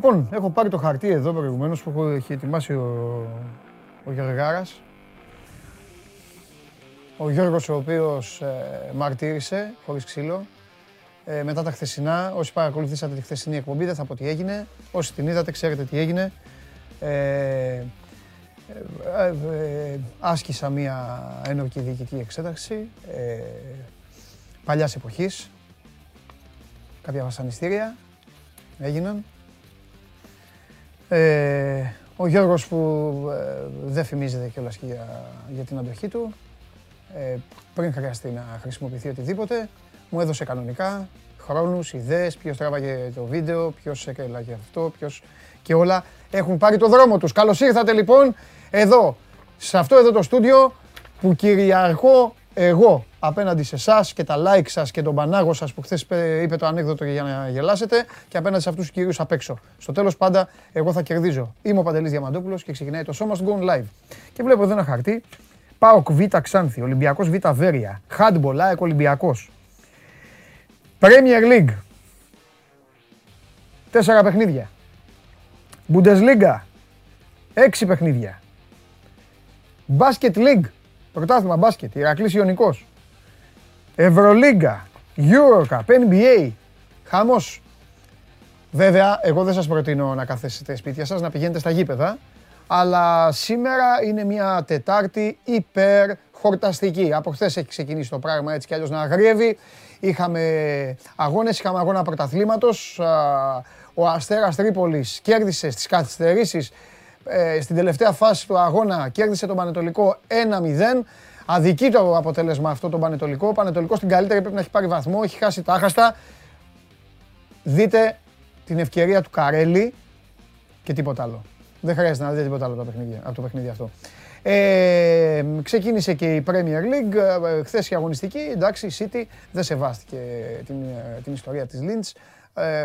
Πάμε. Λοιπόν, έχω πάρει το χαρτί εδώ προηγουμένως που έχω- έχει ετοιμάσει ο, ο Γεργάρας. Ο Γιώργος ο οποίος ε, μαρτύρησε χωρίς ξύλο. Ε, μετά τα χθεσινά, όσοι παρακολουθήσατε τη χθεσινή εκπομπή δεν θα πω τι έγινε. Όσοι την είδατε ξέρετε τι έγινε. Ε, ε, ε, ε, άσκησα μία ένορκη διοικητική εξέταση ε, παλιάς εποχής. Κάποια βασανιστήρια έγιναν. Ε, ο Γιώργος που ε, δεν φημίζεται κιόλας και για, για την αντοχή του, ε, πριν χρειαστεί να χρησιμοποιηθεί οτιδήποτε, μου έδωσε κανονικά χρόνους, ιδέες, ποιος τράβαγε το βίντεο, ποιος έκαιγε αυτό, ποιος και όλα έχουν πάρει το δρόμο τους. Καλώς ήρθατε λοιπόν εδώ, σε αυτό εδώ το στούντιο που κυριαρχώ εγώ απέναντι σε εσάς και τα like σας και τον πανάγο σας που χθες είπε είπε το ανέκδοτο για να γελάσετε και απέναντι σε αυτούς τους κυρίους απ' έξω. Στο τέλος πάντα εγώ θα κερδίζω. Είμαι ο Παντελής Διαμαντόπουλος και ξεκινάει το Show Must Go On Live. Και βλέπω εδώ ένα χαρτί. ΠΑΟΚ Β Ξάνθη, Ολυμπιακός Β Βέρεια, Handball ΑΕΚ Ολυμπιακός. Premier League. Τέσσερα παιχνίδια. Bundesliga. Έξι παιχνίδια. Basket League. Πρωτάθλημα μπάσκετ. Ηρακλής Ιωνικός. Ευρωλίγκα. Eurocup. NBA. Χαμός. Βέβαια, εγώ δεν σας προτείνω να καθίσετε σπίτια σας, να πηγαίνετε στα γήπεδα. Αλλά σήμερα είναι μια Τετάρτη υπερ χορταστική. Από χθες έχει ξεκινήσει το πράγμα έτσι κι αλλιώς να αγριεύει. Είχαμε αγώνες, είχαμε αγώνα πρωταθλήματος. Α, Ο Αστέρας Τρίπολης κέρδισε στις καθυστερήσεις ε, στην τελευταία φάση του αγώνα κέρδισε τον Πανετολικό 1-0. Αδικεί το αποτέλεσμα αυτό τον Πανετολικό. Ο Πανετολικός στην καλύτερη πρέπει να έχει πάρει βαθμό, έχει χάσει τα άχαστα. Δείτε την ευκαιρία του Καρέλη και τίποτα άλλο. Δεν χρειάζεται να δείτε τίποτα άλλο από το παιχνίδι, από το παιχνίδι αυτό. Ε, ξεκίνησε και η Premier League, ε, χθες η αγωνιστική, εντάξει, η City δεν σεβάστηκε την, ε, την ιστορία της Lynch. Ε,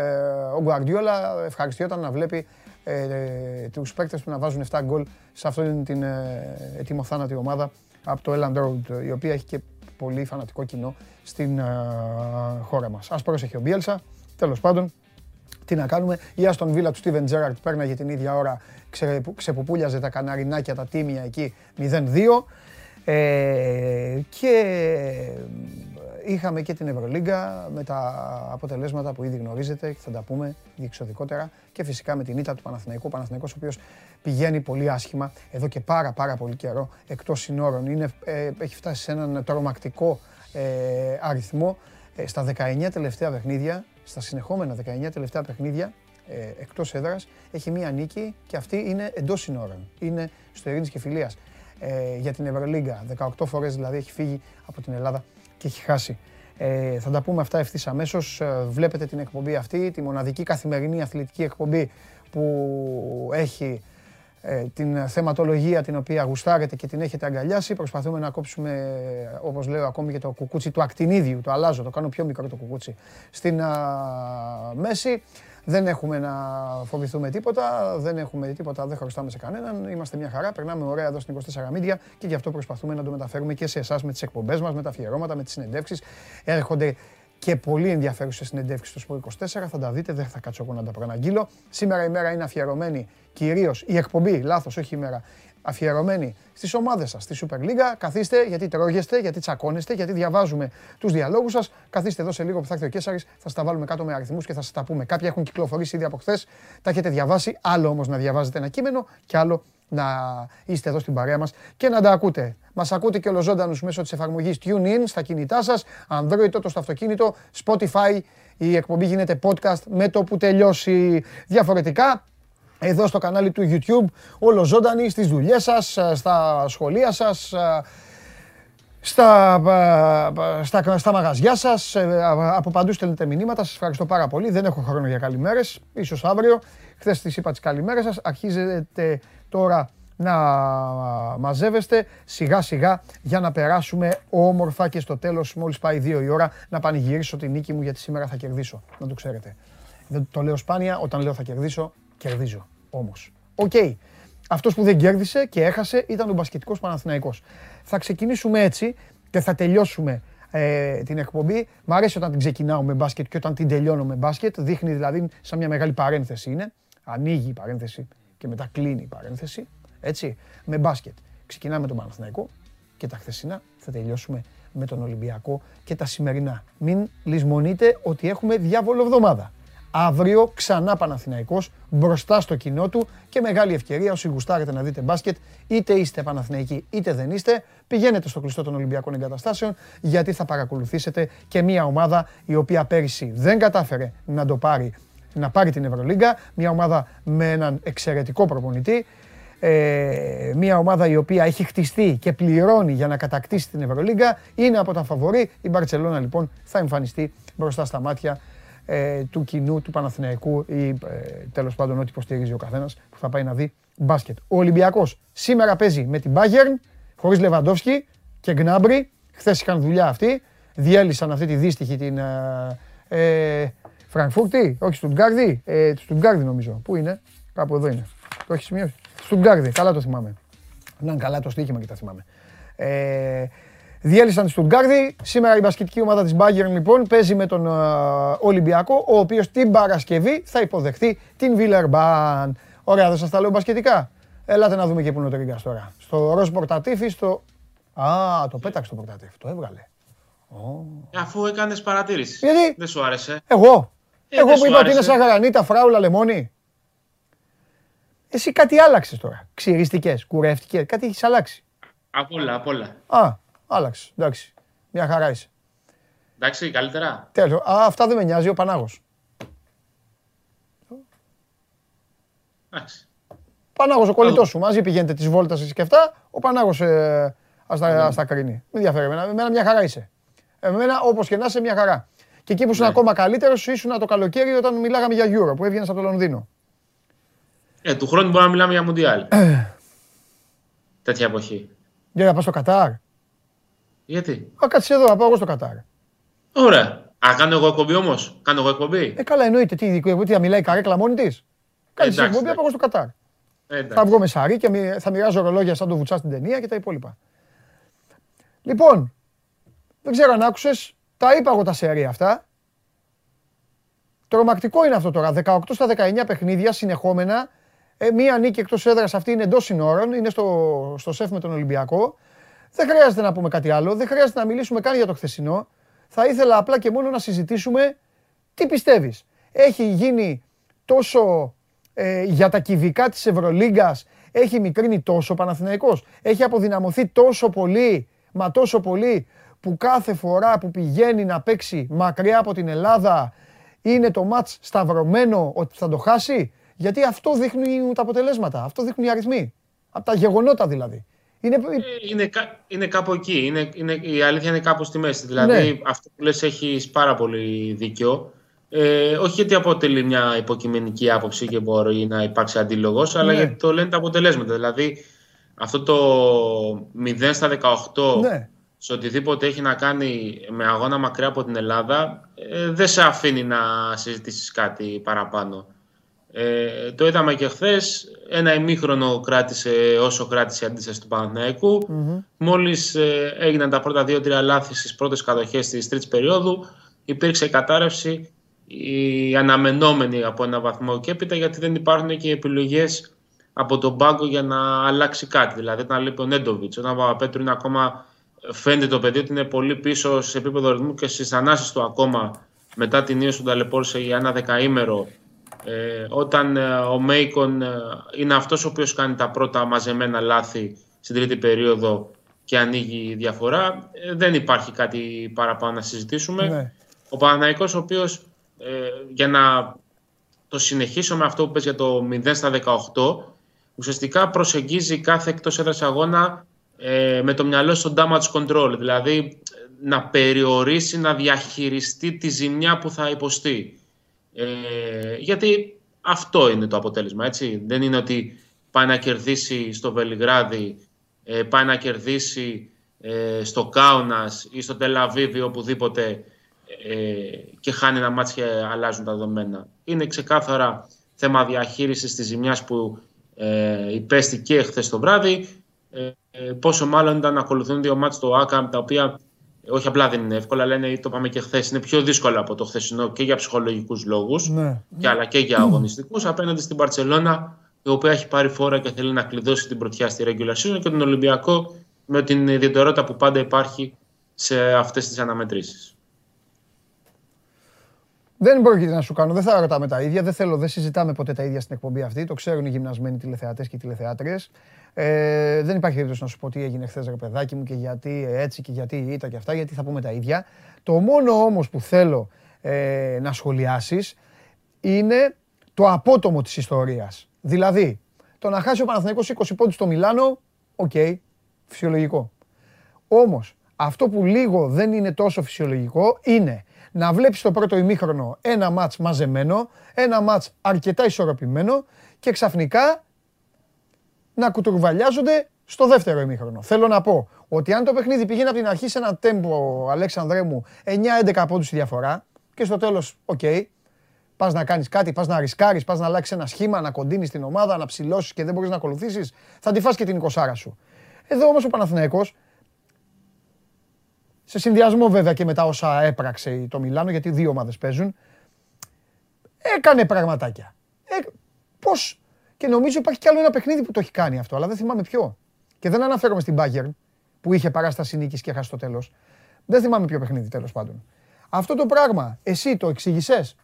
ο Guardiola ευχαριστιόταν να βλέπει ε, ε, τους παίκτες του να βάζουν 7 γκολ σε αυτήν την ε, ετοιμοθάνατη ομάδα από το Elland Road, η οποία έχει και πολύ φανατικό κοινό στην ε, χώρα μας. Ας πρόσεχε ο Μπιέλσα, τέλος πάντων, τι να κάνουμε. Η Άστον Βίλα του Στίβεν Τζέραρτ πέρναγε την ίδια ώρα, ξε, ξεπουπούλιαζε τα καναρινάκια, τα τίμια εκεί 0-2. Ε, και είχαμε και την Ευρωλίγκα με τα αποτελέσματα που ήδη γνωρίζετε και θα τα πούμε διεξοδικότερα και φυσικά με την ήττα του Παναθηναϊκού. Ο Παναθηναϊκός ο οποίος πηγαίνει πολύ άσχημα εδώ και πάρα πάρα πολύ καιρό εκτός συνόρων. Είναι, ε, έχει φτάσει σε έναν τρομακτικό ε, αριθμό ε, στα 19 τελευταία παιχνίδια, στα συνεχόμενα 19 τελευταία παιχνίδια ε, εκτός έδρας, έχει μία νίκη και αυτή είναι εντός συνόρων. Είναι στο Ειρήνης και Φιλίας. Ε, για την Ευρωλίγκα. 18 φορές δηλαδή έχει φύγει από την Ελλάδα και έχει χάσει. Ε, θα τα πούμε αυτά ευθύς αμέσως. Ε, Βλέπετε την εκπομπή αυτή, τη μοναδική καθημερινή αθλητική εκπομπή που έχει ε, την θεματολογία την οποία γουστάρετε και την έχετε αγκαλιάσει. Προσπαθούμε να κόψουμε, ε, όπως λέω, ακόμη και το κουκούτσι του ακτινίδιου. Το αλλάζω, το κάνω πιο μικρό το κουκούτσι. Στην α, μέση δεν έχουμε να φοβηθούμε τίποτα, δεν έχουμε τίποτα, δεν χρωστάμε σε κανέναν. Είμαστε μια χαρά, περνάμε ωραία εδώ στην 24 Media και γι' αυτό προσπαθούμε να το μεταφέρουμε και σε εσάς με τις εκπομπές μας, με τα αφιερώματα, με τις συνεντεύξεις. Έρχονται και πολύ ενδιαφέρουσες συνεντεύξεις στο Σπορ 24. Θα τα δείτε, δεν θα κάτσω εγώ να τα προαναγγείλω. Σήμερα η μέρα είναι αφιερωμένη κυρίως η εκπομπή, λάθος, όχι η μέρα, αφιερωμένη στις ομάδες σας, στη Super League. Καθίστε γιατί τρώγεστε, γιατί τσακώνεστε, γιατί διαβάζουμε τους διαλόγους σας. Καθίστε εδώ σε λίγο που θα έρθει ο Κέσσαρη, θα σα τα βάλουμε κάτω με αριθμούς και θα σας τα πούμε. Κάποια έχουν κυκλοφορήσει ήδη από χθες, τα έχετε διαβάσει. Άλλο όμως να διαβάζετε ένα κείμενο και άλλο να είστε εδώ στην παρέα μας και να τα ακούτε. Μας ακούτε και ολοζώντανους μέσω της εφαρμογής TuneIn στα κινητά σας, Android τότε στο αυτοκίνητο, Spotify. Η εκπομπή γίνεται podcast με το που τελειώσει διαφορετικά εδώ στο κανάλι του YouTube, όλο ζωντανή στις δουλειές σας, στα σχολεία σας, στα, στα, στα μαγαζιά σας, ε, από παντού στέλνετε μηνύματα, σας ευχαριστώ πάρα πολύ, δεν έχω χρόνο για καλημέρες, ίσως αύριο, χθες τις είπα τις καλημέρες σας, αρχίζετε τώρα να μαζεύεστε σιγά σιγά για να περάσουμε όμορφα και στο τέλος μόλις πάει δύο η ώρα να πανηγυρίσω τη νίκη μου γιατί σήμερα θα κερδίσω, να το ξέρετε. Δεν το λέω σπάνια, όταν λέω θα κερδίσω, κερδίζω όμως. Οκ. Αυτός που δεν κέρδισε και έχασε ήταν ο μπασκετικός Παναθηναϊκός. Θα ξεκινήσουμε έτσι και θα τελειώσουμε ε, την εκπομπή. Μ' αρέσει όταν την ξεκινάω με μπάσκετ και όταν την τελειώνω με μπάσκετ. Δείχνει δηλαδή σαν μια μεγάλη παρένθεση είναι. Ανοίγει η παρένθεση και μετά κλείνει η παρένθεση. Έτσι, με μπάσκετ. Ξεκινάμε τον Παναθηναϊκό και τα χθεσινά θα τελειώσουμε με τον Ολυμπιακό και τα σημερινά. Μην λησμονείτε ότι έχουμε διάβολο εβδομάδα. Αύριο ξανά Παναθηναϊκός μπροστά στο κοινό του και μεγάλη ευκαιρία όσοι γουστάρετε να δείτε μπάσκετ είτε είστε Παναθηναϊκοί είτε δεν είστε πηγαίνετε στο κλειστό των Ολυμπιακών Εγκαταστάσεων γιατί θα παρακολουθήσετε και μια ομάδα η οποία πέρυσι δεν κατάφερε να το πάρει να πάρει την Ευρωλίγκα, μια ομάδα με έναν εξαιρετικό προπονητή ε, μια ομάδα η οποία έχει χτιστεί και πληρώνει για να κατακτήσει την Ευρωλίγκα είναι από τα φαβορή. Η Μπαρτσελώνα λοιπόν θα εμφανιστεί μπροστά στα μάτια ε, του κοινού, του Παναθηναϊκού ή ε, τέλος πάντων ό,τι υποστηρίζει ο καθένας που θα πάει να δει μπάσκετ. Ο Ολυμπιακός σήμερα παίζει με την Bayern χωρίς Λεβαντόφσκι και Γκνάμπρι. Χθες είχαν δουλειά αυτοί. Διέλυσαν αυτή τη δύστιχη την ε, ε Φραγκφούρτη, όχι Στουτγκάρδη, ε, Στουτγκάρδη νομίζω. Πού είναι, κάπου εδώ είναι. Το έχεις σημειώσει; Στουτγκάρδη, καλά το θυμάμαι. Να καλά το στοίχημα και τα θυμάμαι. Ε, διέλυσαν τη Στουτγκάρδη. Σήμερα η μπασκετική ομάδα της Bayern λοιπόν παίζει με τον ε, Ολυμπιακό, ο οποίος την Παρασκευή θα υποδεχθεί την Βίλερμπαν. Ωραία, δεν σας τα λέω μπασκετικά. Ελάτε να δούμε και πού είναι το τώρα. Στο ροζ πορτατήφι, στο... Α, το πέταξε το πορτατήφι, το έβγαλε. Αφού έκανες παρατήρηση. Γιατί; Δεν σου άρεσε. Εγώ. Ε, Εγώ που είπα ότι είναι σαν γρανίτα, φράουλα, λεμόνι. Εσύ κάτι άλλαξες τώρα. Ξυριστικές, κουρεύτηκες, κάτι έχεις αλλάξει. Απ' όλα, απ' όλα. Α, άλλαξες. Εντάξει. Μια χαρά είσαι. Εντάξει, καλύτερα. Τέλος. Α, αυτά δεν με νοιάζει ο Πανάγος. Εντάξει. Πανάγος ο κολλητός σου. Μαζί πηγαίνετε τη βόλτα και αυτά. Ο Πανάγος ε, ας τα, τα κρίνει. Με ενδιαφέρει. Εμένα, μια χαρά είσαι. Εμένα όπως και να είσαι μια χαρά. Και εκεί που ήσουν ναι. ακόμα καλύτερο, ήσουν το καλοκαίρι όταν μιλάγαμε για Euro που έβγαινες από το Λονδίνο. Ε, του χρόνου μπορούμε να μιλάμε για Μουντιάλ. Ε. Τέτοια εποχή. Για να πάω στο Κατάρ. Γιατί; Α, κάτσε εδώ, να πάω εγώ στο Κατάρ. Ωραία. Α, κάνω εγώ εκπομπή όμως; Κάνω εγώ εκπομπή; Ε, καλά, εννοείται. Τι, τι, τι θα μιλάει η καρέκλα μόνη της; Κάνεις την εκπομπή, πάω εγώ στο Κατάρ. Ε, θα βγω με σαρί και θα μοιράζω ρολόγια σαν το βουτσά στην ταινία και τα υπόλοιπα. Λοιπόν, δεν ξέρω αν άκουσες, τα είπα εγώ τα σερία αυτά. Τρομακτικό είναι αυτό τώρα. 18 στα 19 παιχνίδια συνεχόμενα ε, μία νίκη εκτός έδρας αυτή είναι εντός συνόρων, είναι στο, στο σεφ με τον Ολυμπιακό. Δεν χρειάζεται να πούμε κάτι άλλο, δεν χρειάζεται να μιλήσουμε καν για το χθεσινό. Θα ήθελα απλά και μόνο να συζητήσουμε τι πιστεύεις. Έχει γίνει τόσο ε, για τα κυβικά της Ευρωλίγκας, έχει μικρύνει τόσο ο Παναθηναϊκός, έχει αποδυναμωθεί τόσο πολύ, μα τόσο πολύ, που κάθε φορά που πηγαίνει να παίξει μακριά από την Ελλάδα, είναι το μάτς σταυρωμένο ότι θα το χάσει; Γιατί αυτό δείχνουν τα αποτελέσματα, αυτό δείχνουν οι αριθμοί. Από τα γεγονότα δηλαδή. Είναι, ε, είναι, είναι κάπου εκεί. Είναι, είναι, η αλήθεια είναι κάπου στη μέση. Δηλαδή ναι. αυτό που λες έχει πάρα πολύ δίκιο. Ε, όχι γιατί αποτελεί μια υποκειμενική άποψη και μπορεί να υπάρξει αντίλογος, αλλά ναι. γιατί το λένε τα αποτελέσματα. Δηλαδή αυτό το 0 στα 18 ναι. σε οτιδήποτε έχει να κάνει με αγώνα μακριά από την Ελλάδα ε, δεν σε αφήνει να συζητήσεις κάτι παραπάνω. Ε, το είδαμε και χθες. Ένα ημίχρονο κράτησε όσο κράτησε η αντίσταση του Παναθηναϊκού. Mm-hmm. Μόλις ε, έγιναν τα πρώτα δύο-τρία λάθη στις πρώτες κατοχές της τρίτης περίοδου, υπήρξε κατάρρευση η αναμενόμενη από ένα βαθμό και έπειτα γιατί δεν υπάρχουν και επιλογές από τον πάγκο για να αλλάξει κάτι. Δηλαδή, όταν λείπει ο Νέντοβιτς, όταν ο Παπαπέτρου είναι ακόμα. Φαίνεται το παιδί ότι είναι πολύ πίσω σε επίπεδο ρυθμού και στις ανάσεις του ακόμα μετά την ίωση του ταλαιπώρησε για ένα δεκαήμερο ε, όταν ε, ο Μέικον ε, είναι αυτός ο οποίος κάνει τα πρώτα μαζεμένα λάθη στην τρίτη περίοδο και ανοίγει διαφορά, ε, δεν υπάρχει κάτι παραπάνω να συζητήσουμε. Ναι. Ο Παναθηναϊκός ο οποίος για να το συνεχίσω με αυτό που πες για το 0 στα 18 ουσιαστικά προσεγγίζει κάθε εκτός έδρας αγώνα με το μυαλό στο damage control, δηλαδή να περιορίσει, να διαχειριστεί τη ζημιά που θα υποστεί. Ε, γιατί αυτό είναι το αποτέλεσμα, έτσι. Δεν είναι ότι πάει να κερδίσει στο Βελιγράδι, ε, πάει να κερδίσει ε, στο Κάουνας ή στο Τελαβίβι ή οπουδήποτε ε, και χάνει ένα μάτσο και αλλάζουν τα δεδομένα. Είναι ξεκάθαρα θέμα διαχείρισης της ζημιάς που ε, υπέστη και χθες το βράδυ. Ε, πόσο μάλλον ήταν να ακολουθούν δύο μάτς στο ΆΚΑΜ τα οποία όχι απλά δεν είναι εύκολα, αλλά είναι, το πάμε και χθες, είναι πιο δύσκολο από το χθεσινό και για ψυχολογικούς λόγους, ναι. αλλά και για αγωνιστικούς απέναντι στην Παρσελώνα, η οποία έχει πάρει φόρα και θέλει να κλειδώσει την πρωτιά στη regular season και τον Ολυμπιακό με την ιδιαιτερότητα που πάντα υπάρχει σε αυτές τις αναμετρήσεις. Δεν πρόκειται να σου κάνω, δεν θα ρωτάμε τα ίδια, δεν θέλω, δεν συζητάμε ποτέ τα ίδια στην εκπομπή αυτή. Το ξέρουν οι γυμνασμένοι τηλεθεατές και οι τηλεθεάτριες. Ε, δεν υπάρχει περίπτωση να σου πω τι έγινε χθες, ρε παιδάκι μου, και γιατί έτσι και γιατί ήταν και αυτά, γιατί θα πούμε τα ίδια. Το μόνο όμως που θέλω ε, να σχολιάσεις είναι το απότομο της ιστορίας. Δηλαδή, το να χάσει ο Παναθηναϊκός 20 πόντους στο Μιλάνο, ok, okay, φυσιολογικό. Όμως, αυτό που λίγο δεν είναι τόσο φυσιολογικό είναι να βλέπεις το πρώτο ημίχρονο ένα ματς μαζεμένο, ένα ματς αρκετά ισορροπημένο και ξαφνικά να κουτρουβαλιάζονται στο δεύτερο ημίχρονο. Θέλω να πω ότι αν το παιχνίδι πηγαίνει από την αρχή σε ένα τέμπο, Αλέξανδρέ μου, 9-11 πόντους τη διαφορά και στο τέλος, ok, okay, πας να κάνεις κάτι, πας να ρισκάρεις, πας να αλλάξεις ένα σχήμα, να κοντίνεις την ομάδα, να ψηλώσεις και δεν μπορείς να ακολουθήσεις, θα τη φας και την εικοσάρα σου. Εδώ όμως ο Παναθηναϊκός σε συνδυασμό βέβαια και με τα όσα έπραξε το Μιλάνο, γιατί δύο ομάδες παίζουν, έκανε πραγματάκια. Ε, πώς, και νομίζω υπάρχει κι άλλο ένα παιχνίδι που το έχει κάνει αυτό, αλλά δεν θυμάμαι ποιο. Και δεν αναφέρομαι στην Bayern, που είχε παράσταση νίκης και έχασε το τέλος. Δεν θυμάμαι ποιο παιχνίδι τέλος πάντων. Αυτό το πράγμα, εσύ το εξήγησες;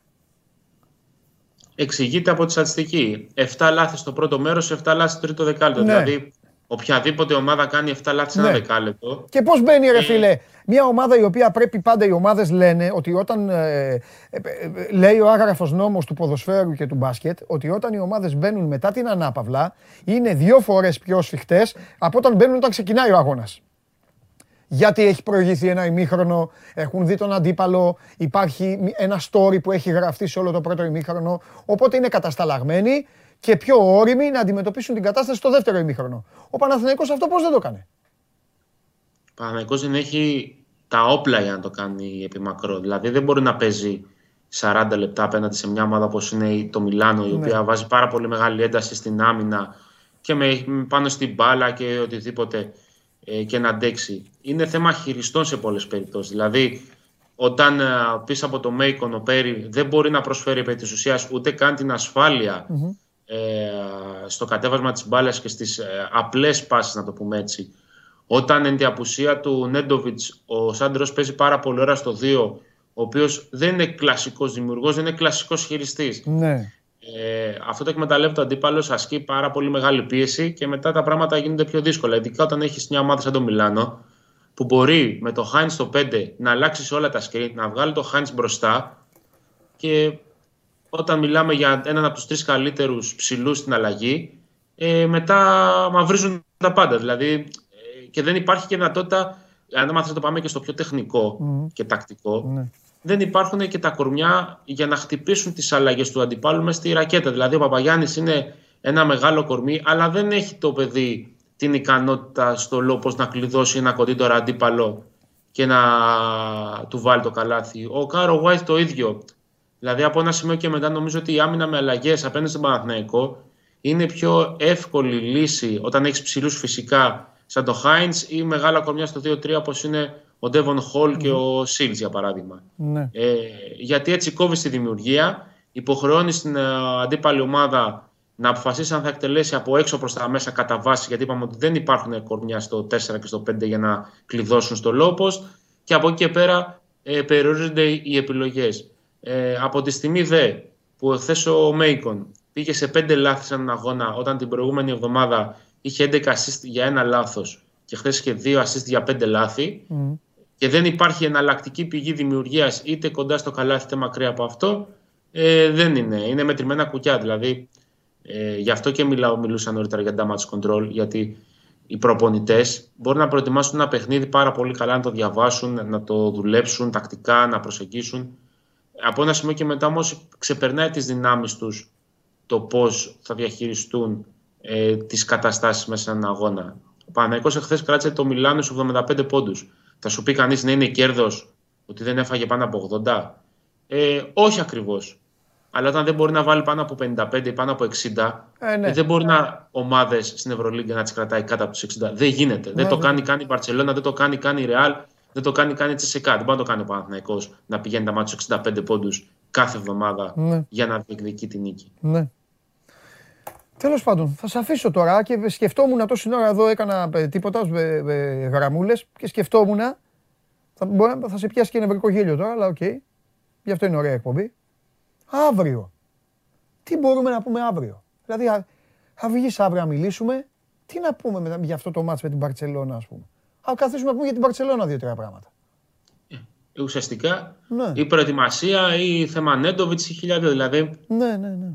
Εξηγείται από τη στατιστική. 7 λάθη στο πρώτο μέρος, 7 λάθη στο τρίτο δεκάλεπτο. Ναι. Δηλαδή οποιαδήποτε ομάδα κάνει 7 λάθη σε ένα ναι. δεκάλεπτο. Και πώς μπαίνει, ρε ε, φίλε, μια ομάδα η οποία πρέπει πάντα οι ομάδες λένε ότι όταν. Ε, ε, ε, λέει ο άγραφος νόμος του ποδοσφαίρου και του μπάσκετ ότι όταν οι ομάδες μπαίνουν μετά την ανάπαυλα είναι δύο φορές πιο σφιχτές από όταν μπαίνουν όταν ξεκινάει ο αγώνας. Γιατί έχει προηγηθεί ένα ημίχρονο, έχουν δει τον αντίπαλο, υπάρχει ένα story που έχει γραφτεί σε όλο το πρώτο ημίχρονο. Οπότε είναι κατασταλαγμένοι και πιο όριμοι να αντιμετωπίσουν την κατάσταση στο δεύτερο ημίχρονο. Ο Παναθηναϊκός αυτό πώς δεν το έκανε. Ο Παναθηναϊκός δεν έχει τα όπλα για να το κάνει επί μακρό. Δηλαδή δεν μπορεί να παίζει 40 λεπτά απέναντι σε μια ομάδα όπως είναι το Μιλάνο, η ναι. οποία βάζει πάρα πολύ μεγάλη ένταση στην άμυνα και με, πάνω στην μπάλα και οτιδήποτε ε, και να αντέξει. Είναι θέμα χειριστών σε πολλές περιπτώσεις. Δηλαδή όταν ε, πίσω από το Μέικον ο Πέρι δεν μπορεί να προσφέρει επί της ουσίας ούτε καν την ασφαλεια ε, στο κατέβασμα της μπάλας και στις ε, απλές πάσεις να το πούμε έτσι. Όταν εν τη απουσία του Νέντοβιτς ο Σάντρος παίζει πάρα πολύ ώρα στο 2 ο οποίος δεν είναι κλασικός δημιουργός, δεν είναι κλασικός χειριστής. Ναι. Ε, αυτό το εκμεταλλεύεται ο αντίπαλο, ασκεί πάρα πολύ μεγάλη πίεση και μετά τα πράγματα γίνονται πιο δύσκολα. Ειδικά όταν έχεις μια ομάδα σαν το Μιλάνο, που μπορεί με το Χάιν στο 5 να αλλάξει όλα τα screen, να βγάλει το Χάιν μπροστά και όταν μιλάμε για έναν από τους τρεις καλύτερους ψηλούς στην αλλαγή, ε, μετά μαυρίζουν τα πάντα. Δηλαδή, ε, και δεν υπάρχει και δυνατότητα, αν μάθεις να το πάμε και στο πιο τεχνικό και τακτικό, ναι. δεν υπάρχουν και τα κορμιά για να χτυπήσουν τις αλλαγές του αντιπάλου μέσα στη ρακέτα. Δηλαδή, ο Παπαγιάννης είναι ένα μεγάλο κορμί, αλλά δεν έχει το παιδί την ικανότητα στο λόγο να κλειδώσει ένα κοντύτερο αντίπαλο και να του βάλει το καλάθι. Ο Κάρο White το ίδιο. Δηλαδή από ένα σημείο και μετά νομίζω ότι η άμυνα με αλλαγές απέναντι στον Παναθηναϊκό είναι πιο εύκολη λύση όταν έχεις ψηλούς φυσικά σαν το Χάιντς ή μεγάλα κορμιά στο 2-3 όπως είναι ο Ντέβον Χολ και ο Σίλτς για παράδειγμα. Ναι. Ε, γιατί έτσι κόβεις τη δημιουργία, υποχρεώνεις την ε, αντίπαλη ομάδα να αποφασίσει αν θα εκτελέσει από έξω προς τα μέσα κατά βάση, γιατί είπαμε ότι δεν υπάρχουν κορμιά στο 4 και στο 5 για να κλειδώσουν στο λόπο. Και από εκεί και πέρα ε, περιορίζονται οι επιλογές. Ε, από τη στιγμή δε που εχθές ο Μέικον πήγε σε πέντε λάθη σε έναν αγώνα όταν την προηγούμενη εβδομάδα είχε 11 assist για ένα λάθος και χθες είχε δύο assist για πέντε λάθη και δεν υπάρχει εναλλακτική πηγή δημιουργίας είτε κοντά στο καλάθι είτε μακριά από αυτό, ε, δεν είναι. Είναι μετρημένα κουκιά. Δηλαδή, ε, γι' αυτό και μιλάω, μιλούσα νωρίτερα για damage control, γιατί οι προπονητές μπορούν να προετοιμάσουν ένα παιχνίδι πάρα πολύ καλά, να το διαβάσουν, να το δουλέψουν τακτικά, να προσεγγίσουν από ένα σημείο και μετά όμως ξεπερνάει τις δυνάμεις τους το πώς θα διαχειριστούν ε, τις καταστάσεις μέσα σε έναν αγώνα. Ο Παναγικός εχθές κράτησε το Μιλάνο στους 75 πόντους. Θα σου πει κανείς να είναι κέρδος ότι δεν έφαγε πάνω από 80. Ε, όχι ακριβώς. Αλλά όταν δεν μπορεί να βάλει πάνω από 55 ή πάνω από 60, ε, ναι. δεν μπορεί να ομάδες στην Ευρωλίγκα να τις κρατάει κάτω από τους 60. Δεν γίνεται. δεν το κάνει καν η Μπαρσελόνα, δεν το κάνει καν η Ρεάλ. Δεν το κάνει καν η Τσεσεκά. Δεν μπορεί να το κάνει ο Παναθηναϊκός να πηγαίνει τα μάτια 65 πόντους κάθε εβδομάδα ναι. για να διεκδικεί την νίκη. Ναι. Τέλος πάντων, θα σε αφήσω τώρα και σκεφτόμουν τόση ώρα εδώ έκανα ε, τίποτα, ε, ε, γραμμούλες και σκεφτόμουν. Θα, θα σε πιάσει και νευρικό γέλιο τώρα, αλλά ok. Okay. Γι' αυτό είναι ωραία εκπομπή. Αύριο. Τι μπορούμε να πούμε αύριο; Δηλαδή, θα βγεις αύριο να μιλήσουμε. Τι να πούμε για αυτό το ματς με την Μπαρσελόνα, ας πούμε; Ας καθίσουμε να πούμε για την Μπαρσελόνα δύο-τρία πράγματα. Ε, ουσιαστικά ναι. η προετοιμασία ή θέμα Νέντοβιτς ή χιλιάδες. Δηλαδή, ναι, ναι, ναι.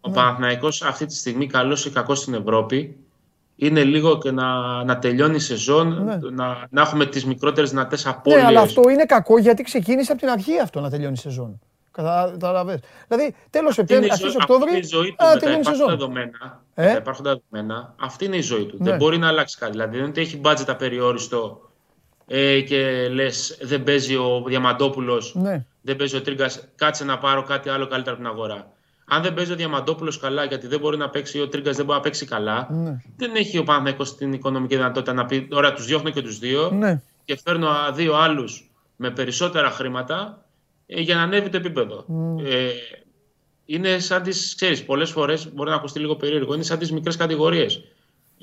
ο ναι. Παναθηναϊκός αυτή τη στιγμή, καλός ή κακός στην Ευρώπη, είναι λίγο και να, να τελειώνει η σεζόν, ναι. να, να έχουμε τις μικρότερες δυνατές απώλειες. Ναι, αλλά αυτό είναι κακό γιατί ξεκίνησε από την αρχή αυτό να τελειώνει η σεζόν. Καταλαβες. Δηλαδή, τέλος Σεπτέμβρη, αρχή Οκτώβρη. Αυτή είναι η ζωή του. Α, τελειώνει η σεζόν. Δεδομένα, ε; υπάρχουν δεδομένα. Αυτή είναι η ζωή του. Ναι. Δεν μπορεί να αλλάξει κάτι. Δηλαδή, δεν είναι ότι έχει budget απεριόριστο ε, και λες, δεν παίζει ο Διαμαντόπουλος, ναι. δεν παίζει ο Τρίγκας, κάτσε να πάρω κάτι άλλο καλύτερα από την αγορά. Αν δεν παίζει ο Διαμαντόπουλος καλά, γιατί δεν μπορεί να παίξει, ο Τρίγκας δεν μπορεί να παίξει καλά, ναι. δεν έχει ο Παναθυναϊκό την οικονομική δυνατότητα να πει: Ωραία, τους διώχνω και τους δύο ναι. και φέρνω δύο άλλους με περισσότερα χρήματα ε, για να ανέβει το επίπεδο. Ε, είναι σαν τις, ξέρεις, πολλές φορές μπορεί να ακουστεί λίγο περίεργο, είναι σαν τις μικρές κατηγορίες.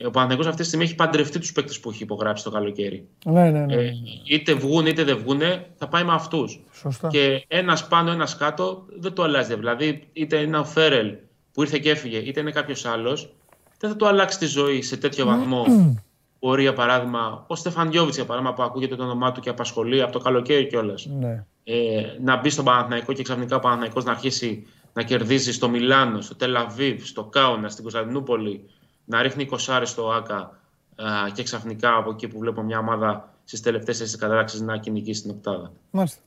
Ο Παναθηναϊκός αυτή τη στιγμή έχει παντρευτεί τους παίκτες που έχει υπογράψει το καλοκαίρι. Ναι, ναι, ναι. Ε, είτε βγουν είτε δεν βγουν, θα πάει με αυτούς. Και ένας πάνω, ένας κάτω δεν το αλλάζει. Δηλαδή, είτε είναι ο Φέρελ που ήρθε και έφυγε, είτε είναι κάποιος άλλος, δεν θα το αλλάξει τη ζωή σε τέτοιο βαθμό. Μπορεί, για παράδειγμα, ο Στεφαν Γιώβιτ, για παράδειγμα, που ακούγεται το όνομά του και απασχολεί από το καλοκαίρι κιόλας. Ναι. Ε, να μπει στον Παναθηναϊκό και ξαφνικά ο Παναθηναϊκός να αρχίσει να κερδίζεις στο Μιλάνο, στο Τελαβίβ, στο Κάουνα, στην Κωνσταντινούπολη, να ρίχνει 20 στο ΑΚΑ και ξαφνικά από εκεί που βλέπω μια ομάδα στις τελευταίες τη κατάταξη να κυνηγήσει την οκτάδα.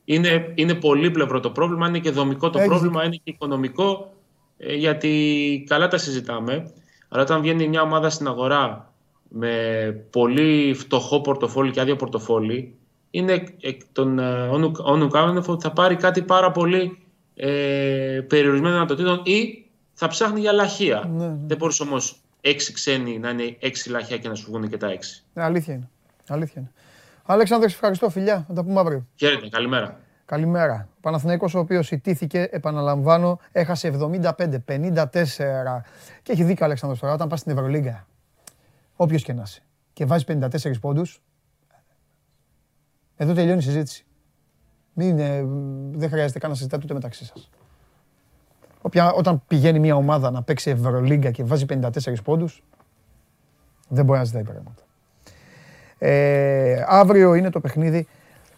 Είναι, είναι πολύπλευρο το πρόβλημα, είναι και δομικό το πρόβλημα, είναι και οικονομικό, ε, γιατί καλά τα συζητάμε. Αλλά όταν βγαίνει μια ομάδα στην αγορά με πολύ φτωχό πορτοφόλι και άδειο πορτοφόλι, είναι εκ των όνου ότι θα πάρει κάτι πάρα πολύ ε, περιορισμένο δυνατοτήτων ή θα ψάχνει για λαχεία. Ναι, ναι. Δεν μπορούσε όμως έξι ξένοι να είναι έξι λαχεία και να σου βγουν και τα έξι. Ναι, αλήθεια είναι. Αλήθεια είναι. Αλέξανδρε, ευχαριστώ φιλιά. Θα τα πούμε αύριο. Χαίρετε, καλημέρα. Καλημέρα. Ο Παναθηναϊκός ο οποίος ιτήθηκε, επαναλαμβάνω, έχασε 75-54 και έχει δίκιο ο Αλέξανδρος τώρα, όταν πας στην Ευρωλίγκα, όποιος και να είσαι, και βάζεις 54 πόντους, εδώ τελειώνει η συζήτηση. Μην, ε, δεν χρειάζεται καν να συζητάτε ούτε μεταξύ σας. Όποια, όταν πηγαίνει μια ομάδα να παίξει Ευρωλίγκα και βάζει 54 πόντους, δεν μπορεί να ζητάει πράγματα. Ε, αύριο είναι το παιχνίδι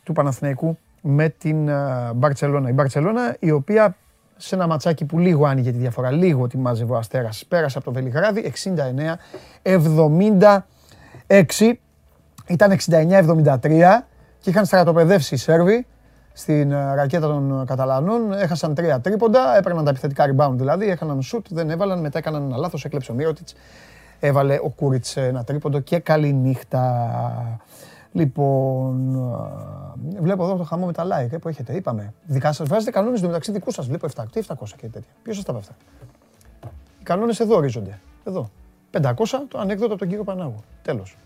του Παναθηναϊκού με την Μπαρτσελώνα. Η Μπαρτσελώνα η οποία σε ένα ματσάκι που λίγο άνοιγε τη διαφορά, λίγο τη μάζευε ο Αστέρας, πέρασε από το Βελιγράδι 69-76. Ήταν 69-73 και είχαν στρατοπεδεύσει οι Σέρβοι στην ε, ρακέτα των Καταλανών. Έχασαν τρία τρίποντα, έπαιρναν τα επιθετικά rebound δηλαδή, έκαναν shoot, δεν έβαλαν, μετά έκαναν ένα λάθος, έκλεψε ο Μύρωτιτς, έβαλε ο Κούριτς ένα τρίποντο και καλή νύχτα. Λοιπόν, ε, βλέπω εδώ το χαμό με τα like ε, που έχετε, είπαμε. Δικά σας βάζετε κανόνες μεταξύ δικού σας, βλέπω 700, τι 700 και τέτοια. Ποιος σας τα αυτά. Οι κανόνες εδώ ορίζονται, εδώ. 500 το ανέκδοτο από τον κύριο Πανάγου. Τέλος.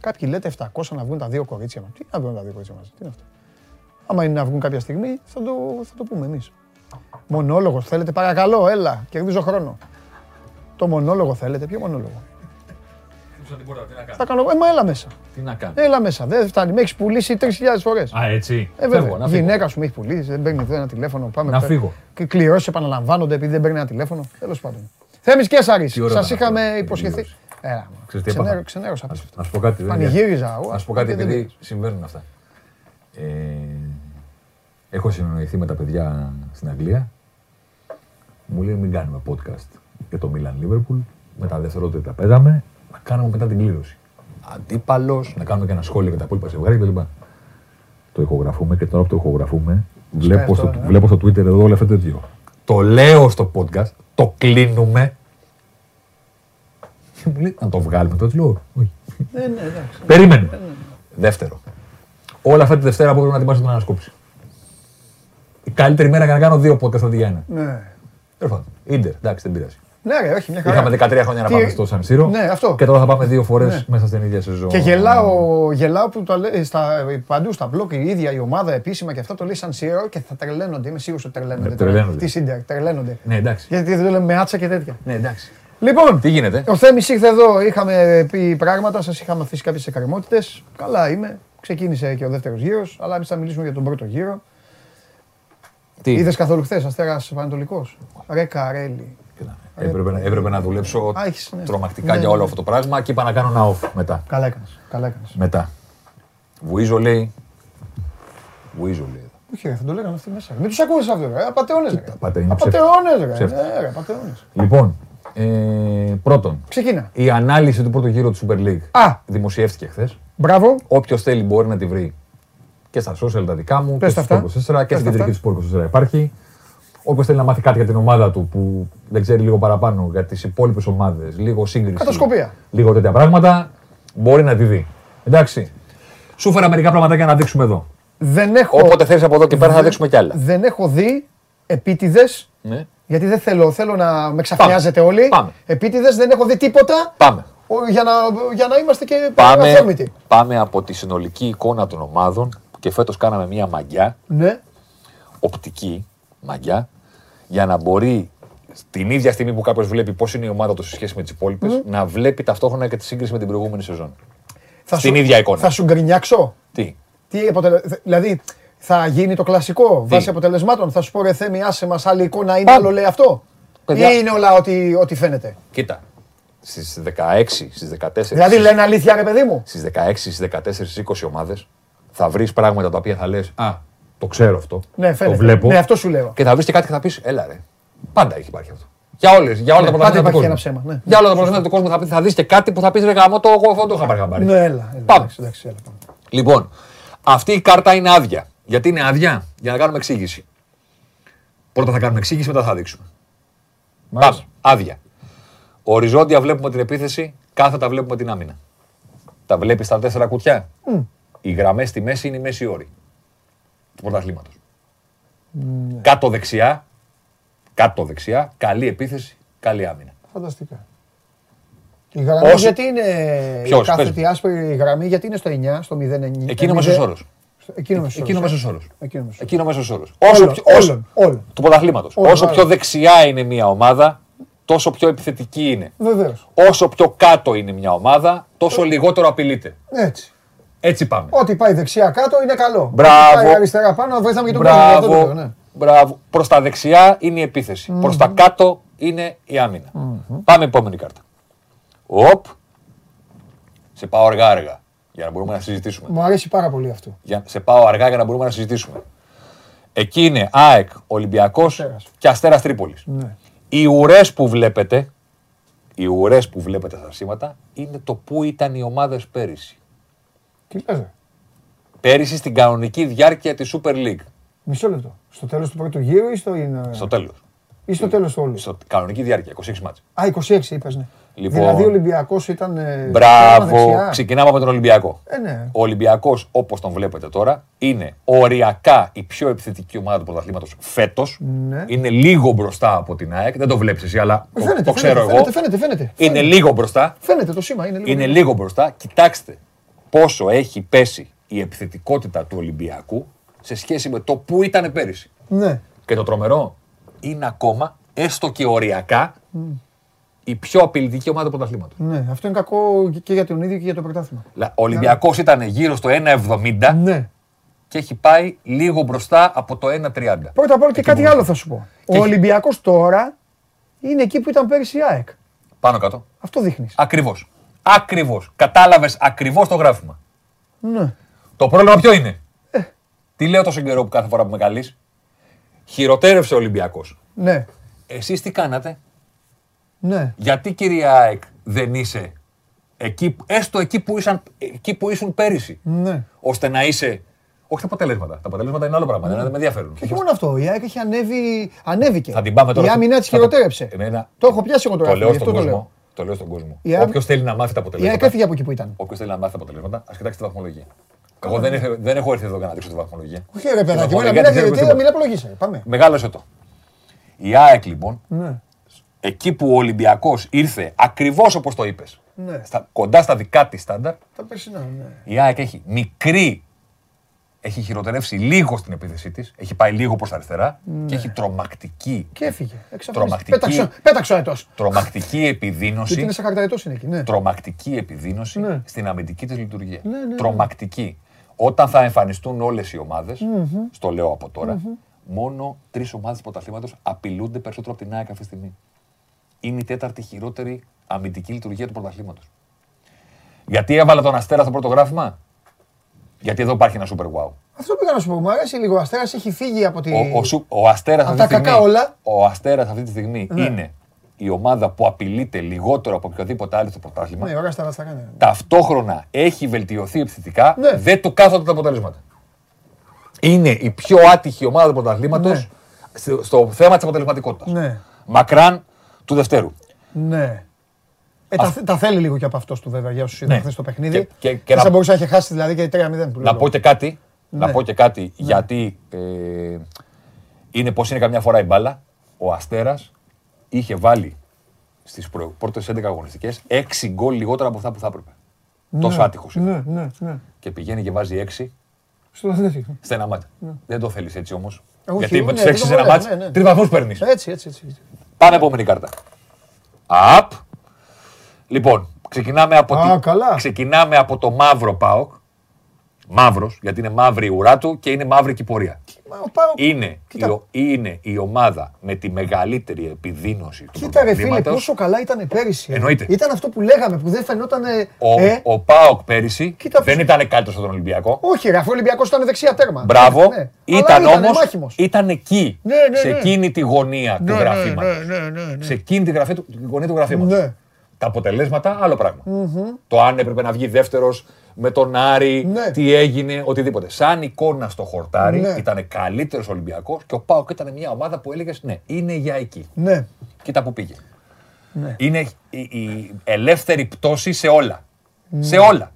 Κάποιοι λέτε 700 να βγουν τα δύο κορίτσια μας. Τι να βγουν τα δύο κορίτσια μας, τι είναι αυτό; Άμα είναι να βγουν κάποια στιγμή, θα το, θα το πούμε εμείς. Μονόλογος θέλετε, παρακαλώ, έλα, κερδίζω χρόνο. Το μονόλογο θέλετε, ποιο μονόλογο; Θα κάνω, ε, μα έλα μέσα. Τι να κάνω. Έλα μέσα. Δεν φτάνει. Με έχεις πουλήσει 3.000 φορές. Α, έτσι. Ε, βέβαια. Φεύγω, γυναίκα σου με έχει πουλήσει. Δεν παίρνει ένα τηλέφωνο. Πάμε να φύγω. Και κληρώσεις επαναλαμβάνονται επειδή δεν παίρνει ένα τηλέφωνο. Τέλος πάντων. Θέμης και Σάρη. Σας είχαμε υποσχεθεί. Έλα. Ξενέρωσα. Να σου πω κάτι. Πανηγύριζα. Να σου πω κάτι επειδή συμβαίνουν αυτά. Ε, έχω συνεννοηθεί με τα παιδιά στην Αγγλία. Μου λέει μην κάνουμε podcast για το Milan Liverpool. Με τα δευτερόλεπτα παίζαμε. Να κάνουμε μετά την κλήρωση. Αντίπαλος, να κάνουμε και ένα σχόλιο για τα υπόλοιπα ζευγάρια κλπ. Το ηχογραφούμε και τώρα που το ηχογραφούμε, βλέπω στο, ε. βλέπω στο Twitter εδώ όλα αυτά τέτοιο. Το λέω στο podcast, το κλείνουμε. Και μου λέει να το βγάλουμε, το λέω. Όχι. Ναι, ναι, Περίμενε. Ναι, Δεύτερο όλα αυτά τη Δευτέρα που πρέπει να ετοιμάσω την ανασκόπηση. Η καλύτερη μέρα για να κάνω δύο podcast αντί για ένα. Ναι. Τέλος πάντων. Ιντερ, εντάξει, δεν πειράζει. Ναι, ρε, όχι, μια χαρά. Είχαμε 13 χρόνια να Τι- πάμε στο Σαν Σύρο. Ναι, αυτό. Και τώρα θα πάμε δύο φορές Ναι. μέσα στην ίδια σεζόν. Και γελάω, γελάω που το λέει στα, παντού στα μπλοκ η ίδια η ομάδα επίσημα και αυτό το λέει σαν Σύρο και θα τρελαίνονται. Είμαι σίγουρος ότι τρελαίνονται. Ναι, τώρα. τρελαίνονται. Τι Σίντερ, τρελαίνονται. Ναι, εντάξει. Γιατί δεν το λέμε με άτσα και τέτοια. Ναι, εντάξει. Λοιπόν, Τι γίνεται; ο Θέμης ήρθε εδώ, είχαμε πει πράγματα, σας είχαμε αφήσει κάποιες εκκρεμότητες. Καλά είμαι, ξεκίνησε και ο δεύτερος γύρος, αλλά εμείς θα μιλήσουμε για τον πρώτο γύρο. Τι; Είδες καθόλου χθες Αστέρας Πανετολικός; Ρε Καρέλη. Κοίτα, Έπρεπε, να- έπρεπε να δουλέψω Α, έχεις, ναι. τρομακτικά Ναι, για ναι. όλο αυτό το πράγμα και είπα να κάνω ένα off μετά. Καλά έκανες, καλά έκανες. Μετά. Βουίζο λέει. Βουίζο λέει. Όχι ρε, θα το λέγανε αυτοί μέσα. Μην τους ακούσεις αυτό ρε, απατεώνες ρε. απατε- είναι Απατεώνες ρε, ψεύτικο. ναι ρε, απατεώνες. Λοιπόν, ε, πρώτον, Ξεκίνα. η ανάλυση του πρώτου γύρου του Super League Α, δημοσιεύτηκε χθες. μπράβο. Όποιος θέλει μπορεί να τη βρει και στα social τα δικά μου Πες και τα στο αυτά. Sport 24 και Πες στην τα κεντρική τους Sport 24 υπάρχει. Όποιος θέλει να μάθει κάτι για την ομάδα του που δεν ξέρει λίγο παραπάνω για τις υπόλοιπες ομάδες, λίγο σύγκριση. Κατασκοπία. Λίγο τέτοια πράγματα, μπορεί να τη δει. Εντάξει. Σου φέρα μερικά πραγματάκια να δείξουμε εδώ. Δεν έχω, Όποτε θέλει από εδώ και πέρα θα δεν- δείξουμε κι άλλα. δεν έχω δει επίτηδες Ναι. Γιατί δεν θέλω, θέλω να με ξαφνιάζετε όλοι. Πάμε. Επίτηδες δεν έχω δει τίποτα Πάμε. ο, για να, για να είμαστε και Πάμε, αθέμητοι. πάμε από τη συνολική εικόνα των ομάδων που και φέτος κάναμε μια μαγιά, Ναι. οπτική μαγιά, για να μπορεί την ίδια στιγμή που κάποιος βλέπει πώς είναι η ομάδα του σε σχέση με τις υπόλοιπες, να βλέπει ταυτόχρονα και τη σύγκριση με την προηγούμενη σεζόν. Θα Στην σου- ίδια εικόνα. Θα σου γκρινιάξω; Τι; Τι αποτελε... Δηλαδή θα γίνει το κλασικό βάσει αποτελεσμάτων; Θα σου πω ρε Θέμη, άσε μας άλλη εικόνα είναι Πάμε. άλλο λέει αυτό; Παιδιά. Ή είναι όλα ό,τι, ό,τι φαίνεται; Κοίτα. Στις 16, στις 14. Δηλαδή λένε αλήθεια ρε παιδί μου; Στις 16, στις 14, στις 20 ομάδες θα βρεις πράγματα τα οποία θα λες Α, το ξέρω αυτό. Ναι, φαίνεται. Το βλέπω. Ναι, αυτό σου λέω. Και θα βρεις και κάτι και θα πεις Έλα ρε. Πάντα έχει υπάρχει αυτό. Για, όλες, για όλα Ναι, τα πάντα πρωταθλήματα του υπάρχει κόσμου. ένα ψέμα, ναι. Για όλα τα πρωταθλήματα του κόσμου θα, πει- θα δεις και κάτι που θα πεις Ρε γάμο, το εγώ αυτό το είχα πάρει χαμπάρι. Ναι, έλα. έλα Πάμε. εντάξει, εντάξει, έλα, πάμε. Λοιπόν, αυτή η κάρτα είναι άδεια. Γιατί είναι άδεια, για να κάνουμε εξήγηση. Πρώτα θα κάνουμε εξήγηση, μετά θα δείξουμε. Πάμε. Άδεια. Οριζόντια βλέπουμε την επίθεση, κάθετα βλέπουμε την άμυνα. Τα βλέπεις στα τέσσερα κουτιά; Οι γραμμές στη μέση είναι η μέση όρη του πρωταθλήματος. Κάτω δεξιά, κάτω δεξιά, καλή επίθεση, καλή άμυνα. Φανταστικά. Η γραμμή Όσο- γιατί είναι Ποιος, η κάθετη πες μου. άσπρη γραμμή, γιατί είναι στο 9, στο 0,9. Εκείνο μέσος όρος. Εκείνο μέσος Εκείνο όρος, ε. μέσος όρο. Εκείνο μέσος Εκείνο μέσος όρος. Όσο, Όλων, πιο- όσο- όλων, όλων. του πρωταθλήματος. Όλων, Όσο πιο όλων. δεξιά είναι μια ομάδα, τόσο πιο επιθετική είναι. Βεβαίως. Όσο πιο κάτω είναι μια ομάδα, τόσο λιγότερο απειλείται. Έτσι. Έτσι πάμε. Ό,τι πάει δεξιά κάτω είναι καλό. Μπράβο. Ό,τι πάει αριστερά πάνω βοηθάμε και τον κόσμο. αυτό το λέω, Μπράβο. ναι. Μπράβο. Προς τα δεξιά είναι η επιθεση Προς τα κάτω είναι η άμυνα. Πάμε επόμενη κάρτα. Οπ. Σε πάω αργά-αργά για να μπορούμε να συζητήσουμε. Μου αρέσει πάρα πολύ αυτό. Για, σε πάω αργά για να μπορούμε να συζητήσουμε. Εκεί είναι ΑΕΚ, Ολυμπιακός Αστέρας. και Αστέρας Τρίπολης. Ναι. Οι ουρές που βλέπετε, οι ουρές που βλέπετε στα σήματα, είναι το που ήταν οι ομάδες πέρυσι. Τι λες ρε; Πέρυσι στην κανονική διάρκεια της Super League. Μισό λεπτό. Στο τέλος του πρώτου γύρου ή στο, είναι... Στο τέλος. ή στο τέλος του όλου. Στο κανονική διάρκεια, 26 μάτς. Α, 26 είπες ναι. Λοιπόν. Δηλαδή ο Ολυμπιακός ήταν... ε, τέρμα Μπράβο. δεξιά. Ξεκινάμε από τον Ολυμπιακό. Ε, ναι. Ο Ολυμπιακός, όπως τον βλέπετε τώρα, είναι οριακά η πιο επιθετική ομάδα του πρωταθλήματος φέτος. Ναι. Είναι λίγο μπροστά από την ΑΕΚ. Δεν το βλέπεις εσύ, αλλά το, Φαίνεται, το ξέρω φαίνεται, εγώ. Φαίνεται, φαίνεται, φαίνεται. Είναι Φαίνεται. λίγο μπροστά. Φαίνεται το σήμα. Είναι λίγο. Είναι λίγο μπροστά. Κοιτάξτε πόσο έχει πέσει η επιθετικότητα του Ολυμπιακού σε σχέση με το που ήταν πέρυσι. Ναι. Και το τρομερό είναι ακόμα, έστω και οριακά, η πιο απειλητική ομάδα του πρωταθλήματος. Ναι, αυτό είναι κακό και για τον ίδιο και για το πρωτάθλημα. Ο Ολυμπιακός ήταν γύρω στο 1,70 Ναι. και έχει πάει λίγο μπροστά από το 1,30. Πρώτα απ' όλα και κάτι άλλο θα σου πω. Και- Ο Ολυμπιακός τώρα είναι εκεί που ήταν πέρυσι η ΑΕΚ. Πάνω κάτω. Αυτό δείχνεις. Ακριβώς. Ακριβώς. Κατάλαβες ακριβώς το γράφημα. Ναι. Το πρόβλημα ποιο είναι; Τι λέω τόσο καιρό που κάθε φορά που με καλεί. Χειροτέρευσε ο Ολυμπιακός. Ναι. Εσείς τι κάνατε; Ναι. Γιατί κυρία ΑΕΚ δεν είσαι εκεί, που- έστω εκεί που, ήσαν, εκεί που ήσουν πέρυσι. Ναι. Ώστε να είσαι. Όχι τα αποτελέσματα. Τα αποτελέσματα είναι άλλο πράγμα. Δεν με ενδιαφέρουν. Και όχι μόνο αυτό. Η ΑΕΚ έχει ανέβει, ανέβηκε. Θα την πάμε τώρα. Η στο- άμυνα της θα το- χειροτέρεψε. Εμένα- Το έχω πιάσει εγώ τώρα. Το λέω γι' στον αυτό το κόσμο. Λέω. Το λέω στον κόσμο. Η ΑΕΚ- Όποιος θέλει να μάθει τα Η ΑΕΚ αποτελέσματα. έφυγε από εκεί που ήταν. Όποιος θέλει να μάθει τα αποτελέσματα, ας κοιτάξει τη βαθμολογία. Εγώ δεν, έχω- δεν έχω έρθει εδώ για να δείξω τη βαθμολογία. Όχι ρε παιδάκι, βαθμολογία μην τη ξέρω μην τίποτα. μην απολογίσαι. Πάμε. Μεγάλωσε το. Η ΑΕΚ λοιπόν Ναι. εκεί που ο Ολυμπιακός ήρθε ακριβώς όπως το είπες, Ναι. κοντά στα δικά της στάνταρ, Τα περσινά, ναι. η ΑΕΚ έχει μικρή. Έχει χειροτερεύσει λίγο στην επίθεσή της. Έχει πάει λίγο προς τα αριστερά και έχει τρομακτική, Και έφυγε. Εξαφανίστηκε. Τρομακτική. Πέταξε, πέταξε ο αετός. τρομακτική Γιατί επιδείνωση. είναι σε χαρταετός είναι εκεί. Ναι. τρομακτική επιδείνωση Ναι. στην αμυντική της λειτουργία. Ναι, ναι, ναι. Τρομακτική. Όταν θα εμφανιστούν όλες οι ομάδες, στο λέω από τώρα, μόνο τρεις ομάδες του πρωταθλήματος απειλούνται περισσότερο από την ΑΕΚ αυτή τη στιγμή. Είναι η τέταρτη χειρότερη αμυντική λειτουργία του πρωταθλήματος. Γιατί έβαλα τον Αστέρα στο πρώτο γράφημα, Γιατί εδώ υπάρχει ένα super wow. Αυτό πήγα να σου πω. Μου αρέσει λίγο. Ο Αστέρας έχει φύγει από τη. Ο, ο, σου- ο Αστέρας Απ' αυτή τη τα κακά στιγμή, όλα. ο Αστέρας αυτή τη στιγμή Ναι. είναι η ομάδα που απειλείται λιγότερο από οποιοδήποτε άλλο στο πρωτάθλημα. Ναι, ωραία, Αστέρα τα κάνει. Ταυτόχρονα έχει βελτιωθεί επιθετικά, Ναι. δεν του κάθονται τα αποτελέσματα. Είναι η πιο άτυχη ομάδα του πρωταθλήματος Ναι. στο, στο θέμα της αποτελεσματικότητας. Ναι. Μακράν του Δευτέρου. Ναι. Ε, τα, τα θέλει λίγο και από αυτός του βέβαια για όσους είδαν Ναι. χθε το παιχνίδι. Και- και- και Δεν να- θα μπορούσε να είχε χάσει δηλαδή και 3-0 που Να λέω. πω και κάτι, Ναι. να πω και κάτι γιατί ε, είναι πως είναι καμιά φορά η μπάλα. Ο Αστέρας είχε βάλει στις προ- πρώτες 11 αγωνιστικές 6 γκολ λιγότερα από αυτά που θα έπρεπε. Τόσο άτυχος είναι. Ναι, ναι, ναι. Και πηγαίνει και βάζει 6 Στο τέτοιο. σε ένα μάτι. Δεν το θέλεις έτσι όμως. Ε, όχι, γιατί με ναι, τους 6 δεν σε το ένα λέω, μάτι, ναι, ναι. τρεις βαθμούς παίρνεις. Έτσι, έτσι, έτσι. έτσι. Πάμε επόμενη κάρτα. Απ. Λοιπόν, ξεκινάμε από, Α, τη- καλά. ξεκινάμε από το μαύρο ΠΑΟΚ. Μαύρος, γιατί είναι μαύρη η ουρά του και είναι μαύρη και η πορεία. Μα ο Πάοκ- Είναι η, Κοίτα. ο- είναι η ομάδα με τη μεγαλύτερη επιδείνωση του Κοίτα ρε φίλε, πρωταθλήματος. πόσο καλά ήταν πέρυσι. ε. Εννοείται. Ήταν αυτό που λέγαμε, που δεν φαινόταν. Ο, ε, ο ΠΑΟΚ πέρυσι Κοίτα δεν πώς- ήταν καλύτερος στον Ολυμπιακό. Όχι, ρε, αφού ο Ολυμπιακός ήταν δεξιά τέρμα. Μπράβο. Ναι, ναι. Ήταν Αλλά όμως, μάχημος. ήταν εκεί, Ναι, ναι, σε ναι. εκείνη τη γωνία του Ναι, ναι, γραφήματος. ναι, ναι, ναι, ναι. Σε εκείνη τη, γραφή, του- τη γωνία του γραφήματος. Ναι. Τα αποτελέσματα, άλλο πράγμα. Το αν έπρεπε να βγει δεύτερος με τον Άρη, Ναι. τι έγινε, οτιδήποτε. Σαν εικόνα στο χορτάρι Ναι. ήταν καλύτερος Ολυμπιακός και ο Πάοκ ήταν μια ομάδα που έλεγες Ναι, είναι για εκεί. Ναι. Κοίτα που πήγε. Ναι. Είναι η, η ελεύθερη πτώση σε όλα. Σε όλα.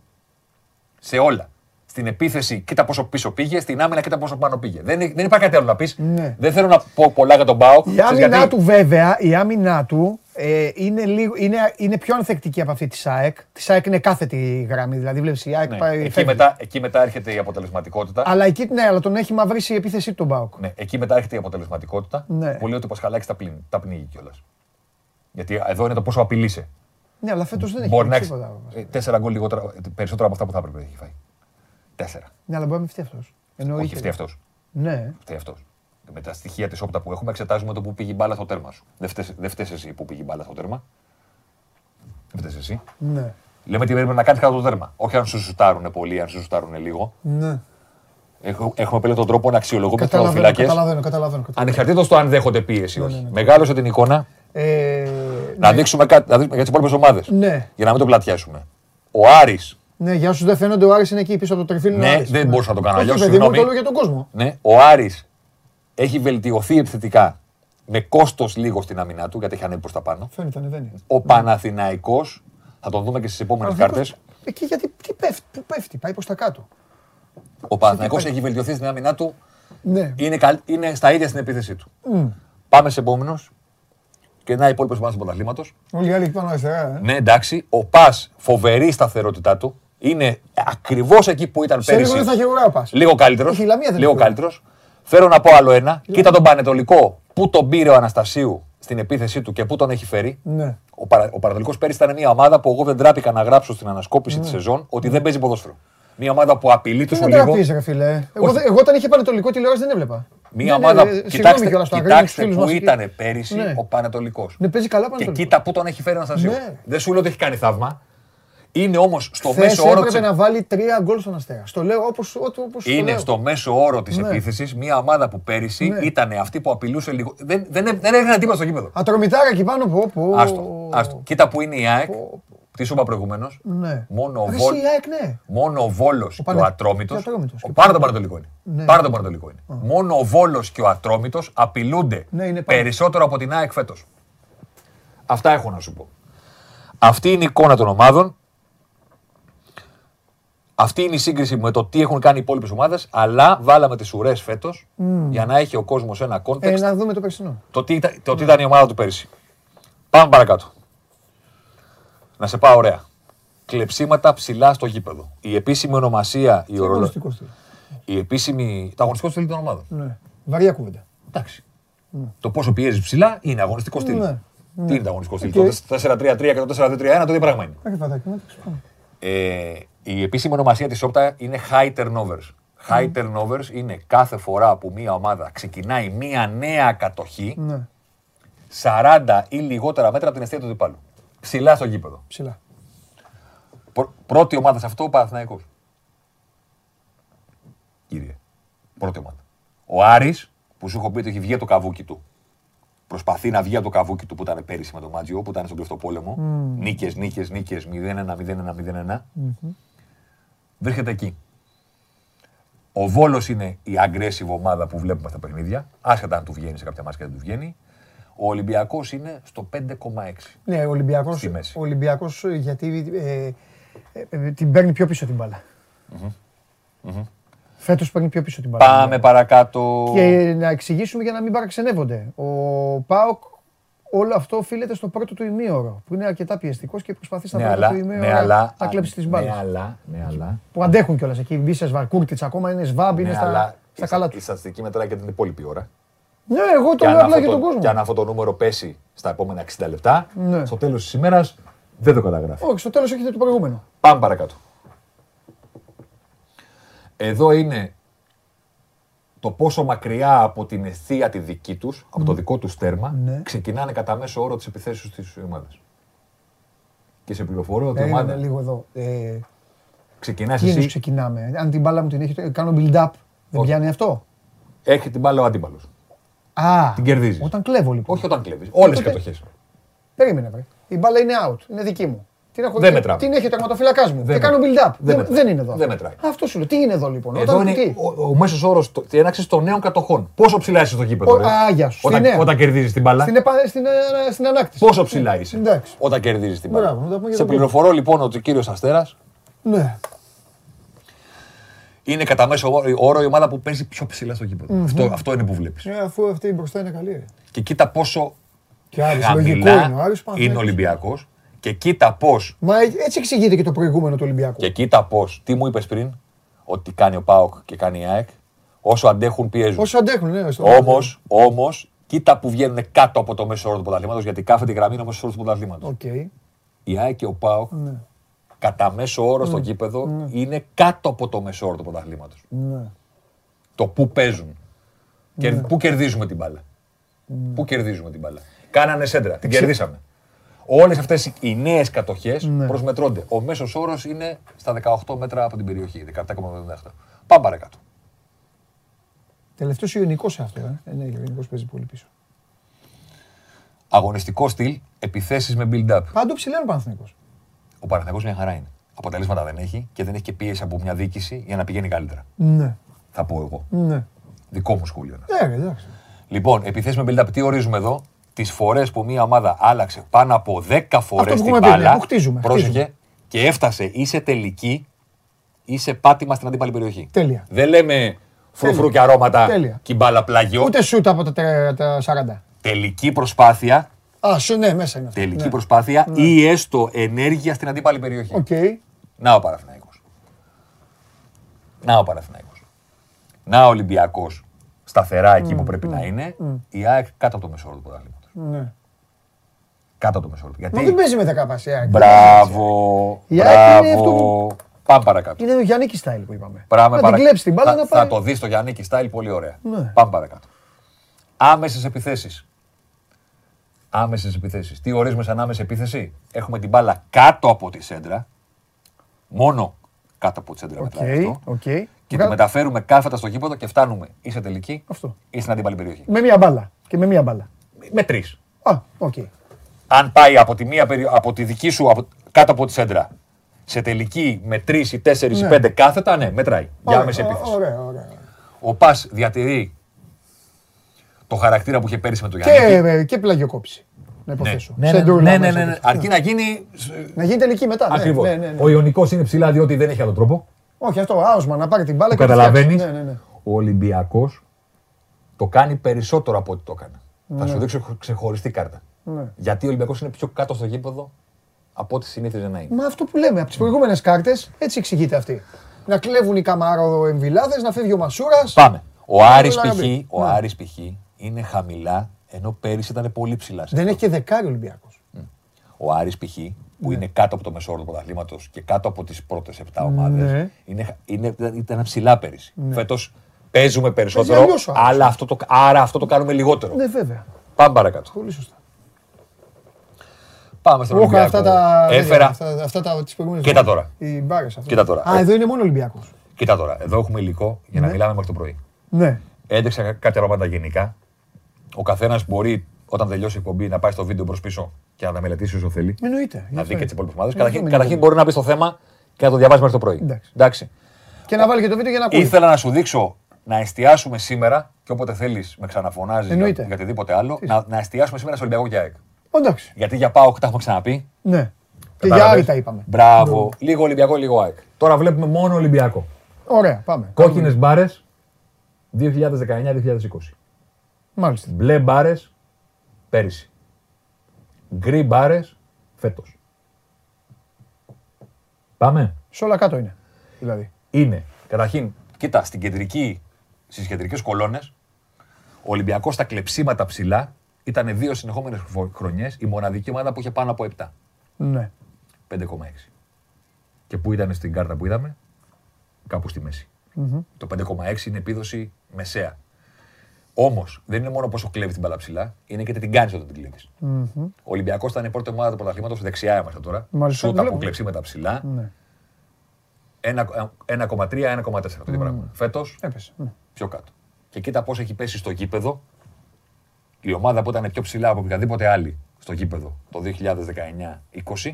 Σε όλα. Στην επίθεση, κοίτα πόσο πίσω πήγε. Στην άμυνα, κοίτα πόσο πάνω πήγε. Δεν, δεν υπάρχει κάτι άλλο να πεις. Ναι. Δεν θέλω να πω πολλά για τον Πάοκ. Η Ξέρεις άμυνά γιατί; του βέβαια, η άμυνά του ε, είναι, λίγο, είναι, είναι πιο ανθεκτική από αυτή της ΣΑΕΚ. Της ΣΑΕΚ είναι κάθετη η γραμμή, δηλαδή βλέπεις η ΑΕΚ Ναι. πάει, Εκεί, φεύγει. μετά, εκεί μετά έρχεται η αποτελεσματικότητα. Αλλά εκεί ναι, αλλά τον έχει μαυρίσει η επίθεσή του τον Μπάουκ. Ναι, εκεί μετά έρχεται η αποτελεσματικότητα Ναι. που λέει ότι ο Πασχαλάκη τα, πλύνει- τα πνίγει κιόλας. Γιατί εδώ είναι το πόσο απειλείσαι. Ναι, αλλά φέτος δεν έχει Μπορεί να παίξει έχεις τίποτα. τέσσερα γκολ λιγότερα, ε, περισσότερα από αυτά που θα έπρεπε να έχει φάει. Τέσσερα. Ναι, αλλά μπορεί να μην φταίει αυτός. Ενώ Όχι, είχε- φταίει αυτός. Ναι. Φταίει αυτός. Με τα στοιχεία της όπτα που έχουμε, εξετάζουμε το που πήγε η μπάλα στο τέρμα σου. Δεν φταίς, δεν φταίς εσύ που πήγε η μπάλα στο τέρμα. Δεν φταίς εσύ. Ναι. Λέμε τι πρέπει να κάνεις κάτω το τέρμα. Όχι αν σου σουτάρουν πολύ, αν σου σουτάρουν λίγο. Ναι. Έχω- Έχουμε πλέον τον τρόπο να αξιολογούμε του Καταλαβαίνω, θεματοφυλάκε. καταλαβαίνω, καταλαβαίνω. καταλαβαίνω. Ανεξαρτήτως το αν δέχονται πίεση ή Ναι, όχι. ναι, ναι. Μεγάλωσε την εικόνα Ε, να, ναι. δείξουμε κάτι, να δείξουμε για τις υπόλοιπες ομάδες. Ναι. Για να μην το πλατιάσουμε. Ο Άρης, Ναι, για όσους δεν φαίνονται, ο Άρης είναι εκεί πίσω από το τριφύλι. Ναι, δεν μπορούσα να το κάνω Όχι, αλλιώς, παιδί μου, συγγνώμη. το λέω για τον κόσμο. ναι, ο Άρης έχει βελτιωθεί επιθετικά με κόστος λίγο στην άμυνά του, γιατί έχει ανέβει προς τα πάνω. Φαίνεται, ανεβαίνει. Ο Παναθηναϊκός, θα τον δούμε και στις επόμενες κάρτες. Εκεί γιατί τι πέφτει, πού πέφτει, πάει προς τα κάτω. Ο Παναθηναϊκός έχει βελτιωθεί στην άμυνά του, Ναι. είναι, καλ- είναι στα ίδια στην επίθεσή του. Πάμε σε επόμενος. Και να οι υπόλοιπες ομάδες του πρωταθλήματος. Όλοι οι άλλοι εκεί πάνω αριστερά. ε. Ναι, εντάξει. Ο Πας, φοβερή η σταθερότητά του. Είναι ακριβώς εκεί που ήταν Σε λίγο πέρυσι. δεν θα έχει ουρά ο Πας. Λίγο καλύτερος. Όχι, η Λαμία δεν Λίγο έχει καλύτερος. Θέλω να πω άλλο ένα. Κοίτα τον Πανετολικό που τον πήρε ο Αναστασίου στην επίθεσή του και πού τον έχει φέρει. Ναι. Ο, Παρα... ο Πανετολικός πέρυσι ήταν μια ομάδα που εγώ δεν τράπηκα να γράψω στην ανασκόπηση Ναι. της σεζόν ότι δεν παίζει ποδόσφαιρο. Μια ομάδα που απειλεί Τι του να λίγο. τραπείς ρε φίλε. Εγώ, Όχι. δεν- εγώ όταν είχε πανετολικό τηλεόραση δεν έβλεπα. Μια Δεν, ομάδα. ε, συγγνώμη κοιτάξτε κιόλας, το κοιτάξτε αγρίνιος στους που φίλους μας εκεί. ήταν πέρυσι Ναι. ο Πανετολικός. Ναι, παίζει καλά Και πανετολικό. κοίτα πού τον έχει φέρει ο Αναστασίου. Ναι. Δεν σου λέω ότι έχει κάνει θαύμα. Είναι όμως στο Χθες μέσο όρο έπρεπε της... να βάλει τρία γκολ στον Αστέρα. Στο λέω όπως, ό- όπως το Είναι λέω. στο μέσο όρο της Ναι. επίθεσης μια ομάδα που πέρυσι Ναι. ήταν αυτή που απειλούσε λίγο. Δεν, δεν, δεν έκανε τίποτα στο γήπεδο. Ατρομητάρα εκεί πάνω πω πω. Άστο, άστο. Κοίτα που είναι η ΑΕΚ. Τι σου είπα προηγουμένως; Ναι. Μόνο ο Ρε, Βόλ- εσύ, η ΑΕΚ, ναι. Μόνο ο Βόλος και Πανε- ο Ατρόμητο. και ο Ατρόμητος. Και Πάνω τον Πανατολικό είναι. Ναι. Πάνω τον Πανατολικό είναι. Μόνο ο Βόλος και ο Ατρόμητος απειλούνται Ναι, είναι πάνω. περισσότερο από την ΑΕΚ φέτος. Αυτά έχω να σου πω. Αυτή είναι η εικόνα των ομάδων. Αυτή είναι η σύγκριση με το τι έχουν κάνει οι υπόλοιπες ομάδες. Αλλά βάλαμε τις ουρές φέτος για να έχει ο κόσμος ένα Ε, context να δούμε το περσινό. το τι, ήταν, το τι ήταν η ομάδα του πέρυσι. Πάμε παρακάτω. Να σε πάω ωραία. Κλεψίματα ψηλά στο γήπεδο. Η επίσημη ονομασία, η, ορολο... Αγωνιστικός στυλ. η επίσημη. Το αγωνιστικό στυλ των ομάδων. Ναι. Βαριά κουβέντα. Εντάξει. Το πόσο πιέζει ψηλά είναι αγωνιστικό στυλ. Ναι. Τι είναι το αγωνιστικό στυλ; Οκ. Το 4-3-3 και το 4-2-3-1 το ίδιο πράγμα είναι. Έχει φατάκι, εντάξει, πάμε. Ε, η επίσημη ονομασία της Όπτα είναι high turnovers. High turnovers είναι κάθε φορά που μια ομάδα ξεκινάει μια νέα κατοχή Ναι, 40 ή λιγότερα μέτρα από την εστία του αντιπάλου. Ψηλά στο γήπεδο. ψηλά. Πρω- πρώτη ομάδα σε αυτό ο Παναθηναϊκός. Κύριε. Πρώτη ομάδα. Ο Άρης, που σου έχω πει ότι έχει βγει από το καβούκι του. Προσπαθεί να βγει από το καβούκι του που ήταν πέρυσι με τον Μάτζιο, που ήταν στον κρυφτό πόλεμο. Νίκες, νίκες, νίκες, 0-1, 0-1, 0-1. Βρίσκεται εκεί. Ο Βόλος είναι η aggressive ομάδα που βλέπουμε στα παιχνίδια, άσχετα αν του βγαίνει σε κάποια μάτια και δεν του βγαίνει. Ο Ολυμπιακός είναι στο 5,6. Ναι, ο Ολυμπιακός, Στη μέση. ο Ολυμπιακός ε, γιατί ε, ε, ε, την παίρνει πιο πίσω την μπάλα. Φέτος παίρνει πιο πίσω την μπάλα. Πάμε παρακάτω. Και να εξηγήσουμε για να μην παραξενεύονται. Ο ΠΑΟΚ όλο αυτό οφείλεται στο πρώτο του ημίωρο, που είναι αρκετά πιεστικός και προσπαθεί στα Ναι, πρώτα αλλά, του ημίωρα ναι, αλλά, να κλέψει τις ναι, μπάλες. αλλά, ναι, αλλά, Που αντέχουν κιόλας εκεί. Μπίσες Βαρκούρτιτς ακόμα είναι σβάμπ, είναι ναι, στα, αλλά στα η- καλά Η του. στατιστική μετράει και την υπόλοιπη ώρα. Ναι, εγώ το Και λέω αν, απλά αυτό για τον το, κόσμο. και αν αυτό το νούμερο πέσει στα επόμενα 60 λεπτά, Ναι. στο τέλος της ημέρας δεν το καταγράφει. Όχι, στο τέλος έχετε το προηγούμενο. Πάμε παρακάτω. Εδώ είναι το πόσο μακριά από την αιστεία τη δική τους, από το δικό τους τέρμα, Ναι. ξεκινάνε κατά μέσο όρο τις επιθέσεις της ομάδας. Και σε πληροφορώ ότι η Περίμενε ομάδα λίγο εδώ. Ε, ξεκινάς τι εννοείς εσύ, ξεκινάμε; Αν την μπάλα μου την έχει, κάνω build-up. Δεν Όχι. πιάνει αυτό; έχει την μπάλα ο αντίπαλος. Α, Την κερδίζεις. όταν κλέβω λοιπόν. Όχι όταν κλέβεις. Όλες οι Τότε- κατοχές. Περίμενε, βρε. Η μπάλα είναι out. Είναι δική μου. Την, έχω, Δεν την- μετράμε. Την έχει ο τερματοφύλακά μου. Δεν και κάνω μετράει. build-up. Δεν Δεν, μετράει. δεν είναι εδώ. Δεν μετράει. Αυτό σου λέω. Τι είναι εδώ λοιπόν; Εδώ Όταν, είναι τι; ο, ο μέσος όρος τη έναξη των νέων κατοχών. Πόσο ψηλά είσαι στο γήπεδο, Ο- ρε; α, γεια σου. Όταν, Στη νέα. όταν κερδίζεις την μπάλα. Στην, επα- στην, ε, στην ανάκτηση. Πόσο ψηλά είσαι Εντάξει. όταν κερδίζεις την μπάλα. Μπράβο, να τα πούμε για Σε το πληροφορώ λοιπόν ότι ο κύριος Αστέρας Ναι. είναι κατά μέσο όρο η ομάδα που παίζει πιο ψηλά στο γήπεδο. αυτό, αυτό είναι που βλέπεις. Ε, αφού αυτή η μπροστά είναι καλή. ρε. Και κοίτα πόσο Και Άρης, λογικό χαμηλά είναι. Ο Άρης Παναθηναϊκός. είναι Ολυμπιακός. Και κοίτα πώς. Μα ε, έτσι εξηγείται και το προηγούμενο του Ολυμπιακού. Και κοίτα πώς. Τι μου είπες πριν, ότι κάνει ο Πάοκ και κάνει η ΑΕΚ. Όσο αντέχουν, πιέζουν. Όσο αντέχουν, ναι. στο- Όμως, όμως, κοίτα που βγαίνουν κάτω από το μέσο όρο του πρωταθλήματος, γιατί κάθετη γραμμή είναι ο μέσος όρο του πρωταθλήματος. Οκ. Η ΑΕΚ και ο ΠΑΟΚ Ναι. κατά μέσο όρο στο γήπεδο είναι κάτω από το μέσο όρο του πρωταθλήματος. Ναι. Το πού παίζουν. Και πού κερδίζουμε την μπάλα. Πού κερδίζουμε την μπάλα. Κάνανε σέντρα, την κερδίσαμε. Όλες αυτές οι νέες κατοχές Ναι. προσμετρώνται. Ο μέσος όρος είναι στα 18 μέτρα από την περιοχή. 17,78. Πάμε παρακάτω. Τελευταίος Ιωνικό σε αυτό. Ε. Ε, ναι, ο Ιωνικό παίζει πολύ πίσω. Αγωνιστικό στυλ, επιθέσεις με build-up. Πάντο ψηλά είναι ο Παναθηναϊκός. Ο Παναθηναϊκός μια χαρά είναι. Αποτελέσματα δεν έχει και δεν έχει και πίεση από μια διοίκηση για να πηγαίνει καλύτερα. Ναι. Θα πω εγώ. Ναι. Δικό μου σχόλιο. είναι. Ε, εντάξει. Λοιπόν, επιθέσεις με build-up, τι ορίζουμε εδώ; Τις φορές που μια ομάδα άλλαξε πάνω από 10 φορές που την έχουμε πει, ναι, μπάλα. που χτίζουμε, πρόσεχε, χτίζουμε. και έφτασε ή σε τελική ή σε πάτημα στην αντίπαλη περιοχή. Τέλεια. Δεν λέμε φρουφρού και αρώματα Τέλεια. και η μπάλα πλάγιο. Ούτε σούτ από τα, τε- τα 40. Τελική προσπάθεια, Α, σου, ναι, μέσα είναι αυτό. τελική ναι. προσπάθεια ή έστω ενέργεια στην αντίπαλη περιοχή. Οκ. Να ο Παναθηναϊκός. Να ο Παναθηναϊκός. Να ο Ολυμπιακός σταθερά εκεί που πρέπει να είναι. Η ΑΕΚ κάτω από το μέσο όρο του πρωταθλήματος. Ναι. Κάτω από το μέσο όρο. Μα Γιατί. δεν παίζει με δεκαπασία. Μπράβο. Η ΑΕΚ είναι αυτό Μπράβο. Πάμε παρακάτω. Είναι ο Γιάννη style που είπαμε. Πάμε να παρα- την κλέψει την μπάλα θα, να θα πάει. το δεις στο Γιάννη style πολύ ωραία. Ναι. Πάμε παρακάτω. Άμεσες επιθέσεις. Άμεσες επιθέσεις. Τι ορίζουμε σαν άμεση επίθεση; Έχουμε την μπάλα κάτω από τη σέντρα. Μόνο κάτω από τη σέντρα Οκ, μετράει αυτό. οκ. Και τη Βγα- μεταφέρουμε κάθετα στο γήπεδο και φτάνουμε ή σε τελική Αυτό. ή στην αντίπαλη περιοχή. Με μία μπάλα. Και με μία μπάλα. Με τρεις. Α, οκ. Αν πάει από τη, μία, περι- από τη δική σου από, κάτω από τη σέντρα σε τελική με τρεις ή τέσσερις ή Ναι. πέντε κάθετα, ναι, μετράει. Για Ωραία, άμεση επίθεση. Ωραία, ωραία. Ο Πας διατηρεί το χαρακτήρα που είχε πέρυσι με τον Και, Γιάννη. ε, και πλαγιοκόψη. Να Ναι. υποθέσω. Ναι, ναι, Σεντούλα ναι, ναι, μέσα ναι, ναι. εκεί. Αρκεί να γίνει. Να γίνει τελική μετά. ναι, Ακριβώς. Ναι, ναι, ναι. Ο Ιωνικός είναι ψηλά διότι δεν έχει άλλο τρόπο. Όχι αυτό, άοσμα να πάρει την μπάλα Το και να τη καταλαβαίνεις. φτιάξει. Ναι, ναι, ναι. Ο Ολυμπιακός το κάνει περισσότερο από ό,τι το έκανε. Θα σου δείξω ξεχωριστή κάρτα. Ναι. Γιατί ο Ολυμπιακός είναι πιο κάτω στο γήπεδο από ό,τι συνήθιζε να είναι. Μα αυτό που λέμε από τις προηγούμενες κάρτες, έτσι εξηγείται αυτή. Να κλέβουν οι καμάρο εμβυλάδε, να φεύγει ο Μασούρας. Πάμε. Ο να Άρης μπει. π.χ. Ο Ναι. Άρης π.χ. είναι χαμηλά, ενώ πέρυσι ήταν πολύ ψηλά. σε Δεν αυτό. έχει και δεκάρι Ολυμπιακός. Ο Άρης π.χ. που Ναι. είναι κάτω από το μεσόωρο του πρωταθλήματος και κάτω από τις πρώτες 7 ομάδες, Ναι. είναι, είναι, ήταν ψηλά πέρυσι. Φέτος παίζουμε περισσότερο, αλλιώς ο Άρης. αλλά αυτό το, άρα αυτό το κάνουμε λιγότερο. Ναι, βέβαια. Πάμε παρακάτω. Πολύ σωστά. Πάμε στον Όχι, Ολυμπιακό. αυτά τα. Έφερα. Αυτά, αυτά τα τις προηγούμενες Κοίτα φορές. τώρα. Οι μπάρες αυτά. Κοίτα τώρα. Α, Ε. εδώ είναι μόνο Ολυμπιακός. Κοίτα τώρα, εδώ έχουμε υλικό για να Ναι. μιλάμε μέχρι το πρωί. Ναι. Έντεξα κάποια πράγματα γενικά. Ο καθένας μπορεί όταν τελειώσει η εκπομπή να πάει στο βίντεο προς πίσω και να τα μελετήσει όσο θέλει. Εννοείται. Γι' Να αυτό δει και είναι. τις υπόλοιπες ομάδες. Γι' αυτό Καταρχήν, είναι καταρχήν αυτό. μπορεί να μπει στο θέμα και να το διαβάσει μέχρι το πρωί. Εντάξει. Εντάξει. Και να βάλει και το βίντεο για να ακούει. Ήθελα να σου δείξω να εστιάσουμε σήμερα και όποτε θέλεις με ξαναφωνάζεις για, Εννοείται. για οτιδήποτε άλλο, Τι να, να εστιάσουμε σήμερα στο Ολυμπιακό και ΑΕΚ. Εντάξει. Γιατί για πάω τα έχουμε ξαναπεί. Ναι. Και για Κατάλαβες; άλλη τα είπαμε. Μπράβο. Λίγο Ολυμπιακό, λίγο ΑΕΚ. Τώρα βλέπουμε μόνο Ολυμπιακό. Ωραία, πάμε. Κόκκινες μπάρες 2019-2020. Μάλιστα. Μπλε μπάρες πέρυσι. Γκρι μπάρες φέτος. Πάμε. Σε όλα κάτω είναι. Δηλαδή. Είναι, καταρχήν, κοίτα, στην κεντρική, στις κεντρικές κολόνες, ο Ολυμπιακός στα κλεψίματα ψηλά ήταν δύο συνεχόμενες φο- χρονιές η μοναδική ομάδα που είχε πάνω από 7. Ναι. 5,6. Και πού ήταν στην κάρτα που είδαμε, κάπου στη μέση. Το 5,6 είναι επίδοση μεσαία. Όμως δεν είναι μόνο πόσο κλέβει την μπαλά ψηλά, είναι και τι την κάνει όταν την κλεβει Ο Ολυμπιακός ήταν η πρώτη ομάδα του πρωταθλήματος, δεξιά είμαστε τώρα. Μάλιστα, Σούτα από βλέπω. κλεψίματα ψηλά. ναι. 1,3-1,4 το ίδιο πράγμα. Φέτος Έπεσε. Ναι. Πιο κάτω. Και κοίτα πώς έχει πέσει στο γήπεδο η ομάδα που ήταν πιο ψηλά από οποιαδήποτε άλλη στο γήπεδο το 2019-20.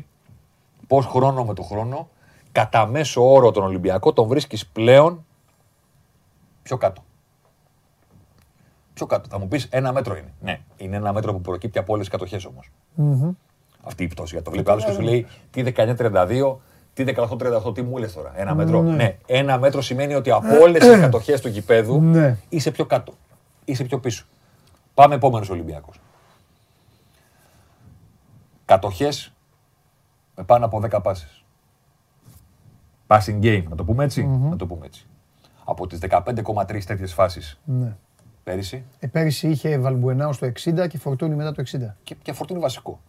Πώς χρόνο με το χρόνο, κατά μέσο όρο τον Ολυμπιακό τον βρίσκεις πλέον πιο κάτω. Πιο κάτω. Θα μου πεις ένα μέτρο είναι. Ναι, είναι ένα μέτρο που προκύπτει από όλες τις κατοχές όμως. Αυτή η πτώση. Γιατί το βλέπει άλλος και σου λέει τι 1932, τι 1838, τι μου λες τώρα. Ένα μέτρο. Ναι, ένα μέτρο σημαίνει ότι από όλες τις κατοχές του γηπέδου Ναι. είσαι πιο κάτω. Είσαι πιο πίσω. Πάμε επόμενος Ολυμπιακός. Κατοχές με πάνω από 10 πάσει. Passing game, να το πούμε έτσι. Να το πούμε έτσι. Από τις 15,3 τέτοιες φάσεις ναι. πέρυσι Ε, πέρυσι είχε Βαλμπουενάου στο 60 και Φορτούνη μετά το 60. και, και φορτούνι βασικό.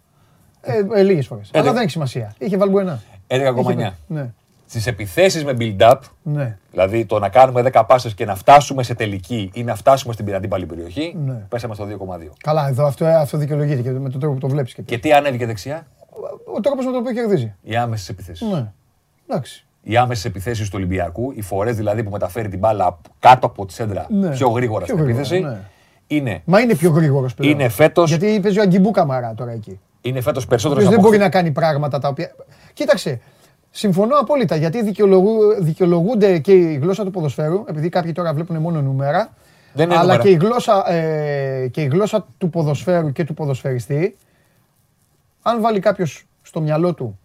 Ε, ε, Λίγες φορές. Αλλά Έντεκα. δεν έχει σημασία. Είχε Βαλμπουενά. 11,9. Ναι. Στις επιθέσεις με build-up, Ναι. δηλαδή το να κάνουμε 10 πάσες και να φτάσουμε σε τελική ή να φτάσουμε στην αντίπαλη περιοχή, Ναι. πέσαμε στο 2,2. Καλά, εδώ αυτό, αυτό δικαιολογείται και με τον τρόπο που το βλέπεις. Και, Και τι ανέβηκε δεξιά, Ο τρόπος με τον οποίο κερδίζει. οι άμεσες επιθέσεις. Ναι. Εντάξει. Οι άμεσες επιθέσεις του Ολυμπιακού, οι φορές δηλαδή που μεταφέρει την μπάλα κάτω από τη σέντρα Ναι. πιο γρήγορα Πιο στην γρήγορα, επίθεση, ναι. είναι, Μα είναι πιο γρήγορος πλέον. είναι φέτο Γιατί παίζει ο Αγκιμπού Καμαρά τώρα εκεί. είναι φέτος Ο περισσότερο οποίος δεν μπορεί να κάνει πράγματα τα οποία. Κοίταξε. Συμφωνώ απόλυτα γιατί δικαιολογού- δικαιολογούνται και η γλώσσα του ποδοσφαίρου, επειδή κάποιοι τώρα βλέπουν μόνο νούμερα. Δεν είναι αλλά νούμερα. και η, γλώσσα, ε, και η γλώσσα του ποδοσφαίρου και του ποδοσφαιριστή. Αν βάλει κάποιος στο μυαλό του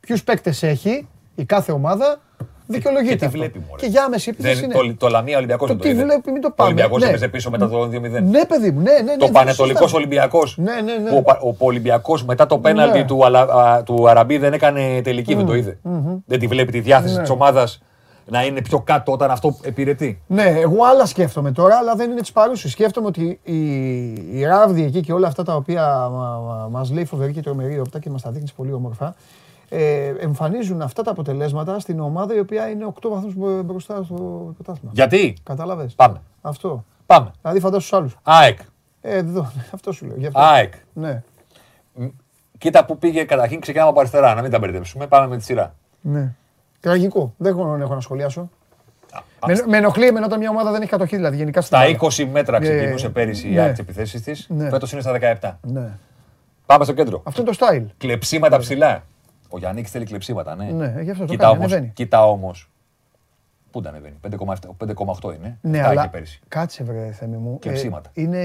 ποιους παίκτες έχει η κάθε ομάδα, δικαιολογείται. και τι αυτό. βλέπει, μωρέ. Και για άμεση επίθεση Δεν, είναι. το, το Λαμία Ολυμπιακός Το δεν το τι είδε. βλέπει, μην το Ο πάμε. Ολυμπιακός Ναι. έπαιζε πίσω μετά το 2-0. Ναι, παιδί μου, ναι, ναι. ναι Το δεν Πανετολικός σωστά. Ολυμπιακός. Ναι, ναι, ναι. Που ο, Πα- ο Ολυμπιακός μετά το πέναλτι Ναι. του, Αλα- α, του Αραμπί δεν έκανε τελική, δεν το είδε. Δεν τη βλέπει τη διάθεση Ναι. της ομάδας να είναι πιο κάτω όταν αυτό υπηρετεί. Ναι, εγώ άλλα σκέφτομαι τώρα, αλλά δεν είναι της παρούσης. Σκέφτομαι ότι η, η ράβδη εκεί και όλα αυτά τα οποία μα, μα, μας λέει φοβερή και τρομερή Opta και μας τα δείχνει πολύ όμορφα, ε, εμφανίζουν αυτά τα αποτελέσματα στην ομάδα η οποία είναι 8 βαθμούς μπρο- μπροστά στο πρωτάθλημα. Γιατί; Κατάλαβες. Πάμε. Αυτό. Πάμε. Δηλαδή φαντάσου τους άλλους. ΑΕΚ. Ε, εδώ, αυτό σου λέω. Γι αυτό. ΑΕΚ. Ναι, Κοίτα που πήγε καταρχήν, ξεκινάμε από αριστερά, να μην τα μπερδέψουμε. Πάμε με τη σειρά. ναι. Τραγικό. Δεν έχω, έχω να σχολιάσω. Με, με ενοχλεί εμένα όταν μια ομάδα δεν έχει κατοχή, δηλαδή γενικά στην Στα μπάλα. 20 μέτρα Ε, ξεκινούσε πέρυσι η ναι. ΑΕΚ τι επιθέσεις της. Ναι. Φέτος είναι στα 17. Ναι. Πάμε στο κέντρο. Αυτό είναι το style. Κλεψίματα ψηλά. Ο Γιάννης θέλει κλεψίματα, ναι. Ναι, γι' αυτό το κοίτα κάνει, όμως, ανεβαίνει. κοίτα όμως. Πού τα ανεβαίνει, 5,7 5,8 είναι. Ναι, Αυτά αλλά είχε πέρυσι. κάτσε βρε Θέμη μου. Κλεψίματα. Ε, είναι,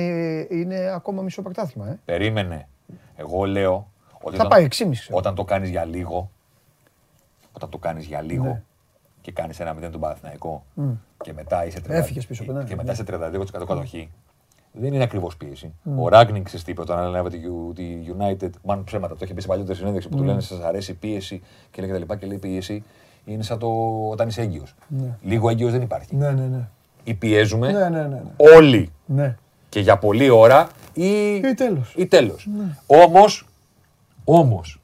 είναι ακόμα μισό πρωτάθλημα, ε. Περίμενε. Εγώ λέω ότι Θα όταν, πάει 6,5. ξέρω. όταν το κάνεις για λίγο, όταν το κάνεις για λίγο Ναι. και κάνεις ένα 0 τον Παναθηναϊκό και μετά είσαι 30, Έφυγες πίσω, ναι, και ναι. μετά είσαι 32% κατοχή, δεν είναι ακριβώς πίεση. Ο Ράγκνινγκ σε είπε όταν ανέλαβε τη U- τη United, μάλλον ψέματα, το είχε πει σε παλιότερη συνέντευξη που του λένε Σας αρέσει η πίεση και λέει, και τα λοιπά, και λέει πίεση είναι σαν το όταν είσαι έγκυος. Λίγο έγκυος δεν υπάρχει. Ναι, ναι, ναι. Ή πιέζουμε Ναι, ναι, ναι. ναι. όλοι ναι. και για πολλή ώρα ή, Ή τέλος. ή τέλος. Όμως, όμως,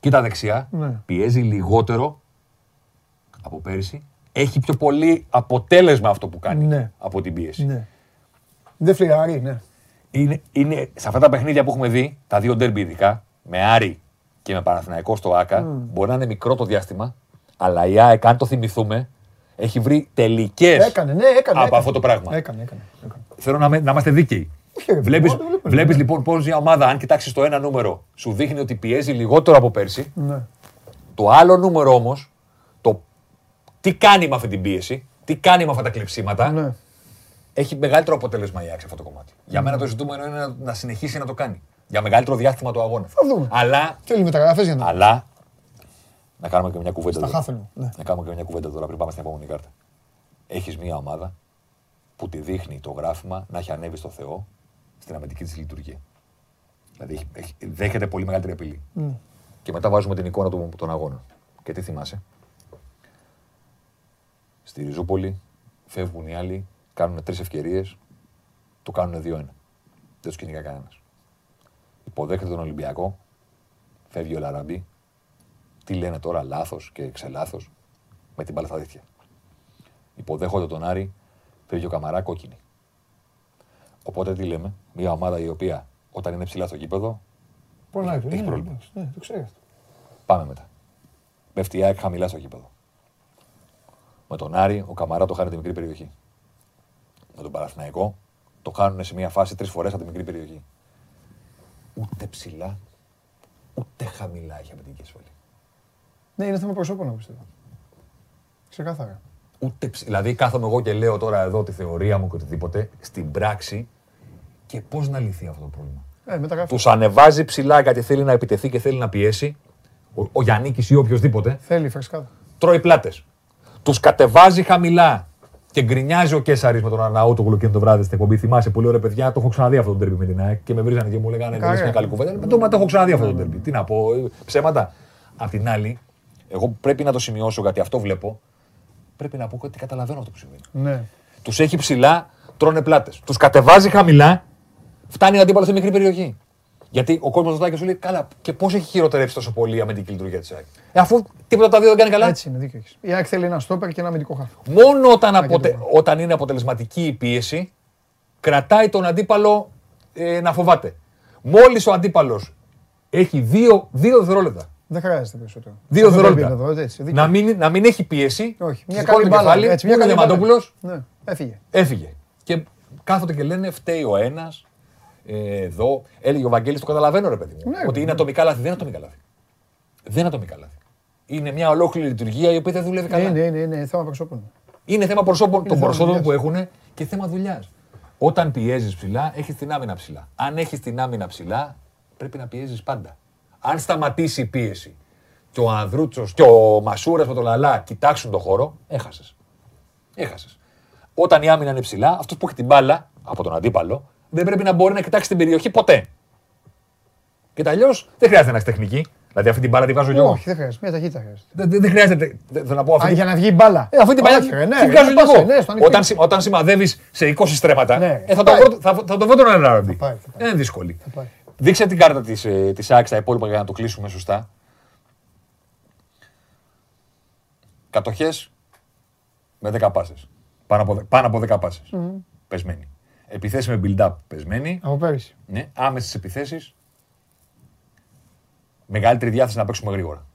κοίτα δεξιά, Ναι. πιέζει λιγότερο από πέρυσι. Έχει πιο πολύ αποτέλεσμα αυτό που κάνει Ναι. από την πίεση. Ναι. Δεν φλιαρεί, ναι. Είναι, είναι, σε αυτά τα παιχνίδια που έχουμε δει, τα δύο ντέρμπι ειδικά, με Άρη και με Παναθηναϊκό στο ΆΚΑ, μπορεί να είναι μικρό το διάστημα, αλλά η ΑΕΚ, αν το θυμηθούμε, έχει βρει τελικές Έκανε, ναι, έκανε. από έκανε. αυτό το πράγμα. Έκανε, έκανε. έκανε. Θέλω να, με- να είμαστε δίκαιοι. Όχι, ρε, Βλέπεις, εγώ το βλέπω, βλέπεις ναι. λοιπόν πώς μια ομάδα, αν κοιτάξεις το ένα νούμερο, σου δείχνει ότι πιέζει λιγότερο από πέρσι. Ναι. Το άλλο νούμερο όμως, το τι κάνει με αυτή την πίεση, τι κάνει με αυτά τα κλειψίματα, ναι. Έχει μεγαλύτερο αποτέλεσμα η ΑΕΚ σε αυτό το κομμάτι. Για μένα το ζητούμενο είναι να, να συνεχίσει να το κάνει. Για μεγαλύτερο διάστημα του αγώνα. Θα δούμε. Αλλά, Θέλει μεταγραφές για να αλλά, να κάνουμε και μια κουβέντα Στα τώρα. χάφενο, ναι. Να κάνουμε και μια κουβέντα τώρα πριν πάμε στην επόμενη κάρτα. Έχεις μια ομάδα που τη δείχνει το γράφημα να έχει ανέβει στο Θεό στην αμυντική της λειτουργία. Δηλαδή έχει, έχει- δέχεται πολύ μεγαλύτερη απειλή. Και μετά βάζουμε την εικόνα του, των αγώνων. Και τι θυμάσαι; Στη Ριζούπολη φεύγουν οι άλλοι, κάνουν τρεις ευκαιρίες, το κάνουν 2-1. Δεν τους κυνηγά κανένας. Υποδέχεται τον Ολυμπιακό, φεύγει ο Λαραμπή. Τι λένε τώρα, λάθος και ξελάθος, με την μπάλα στα δίχτυα. Υποδέχονται τον Άρη, φεύγει ο Καμαρά κόκκινη. Οπότε τι λέμε, μια ομάδα η οποία όταν είναι ψηλά στο γήπεδο, Πολλά Έχει ναι, πρόβλημα. ναι, Ναι, το ξέρω αυτό. πάμε μετά. Πέφτει η ΑΕΚ χαμηλά στο γήπεδο. Με τον Άρη, ο Καμαρά το χάνει τη μικρή περιοχή. Με τον Παναθηναϊκό, το χάνουν σε μια φάση τρεις φορές από τη μικρή περιοχή. Ούτε ψηλά, ούτε χαμηλά έχει αμυντική ασφαλή. Ναι, είναι θέμα προσώπων, εγώ πιστεύω. Ξεκάθαρα. Ούτε ψ... Δηλαδή κάθομαι εγώ και λέω τώρα εδώ τη θεωρία μου και οτιδήποτε, στην πράξη και πώς να λυθεί αυτό το πρόβλημα; Ε, μεταγραφή. Τους ανεβάζει ψηλά γιατί θέλει να επιτεθεί και θέλει να πιέσει. Ο, ο Γιάννη ή οποιοδήποτε Θέλει φρεσκάδα. τρώει πλάτες. Τους κατεβάζει χαμηλά και γκρινιάζει ο Κέσσαρη με τον Αναούτογλου και το βράδυ στην εκπομπή. Θυμάσαι πολύ ωραία παιδιά, το έχω ξαναδεί αυτό το τερμπι με την ΑΕΚ και με βρίζανε και μου λέγανε δεν Καλά. μια καλή κουβέντα. Με το, μα το έχω ξαναδεί αυτό το τερμπι. Τι να πω, ε, ψέματα. Απ' την άλλη, εγώ πρέπει να το σημειώσω γιατί αυτό βλέπω. Πρέπει να πω ότι καταλαβαίνω αυτό που συμβαίνει. Ναι. Τους έχει ψηλά, τρώνε πλάτες. Τους κατεβάζει χαμηλά, φτάνει ο αντίπαλος στη μικρή περιοχή. Γιατί ο κόσμος ρωτάει και σου λέει: Καλά, και πώς έχει χειροτερέψει τόσο πολύ η αμυντική λειτουργία της ΑΕΚ; Ε, αφού τίποτα από τα δύο δεν κάνει καλά. Έτσι είναι, δίκιο έχεις. Η ΑΕΚ θέλει ένα στόπερ και ένα αμυντικό χάφι. Μόνο όταν, αποτε... το όταν είναι αποτελεσματική η πίεση, κρατάει τον αντίπαλο ε, να φοβάται. Μόλις ο αντίπαλος έχει δύο, δύο δευτερόλεπτα. Δεν χρειάζεται περισσότερο. Δύο Σε αυτό το δευτερόλεπτα. επίπεδο, έτσι, δίκιο. Να μην, να μην έχει πίεση. Όχι, μια σηκώνει καλή το μπάλα. κεφάλι, Έτσι, μια ο καλή μπάλα. Διαμαντόπουλος Ναι, έφυγε. έφυγε. Και κάθονται και λένε φταίει ο ένας. Ε, εδώ έλεγε ο Βαγγέλης, το καταλαβαίνω ρε παιδί μου. Ναι, ότι ναι. είναι ατομικά λάθη. Δεν είναι ατομικά λάθη. Δεν είναι ατομικά λάθη. Είναι μια ολόκληρη λειτουργία η οποία δεν δουλεύει καλά. Είναι, είναι, είναι θέμα προσώπων. Είναι θέμα προσώπων, των θέμα προσώπων δουλειάς. που έχουν και θέμα δουλειάς. Όταν πιέζεις ψηλά, έχεις την άμυνα ψηλά. Αν έχεις την άμυνα ψηλά, πρέπει να πιέζεις πάντα. Αν σταματήσει η πίεση και ο Ανδρούτσος και ο Μασούρας με τον Λαλά κοιτάξουν τον χώρο, έχασες. Έχασες. Όταν η άμυνα είναι ψηλά, αυτός που έχει την μπάλα από τον αντίπαλο δεν πρέπει να μπορεί να κοιτάξει την περιοχή ποτέ. Και αλλιώς δεν χρειάζεται να έχεις τεχνική. Δηλαδή αυτή την μπάλα τη βάζω κι εγώ. Όχι, δεν χρειάζεται. Μια ταχύτητα χρειάζεται. Δεν, δεν- δεν χρειάζεται. Δεν, θέλω να πω αυτή Α, την- για να βγει η μπάλα. ε, αυτή την παλιά Όχι, ρε, ναι, τη ρε, βγάζω να κι πάσε, εγώ. ναι, στο ανοιχτό. Όταν, συ- όταν σημαδεύεις σε 20 στρέμματα, Ναι, ε, θα, θα το πάει. βρω, θα, θα το βρω τον Ανάραντι. πάει, θα πάει. Δεν είναι δύσκολη. πάει. Δείξε την κάρτα της, ε, της ΑΕΚ στα υπόλοιπα για να το κλείσουμε σωστά. Κατοχές με 10 πάσες. Πάνω από, δε- πάνω από 10 πάσες. Πεσμένη. Επιθέσεις με build-up πεσμένη. Από πέρυσι. Ναι. Άμεσες επιθέσεις. Μεγαλύτερη διάθεση να παίξουμε γρήγορα.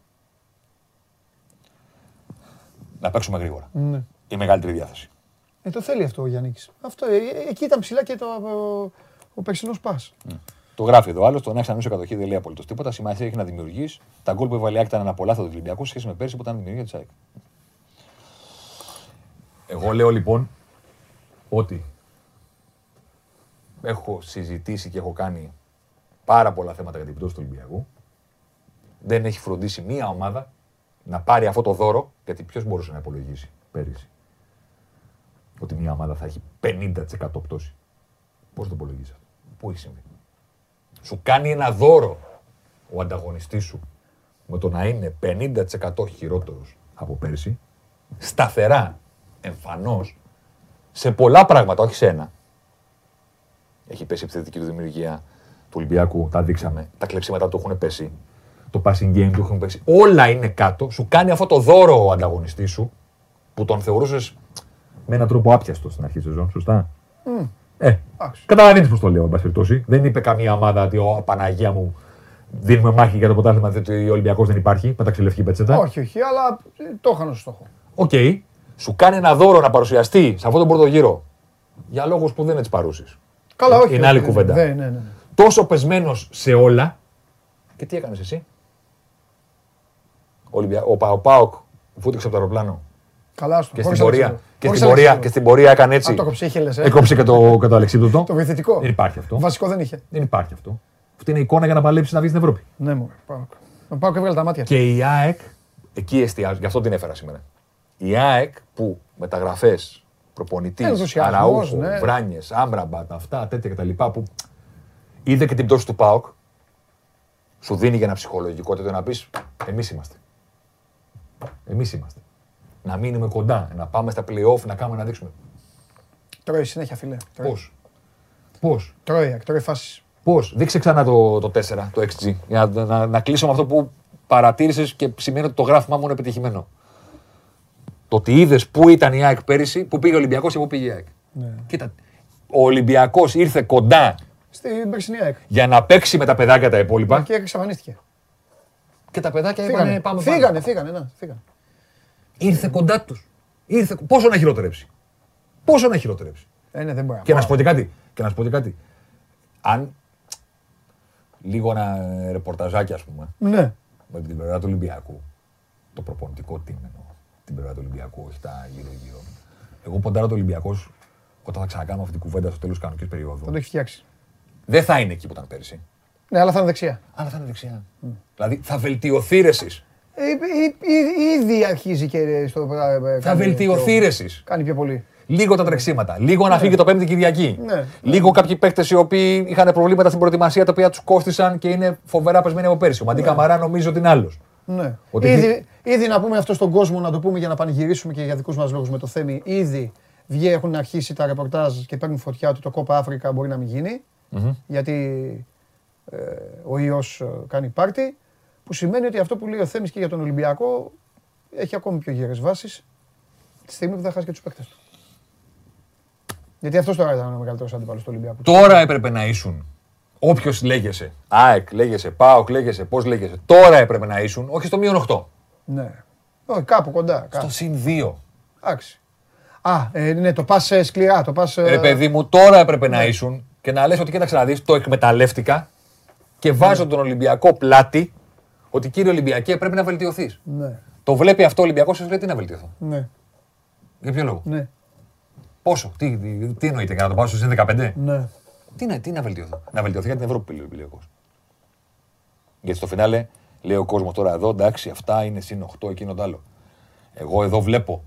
Να παίξουμε γρήγορα. Ναι. Η μεγαλύτερη διάθεση. Ε, το θέλει αυτό ο Γιάννη. Αυτό, ε, ε, εκεί ήταν ψηλά και το, ο, ο περσινός πας. Το γράφει εδώ άλλος. Το να έχεις ανούσει κατοχή δεν λέει απολύτως τίποτα. Σημασία έχει να δημιουργείς. Τα γκολ που έβαλε η ΑΕΚ ήταν αναπολάθα του Ολυμπιακούς σε σχέση με πέρσι που ήταν δημιουργία της ΑΕΚ. Εγώ λέω λοιπόν ότι έχω συζητήσει και έχω κάνει πάρα πολλά θέματα για την πτώση του Ολυμπιακού. Δεν έχει φροντίσει μία ομάδα να πάρει αυτό το δώρο, γιατί ποιος μπορούσε να υπολογίσει πέρυσι ότι μία ομάδα θα έχει 50% πτώση. Πώς το υπολογίζει αυτό; Πού έχει συμβεί; Σου κάνει ένα δώρο ο ανταγωνιστής σου με το να είναι 50% χειρότερος από πέρσι, σταθερά, εμφανώς, σε πολλά πράγματα, όχι σε ένα. Έχει πέσει η επιθετική του δημιουργία του Ολυμπιακού, τα δείξαμε. Τα κλεψίματα του έχουν πέσει. Το passing game του έχουν πέσει. Όλα είναι κάτω. Σου κάνει αυτό το δώρο ο ανταγωνιστής σου που τον θεωρούσες με έναν τρόπο άπιαστο στην αρχή της σεζόν. Σωστά; Ε, καταλαβαίνεις πώς το λέω, εν πάση περιπτώσει. Δεν είπε καμία ομάδα ότι ο Παναγία μου δίνουμε μάχη για το ποτάσμα ότι ο Ολυμπιακός δεν υπάρχει. Πέταξε λευκή πετσέτα. Όχι, όχι, αλλά ε, το είχαν ως στόχο. Οκ. Σου κάνει ένα δώρο να παρουσιαστεί σε αυτόν τον πρώτο γύρο για λόγους που δεν είναι της παρούσης. Καλά, όχι. Είναι όχι, άλλη ναι, κουβέντα. Ναι, ναι, ναι. ναι. Τόσο πεσμένος σε όλα. Και τι έκανες εσύ; Ο, Ολυμπια... ο, Πα- ο Πάοκ βούτυξε από το αεροπλάνο. Καλά στο. Και χωρίς στην, πορεία, Αλεξίου. και, Χωρίς στην πορεία, Αλεξίου. και στην πορεία έκανε έτσι. Α, το κόψε, είχε λες, ε. Έκοψε και το, και το αλεξίπτωτο. Το βοηθητικό. Δεν υπάρχει αυτό. Βασικό δεν είχε. Δεν υπάρχει αυτό. Αυτή είναι η εικόνα για να παλέψεις να βγεις στην Ευρώπη. Ναι, μου. Πάω. Πάω και έβγαλε τα μάτια. Και η ΑΕΚ, εκεί εστιάζω, γι' αυτό την έφερα σήμερα. Η ΑΕΚ που μεταγραφέ, προπονητής, Ενθουσιασμός, Αραούχο, ναι. Βράνιες, Άμπραμπατ, αυτά τέτοια κτλ. που είδε και την πτώση του ΠΑΟΚ, σου δίνει για ένα ψυχολογικό τέτοιο να πεις: Εμείς είμαστε. Εμείς είμαστε. Να μείνουμε κοντά, να πάμε στα playoff, να κάνουμε να δείξουμε. Τρώει συνέχεια, φιλέ. Τρώει. Πώς; Πώς; Τρώει, τρώει φάσεις. Πώς; Δείξε ξανά το, το 4, το XG. Για να, να, να κλείσω με αυτό που παρατήρησες και σημαίνει ότι το γράφημά μου είναι επιτυχημένο. Το ότι είδες πού ήταν η ΑΕΚ πέρυσι, πού πήγε ο Ολυμπιακός και πού πήγε η ΑΕΚ. Ναι. Κοίτα, ο Ολυμπιακός ήρθε κοντά Στην περσινή ΑΕΚ. για να παίξει με τα παιδάκια τα υπόλοιπα Και εξαφανίστηκε. και τα παιδάκια Φύγανε, είπανε πάμε πάνω. φύγανε, φύγανε, ναι, φύγανε. Ήρθε κοντά τους. Ήρθε... Πόσο να χειροτερέψει. Πόσο να χειροτερέψει. Ε, ναι, δεν μπορεί. Και να σου πω και κάτι. Και να σου πω και κάτι. Αν λίγο ένα ρεπορταζάκι, ας πούμε, Ναι. με την πλευρά του Ολυμπιακού. Το προπονητικό team εννοώ. Την πλευρά του Ολυμπιακού, όχι τα γύρω-γύρω. Εγώ ποντάρω το Ολυμπιακός όταν θα ξανακάνουμε αυτή την κουβέντα στο τέλος τη κανονική Θα περίοδου. το έχει φτιάξει. Δεν θα είναι εκεί που ήταν πέρυσι. Ναι, αλλά θα είναι δεξιά. Αλλά θα είναι δεξιά. Δηλαδή θα βελτιωθεί ρε εσείς. Ε, ε, ε, Ήδη αρχίζει και στο. ε, Θα κάνει βελτιωθεί πιο- ρε εσείς. Κάνει πιο πολύ. Λίγο τα τρεξίματα. Λίγο να φύγει το Πέμπτη Κυριακή. Ναι. Λίγο κάποιοι παίκτες οι οποίοι είχαν προβλήματα στην προετοιμασία τα οποία τους κόστησαν και είναι φοβερά πεσμένοι από πέρσι. Ο Μαντί Καμαρά νομίζω ότι είναι άλλος. Ναι. Ότι Ήδη, ήδη να πούμε αυτό στον κόσμο, να το πούμε για να πανηγυρίσουμε και για δικούς μας λόγους με το Θέμη. Ήδη βγει, έχουν αρχίσει τα ρεπορτάζ και παίρνουν φωτιά ότι το Κόπα Αφρικα μπορεί να μην γινει Γιατί ε, ο ιός κάνει πάρτι. Που σημαίνει ότι αυτό που λέει ο Θέμης και για τον Ολυμπιακό έχει ακόμη πιο γερές βάσεις τη στιγμή που θα χάσει και τους παίκτες του. Γιατί αυτός τώρα ήταν ο μεγαλύτερος αντίπαλο του Ολυμπιακού. Τώρα έπρεπε να ήσουν. Όποιος λέγεσαι. ΑΕΚ, λέγεσαι. ΠΑΟΚ, λέγεσαι. Πώς λέγεσαι. Τώρα έπρεπε να ήσουν. Όχι στο μείον 8. Ναι. Όχι, κάπου κοντά. Κάπου. Στο συν 2. Εντάξει. Α, ε, ναι, το πας σκληρά. Το πας, ε, Ρε παιδί μου, τώρα έπρεπε να ήσουν και να λες ότι κοίταξε να δεις, το εκμεταλλεύτηκα και βάζω τον Ολυμπιακό πλάτη ότι κύριε Ολυμπιακέ πρέπει να βελτιωθείς. Ναι, Το βλέπει αυτό ο Ολυμπιακός και σου λέει τι να βελτιωθώ. ναι, Για ποιο λόγο; ναι, Πόσο, τι, τι, τι εννοείται, για να το πάω στο συν 15. ναι. Τι, να, τι να βελτιωθώ; Να βελτιωθεί για την Ευρώπη που λέει ο Ολυμπιακός. Γιατί στο φινάλε λέει ο κόσμος τώρα εδώ, εντάξει, αυτά είναι συν 8, εκείνο το άλλο. Εγώ εδώ βλέπω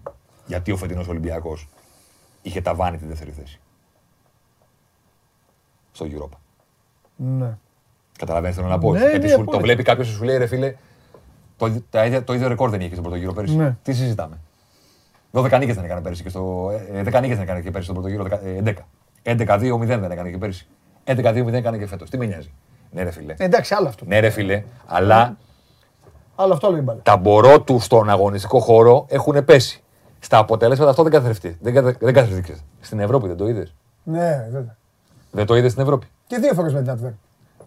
γιατί ο φετινός Ολυμπιακός είχε ταβάνει τη δεύτερη θέση. Στο Europa. ναι. Καταλαβαίνετε τι θέλω να πω; Ναι, Γιατί ναι, σου- το απόλυτα. βλέπει κάποιος και σου λέει ρε φίλε, το, τα ίδια- το ίδιο ρεκόρ δεν είχε και στον πρώτο γύρο πέρυσι. Ναι. Τι συζητάμε; 12 νίκες δεν έκανε πέρυσι και στο. ε, ε, 10 νίκες δεν έκανε και πέρυσι στον πρώτο γύρο. 10, ε, 11. 11-2-0 δεν έκανε και πέρυσι. 11-2-0 έκανε και φέτος. Τι με νοιάζει. Ναι, ρε φίλε. Ε, Εντάξει, άλλο αυτό. Ναι, ρε φίλε. Αλλά Άλλο αυτό, άλλο η μπάλα. τα μπορώ του στον αγωνιστικό χώρο έχουν πέσει. Στα αποτελέσματα αυτό δεν καθρεφτεί. Δεν, καθε- δεν καθρεφτήκες. Στην Ευρώπη δεν το είδες; Ναι, βέβαια. Δεν το είδες στην Ευρώπη; Και δύο φορές με την Adver.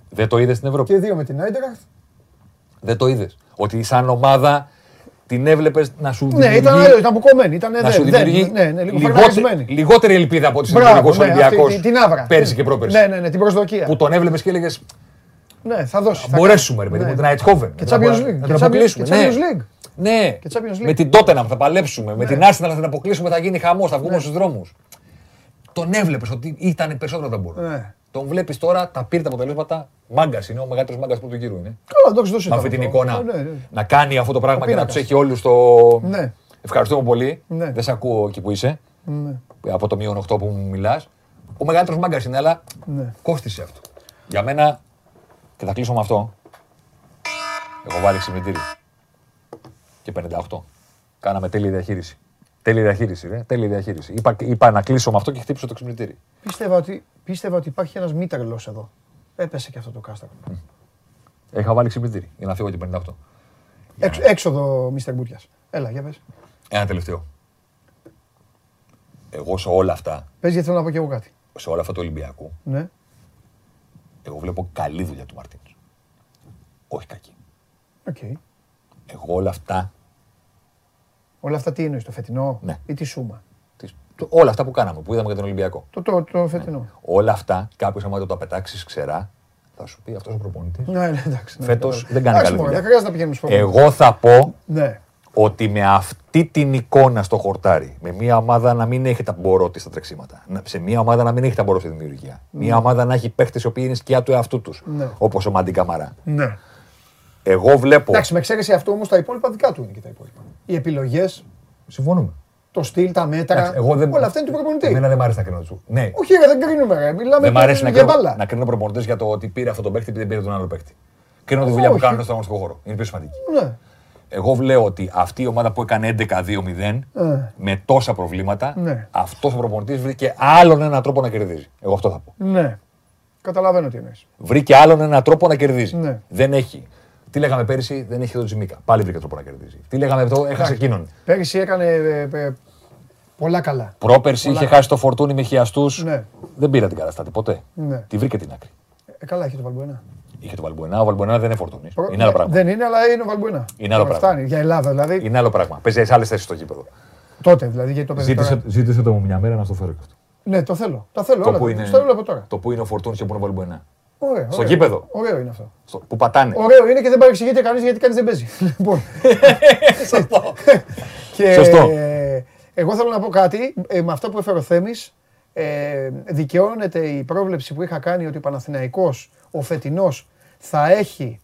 Δεν το είδες στην Ευρώπη; Και δύο με την Άιντραχτ. Δεν το είδες. Ότι σαν ομάδα την έβλεπες να σου Ναι, ήταν δημιουργεί- άλλο, ήταν αποκομμένη. Ήταν να δεν- σου δεν- δημιουργεί Ναι, ναι, λίγο λιγότερη, φρεγαρισμένη. λιγότερη ελπίδα από ότι είσαι Μπράβο, δημιουργικό ναι, Ολυμπιακό αυτή, την άβρα. πέρσι και πρόπερσι. Ναι, ναι, ναι, την προσδοκία. Που τον έβλεπες και έλεγες Ναι, θα δώσει. θα Μπορέσουμε, ρε κάνει. παιδί μου, Ναι. την Αιτχόβεν. Και Champions League. Να Και την Champions- αποκλείσουμε. και ναι. Champions League. Ναι, Και Champions League. με την Tottenham θα παλέψουμε. Με την Arsenal θα την αποκλείσουμε, θα γίνει χαμός, θα βγούμε στους δρόμους. Τον έβλεπες ότι ήταν περισσότερο από τα μπορώ. Ναι. Τον βλέπεις τώρα, τα πήρε τα αποτελέσματα. Μάγκας είναι, ο μεγαλύτερος μάγκας πρώτου γύρου είναι. Καλά, εντάξει, δώσε Με το αυτή την αυτό. εικόνα Ναι, ναι. να κάνει αυτό το πράγμα και να πίνακας. τους έχει όλους στο. Ναι. Ευχαριστούμε πολύ. Ναι. Δεν σε ακούω εκεί που είσαι. Ναι. Από το μείον 8 που μου μιλάς. Ο μεγαλύτερος μάγκας είναι, αλλά Ναι. κόστησε αυτό. Για μένα, και θα κλείσω με αυτό. Έχω βάλει ξυπνητήρι. Και 58. Κάναμε τέλεια διαχείριση. Τέλεια διαχείριση, ρε. Τέλεια διαχείριση. Είπα, είπα να κλείσω με αυτό και χτύπησα το ξυπνητήρι. Πίστευα ότι, πίστευα ότι υπάρχει ένας μη τρελός εδώ. Έπεσε και αυτό το κάστρο. Είχα βάλει ξυπνητήρι για να φύγω και 58. Έξω, έξοδο, Μίστερ Μπουτιάς. Έλα, για πες. Ένα τελευταίο. Εγώ σε όλα αυτά, Πες γιατί θέλω να πω και εγώ κάτι. σε όλα αυτά του Ολυμπιακού, Ναι. εγώ βλέπω καλή δουλειά του Μαρτίνς. Όχι κακή. Οκ. Εγώ όλα αυτά, Όλα αυτά τι εννοείς, το φετινό Ναι. ή τη σούμα; τις- το- όλα αυτά που κάναμε, που είδαμε για τον Ολυμπιακό. Το, το, το φετινό. Όλα αυτά, κάποιος άμα το τα πετάξεις ξερά, θα σου πει αυτός ο προπονητής. Ναι, ναι, εντάξει. ναι, Φέτος κατάλαβα. δεν κάνει Εντάξει, καλή μωρέ, δουλειά. Δεν χρειάζεται να πηγαίνουμε στο Εγώ θα πω Ναι. ότι με αυτή την εικόνα στο χορτάρι, με μια ομάδα να μην έχει τα μπορότη στα τρεξίματα, να- σε μια ομάδα να μην έχει τα μπορότη στη δημιουργία, μια ομάδα να έχει παίχτες οι οποίοι είναι σκιά του εαυτού τους, Ναι. όπως ο Μαντί Καμαρά. Ναι. Εγώ βλέπω. Εντάξει, με εξαίρεση αυτό όμως τα υπόλοιπα δικά του είναι και τα υπόλοιπα. Οι επιλογές, Συμφωνούμε. το στυλ, τα μέτρα. εγώ δεν... Όλα αυτά είναι του προπονητή. Εμένα δεν μ' αρέσει να κρίνω τους. Ναι, Όχι, ρε, δεν κρίνουμε. Ρε. Μιλάμε δεν μ' αρέσει να για κρίνω, μπάλα. να κρίνω προπονητές για το ότι πήρε αυτό τον παίχτη επειδή δεν πήρε τον άλλο παίχτη. Κρίνω τη δουλειά που Όχι. κάνουν στον αγωνιστικό χώρο. Είναι πιο σημαντική. Ναι. Εγώ λέω ότι αυτή η ομάδα που έκανε 11-2-0 Ε. με τόσα προβλήματα, Ναι. αυτός ο προπονητής βρήκε άλλον έναν τρόπο να κερδίζει. Εγώ αυτό θα πω. ναι. Καταλαβαίνω τι εννοείς. Βρήκε άλλον έναν τρόπο να κερδίζει. Ναι. Δεν έχει. Τι λέγαμε πέρυσι, δεν έχει τον Τζιμίκα. Πάλι βρήκε τρόπο να κερδίζει. Τι λέγαμε το, έχασε εκείνον. Πέρυσι έκανε ε, ε, πολλά καλά. Πρόπερση Πολλά είχε καλά. χάσει το φορτούνι με χιαστούς. Ναι. Δεν πήρα την καταστάτη ποτέ. Ναι. Τη βρήκε την άκρη. Ε, καλά, έχει το Βαλμπουενά. Είχε το Βαλμπουενά. Ο Βαλμπουενά δεν είναι φορτούνι. Προ- Είναι άλλο ναι, πράγμα. Δεν είναι, αλλά είναι ο Βαλμπουενά. Είναι άλλο Τώρα πράγμα. Φτάνει για Ελλάδα δηλαδή. Είναι άλλο πράγμα. Παίζει σε άλλες θέσεις στο γήπεδο. Τότε δηλαδή, γιατί το παιδί τώρα- ζήτησε το μου μια μέρα να στο φέρω και αυτό. Ναι, το θέλω. Τα θέλω Το όλα. που Το, είναι- στο λέω από τώρα. Το που είναι ο φορτούνι και που είναι ο Βαλμπουενά. Ωραίο, Στο ωραίο. γήπεδο. Ωραίο είναι αυτό. Στο- Που πατάνε. Ωραίο είναι και δεν παρεξηγείται κανείς γιατί κανείς δεν παίζει. Λοιπόν. Σωστό. και, Σωστό. ε, εγώ θέλω να πω κάτι. ε, με αυτό που έφερε ο Θέμης, ε, δικαιώνεται η πρόβλεψη που είχα κάνει ότι ο Παναθηναϊκός, ο φετινός, θα έχει,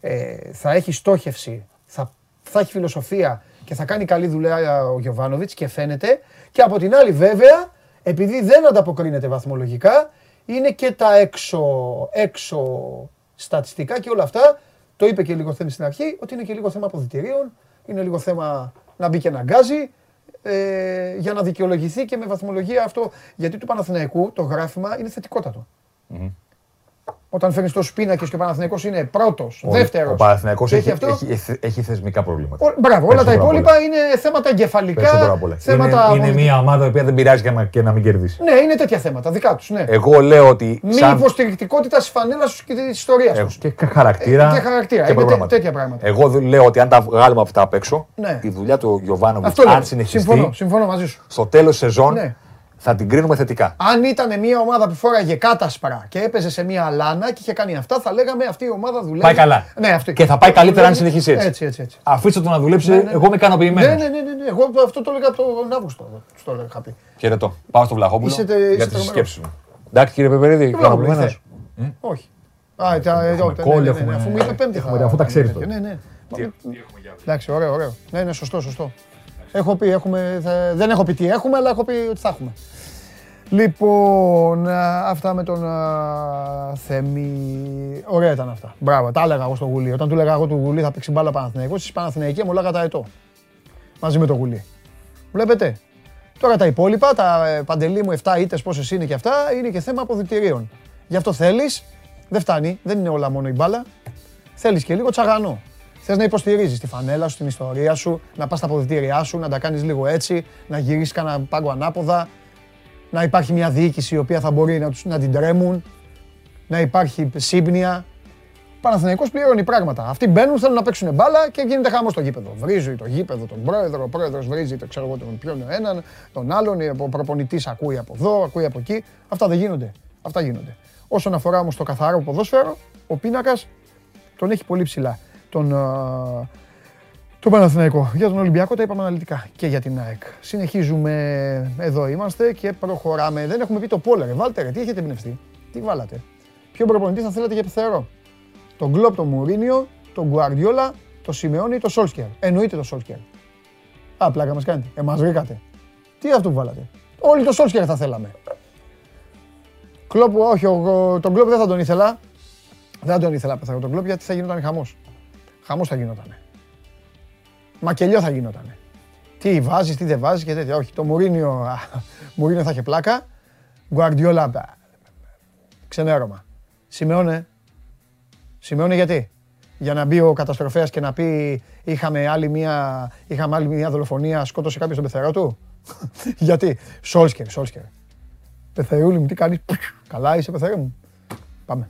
ε, θα έχει στόχευση, θα, θα έχει φιλοσοφία και θα κάνει καλή δουλειά ο Γιωβάνοβιτς και φαίνεται. Και από την άλλη βέβαια, επειδή δεν ανταποκρίνεται βαθμολογικά, είναι και τα έξω, έξω στατιστικά και όλα αυτά. Το είπε και λίγο θέμα στην αρχή, ότι είναι και λίγο θέμα αποδητηρίων, είναι λίγο θέμα να μπει και να γκάζει, ε, για να δικαιολογηθεί και με βαθμολογία αυτό. Γιατί του Παναθηναϊκού το γράφημα είναι θετικότατο. Όταν φέρνεις τόσου πίνακε και ο Παναθηναϊκός είναι πρώτος, δεύτερος. Ο Παναθηναϊκός έχει, έχει, έχει θεσμικά προβλήματα. Μπράβο, όλα τα Περισσότερο απ' υπόλοιπα είναι θέματα Περισσότερο εγκεφαλικά. απ' όλα. Θέματα Είναι, είναι μια ομάδα η οποία δεν πειράζει και να, και να μην κερδίσει. Ναι, είναι τέτοια θέματα, δικά τους. Ναι. Εγώ λέω ότι. Μη σαν- υποστηρικτικότητας τη φανέλας του και της ιστορίας Έχω τους. και χαρακτήρα. Ε, και χαρακτήρα. Είναι προγράμματα. τέ- τέτοια πράγματα. Εγώ δου- λέω ότι αν τα βγάλουμε αυτά απ' έξω, Ναι. η δουλειά του Γιωβάνοβιτς, Αυτό λέω. αν συνεχιστεί, Συμφωνώ, συμφωνώ μαζί σου. στο τέλος σεζόν Ναι. Θα την κρίνουμε θετικά. Αν ήταν μια ομάδα που φόραγε κάτασπρα και έπαιζε σε μια λάνα και είχε κάνει αυτά, θα λέγαμε αυτή η ομάδα δουλεύει. Πάει καλά. Ναι, αυτή. Και θα πάει καλύτερα αν Δουλεύει- συνεχίσει έτσι. Έτσι, έτσι. έτσι. Αφήστε το να δουλέψει, Ναι, ναι. εγώ είμαι ικανοποιημένος. Ναι, ναι, ναι, ναι, ναι. Εγώ αυτό το έλεγα από τον Αύγουστο. Του το είχα πει. Χαιρετώ. Πάω στο Βλαχόπουλο Είσαι τε- για είσαι τι τρομερός. σκέψει μου. Εντάξει κύριε Πεπερίδη, Τι βλέπω, ικανοποιημένο. ήρθες; Όχι. Α, τα, Έχουμε εδώ, ναι, call, ναι, ναι, έχουμε- Αφού μου είπε πέμπτη έχουμε- θα- αφού τα ξέρεις Ναι, τώρα. ναι. Εντάξει, ωραίο, ωραίο. Ναι, ναι, σωστό, σωστό. Έχω πει, έχουμε, θα- δεν έχω πει τι έχουμε, αλλά έχω πει ότι θα έχουμε. Λοιπόν, α, αυτά με τον α, Θέμη. Ωραία ήταν αυτά. Μπράβο, τα έλεγα εγώ στο γουλί. Όταν του έλεγα εγώ του γουλί θα παίξει μπάλα Παναθηναϊκός, εσείς Παναθηναϊκοί μου λέγατε αετό. Μαζί με το γουλί. Βλέπετε. Τώρα τα υπόλοιπα, τα ε, παντελή μου 7 ήττες πόσες είναι και αυτά, είναι και θέμα αποδητηρίων. Γι' αυτό θέλεις, δεν φτάνει, δεν είναι όλα μόνο η μπάλα. Θέλεις και λίγο τσαγανό. Θες να υποστηρίζεις τη φανέλα σου, την ιστορία σου, να πας στα αποδητήριά σου, να τα κάνεις λίγο έτσι, να γυρίσεις κανένα πάγκο ανάποδα, να υπάρχει μια διοίκηση η οποία θα μπορεί να, τους, να την τρέμουν, να υπάρχει σύμπνοια. Ο Παναθηναϊκός πληρώνει πράγματα. Αυτοί μπαίνουν, θέλουν να παίξουν μπάλα και γίνεται χαμός στο γήπεδο. Βρίζει το γήπεδο τον πρόεδρο, ο πρόεδρος βρίζει το, ξέρω εγώ, τον ποιον έναν, τον άλλον, ο προπονητής ακούει από εδώ, ακούει από εκεί. Αυτά δεν γίνονται. Αυτά γίνονται. Όσον αφορά όμως το καθαρό ποδόσφαιρο, ο πίνακας τον έχει πολύ ψηλά. Τον, α, τον Παναθηναϊκό. Για τον Ολυμπιακό τα είπαμε αναλυτικά και για την ΑΕΚ. Συνεχίζουμε, εδώ είμαστε και προχωράμε. Δεν έχουμε πει το Πόλερ. Βάλτε ρε, τι έχετε εμπνευστεί. Τι βάλατε. Ποιο προπονητή θα θέλατε για επιθερό. Τον Κλόπ, τον Μουρίνιο, τον Γκουαρδιόλα, τον Σιμεώνη, τον Σόλσκερ. Εννοείται τον Σόλσκερ. Α, πλάκα μας κάνετε. Ε, μας βρήκατε. Τι αυτό που βάλατε. Όλοι τον Σόλσκερ θα θέλαμε. Κλόπ, όχι, ο- τον Κλόπ δεν θα τον ήθελα. Δεν θα τον ήθελα πεθαρό τον Κλόπ γιατί θα γινόταν χαμός. Χαμός θα γινότανε. Μακελιό θα γινότανε. Τι βάζεις, τι δεν βάζεις και τέτοια. Όχι, το Μουρίνιο, α, Μουρίνιο θα είχε πλάκα. Γκουαρντιόλα, μπα, ξενέρωμα. Σιμεώνε. Σιμεώνε γιατί. Για να μπει ο καταστροφέας και να πει είχαμε άλλη μια, είχαμε άλλη μια δολοφονία, σκότωσε κάποιος τον πεθερό του. γιατί. Σόλσκερ, Σόλσκερ. Πεθερούλη μου, τι κάνεις; Καλά είσαι πεθερέ μου. Πάμε.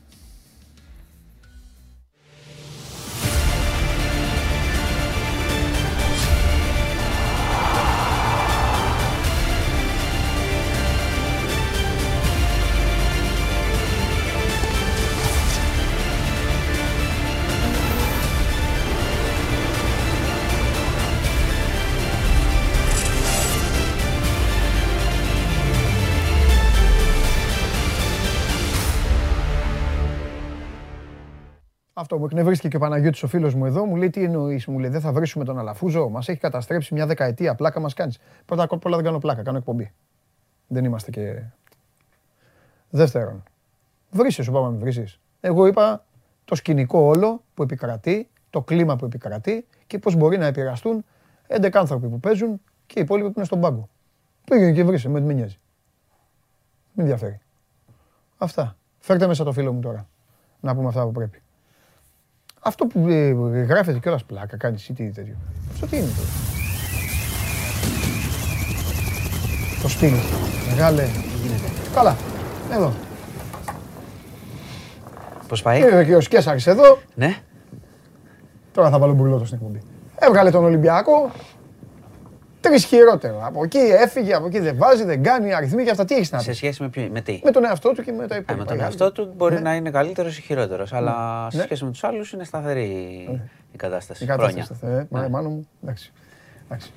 Αυτό μου εκνευρίστηκε και ο Παναγιώτης ο φίλος μου εδώ, μου λέει τι εννοείς, μου λέει δεν θα βρίσουμε τον Αλαφούζο, μας έχει καταστρέψει μια δεκαετία, πλάκα μας κάνεις. Πρώτα απ' όλα δεν κάνω πλάκα, κάνω εκπομπή. Δεν είμαστε και... Δεύτερον, βρίσκε σου πάμε να με βρίσεις. Εγώ είπα το σκηνικό όλο που επικρατεί, το κλίμα που επικρατεί και πώς μπορεί να επηρεαστούν 11 άνθρωποι που παίζουν και οι υπόλοιποι που είναι στον πάγκο. Πήγαινε και βρίσκε, με με νοιάζει. Με ενδιαφέρει. Αυτά. Φέρτε μέσα το φίλο μου τώρα. Να πούμε αυτά που πρέπει. Αυτό που ε, γράφεται κιόλας πλάκα, κάνεις ή τι τέτοιο. Αυτό τι είναι τώρα; Το στυλ. Μεγάλε. Καλά. Εδώ. Πώς πάει; Είναι και ο Σκέσαρης εδώ. Ναι. Τώρα θα βάλω μπουρλότο στην εκπομπή. Έβγαλε τον Ολυμπιακό. Τρεις χειρότερο. Από εκεί έφυγε, από εκεί δεν βάζει, δεν κάνει αριθμοί και αυτά. Τι έχεις να Σε πεις; σχέση με, ποιο, με τι; Με τον εαυτό του και με τα Α, υπόλοιπα. με τον εαυτό του μπορεί Ναι. να είναι καλύτερος ή χειρότερος. Αλλά σε Ναι. σχέση με τους άλλους είναι σταθερή η κατάσταση. Η κατάσταση. Χρόνια. Ε, μα- Ναι. Μάνο μου. Εντάξει. Εντάξει.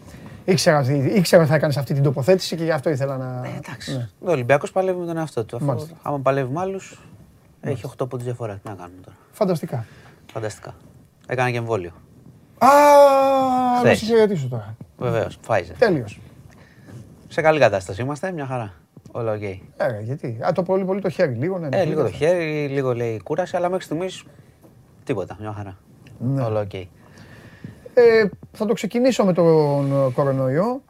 Ήξερα, ότι- ήξερα ότι θα έκανε αυτή την τοποθέτηση και γι' αυτό ήθελα να. Ε, εντάξει. Ναι. Ο Ολυμπιακός παλεύει με τον εαυτό του. Αφού, Μάλιστα. άμα παλεύει με άλλους, έχει 8 πόντους διαφορά. Τι να κάνουμε τώρα; Φανταστικά. Φανταστικά. Έκανε και εμβόλιο. Α, να Χθες. σε χαιρετήσω τώρα. Βεβαίως. Pfizer. Τέλειος. Σε καλή κατάσταση είμαστε. Μια χαρά. Όλα οκ. Ε, γιατί; Α, το πολύ πολύ το χέρι. Λίγο να είναι. Ε, λίγο το χέρι, λίγο λέει κούραση, αλλά μέχρι στιγμής τίποτα. Μια χαρά. Ναι. Όλα οκ. Ε, θα το ξεκινήσω με τον ε, κορονοϊό.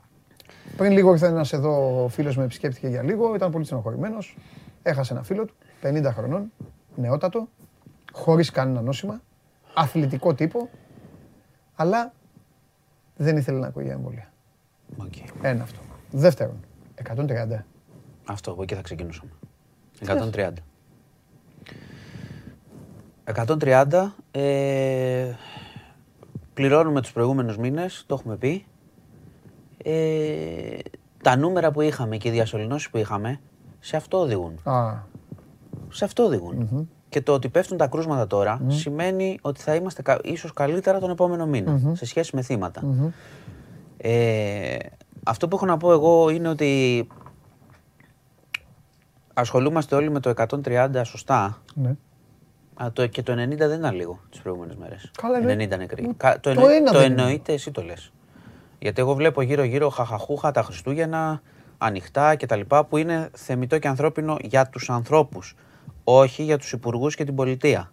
Πριν λίγο ήρθε ένας εδώ φίλος με επισκέπτηκε για λίγο. Ήταν πολύ στενοχωρημένος. Έχασε ένα φίλο του, 50 χρονών, νεότατο, χωρίς κανένα νόσημα, αθλητικό τύπο, αλλά δεν ήθελε να ακούει για εμβόλια. Οκ. Ένα αυτό. Δεύτερον, 130. Αυτό, από εκεί θα ξεκινούσαμε. 130. 130. Ε, πληρώνουμε τους προηγούμενους μήνες, το έχουμε πει. Ε, τα νούμερα που είχαμε και οι διασωληνώσεις που είχαμε, σε αυτό οδηγούν. Α, Σε αυτό οδηγούν. Και το ότι πέφτουν τα κρούσματα τώρα σημαίνει ότι θα είμαστε κα- ίσως καλύτερα τον επόμενο μήνα σε σχέση με θύματα. Ε, αυτό που έχω να πω εγώ είναι ότι ασχολούμαστε όλοι με το 130 σωστά. ναι. Α, το, και το 90 δεν ήταν λίγο τις προηγούμενες μέρες. Καλά, εννοεί- 90 νεκροί. Μα Κα- το το εννο- ένα το δεν είναι. εννοείται, εσύ το λες. Γιατί εγώ βλέπω γύρω-γύρω χαχαχούχα τα Χριστούγεννα, ανοιχτά κτλ. που είναι θεμητό και ανθρώπινο για τους ανθρώπους. Όχι για τους υπουργούς και την πολιτεία.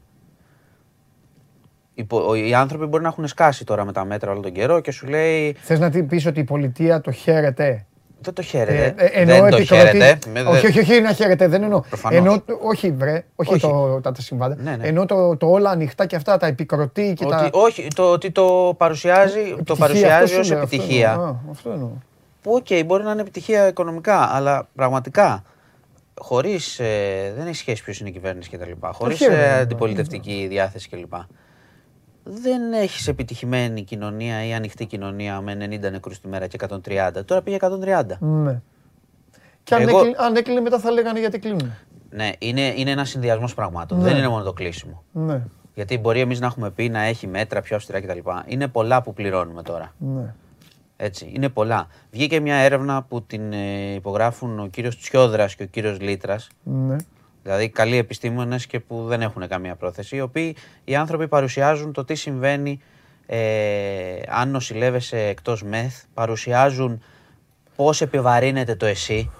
Οι, πο- οι άνθρωποι μπορεί να έχουν σκάσει τώρα με τα μέτρα όλο τον καιρό και σου λέει Θες να πεις ότι η πολιτεία το χαίρεται; δεν το Ε, χαίρετε. ε, εννοώ δεν το επικροτεί- χαίρετε. Με- Όχι, όχι, όχι να χαίρεται, δεν εννοώ. Προφανώς. Εννοώ, όχι βρε, όχι, Όχι. Το, τα, τα συμβάντα. Ναι, ναι. Εννοώ το, το όλα ανοιχτά και αυτά, τα επικροτεί και Ότι, τα... όχι, το ότι το παρουσιάζει, το Επιτυχία, παρουσιάζει αυτό ως σου λέω, αυτό επιτυχία. εννοώ. Α, Αυτό εννοώ. Που οκ, μπορεί να είναι επιτυχία οικονομικά, αλλά πραγματικά χωρίς. δεν έχει σχέση ποιος είναι η κυβέρνηση κτλ. Χωρίς χαίρομαι, ναι. αντιπολιτευτική διάθεση κλπ. Δεν έχεις επιτυχημένη κοινωνία ή ανοιχτή κοινωνία με 90 νεκρούς τη μέρα και 130. Τώρα πήγε 130. Ναι. Και αν, Εγώ- έκλει- αν έκλεινε μετά θα λέγανε γιατί κλείνουν. Ναι, είναι, είναι ένας συνδυασμός πραγμάτων. Ναι. Δεν είναι μόνο το κλείσιμο. Ναι, Γιατί μπορεί εμείς να έχουμε πει να έχει μέτρα πιο αυστηρά κτλ. Είναι πολλά που πληρώνουμε τώρα. ναι. Έτσι, είναι πολλά. Βγήκε μια έρευνα που την ε, υπογράφουν ο κύριος Τσιόδρας και ο κύριος Λίτρας, ναι. δηλαδή καλοί επιστήμονες και που δεν έχουν καμία πρόθεση, οι οποίοι οι άνθρωποι παρουσιάζουν το τι συμβαίνει ε, αν νοσηλεύεσαι εκτός μεθ, παρουσιάζουν πώς επιβαρύνεται το εσύ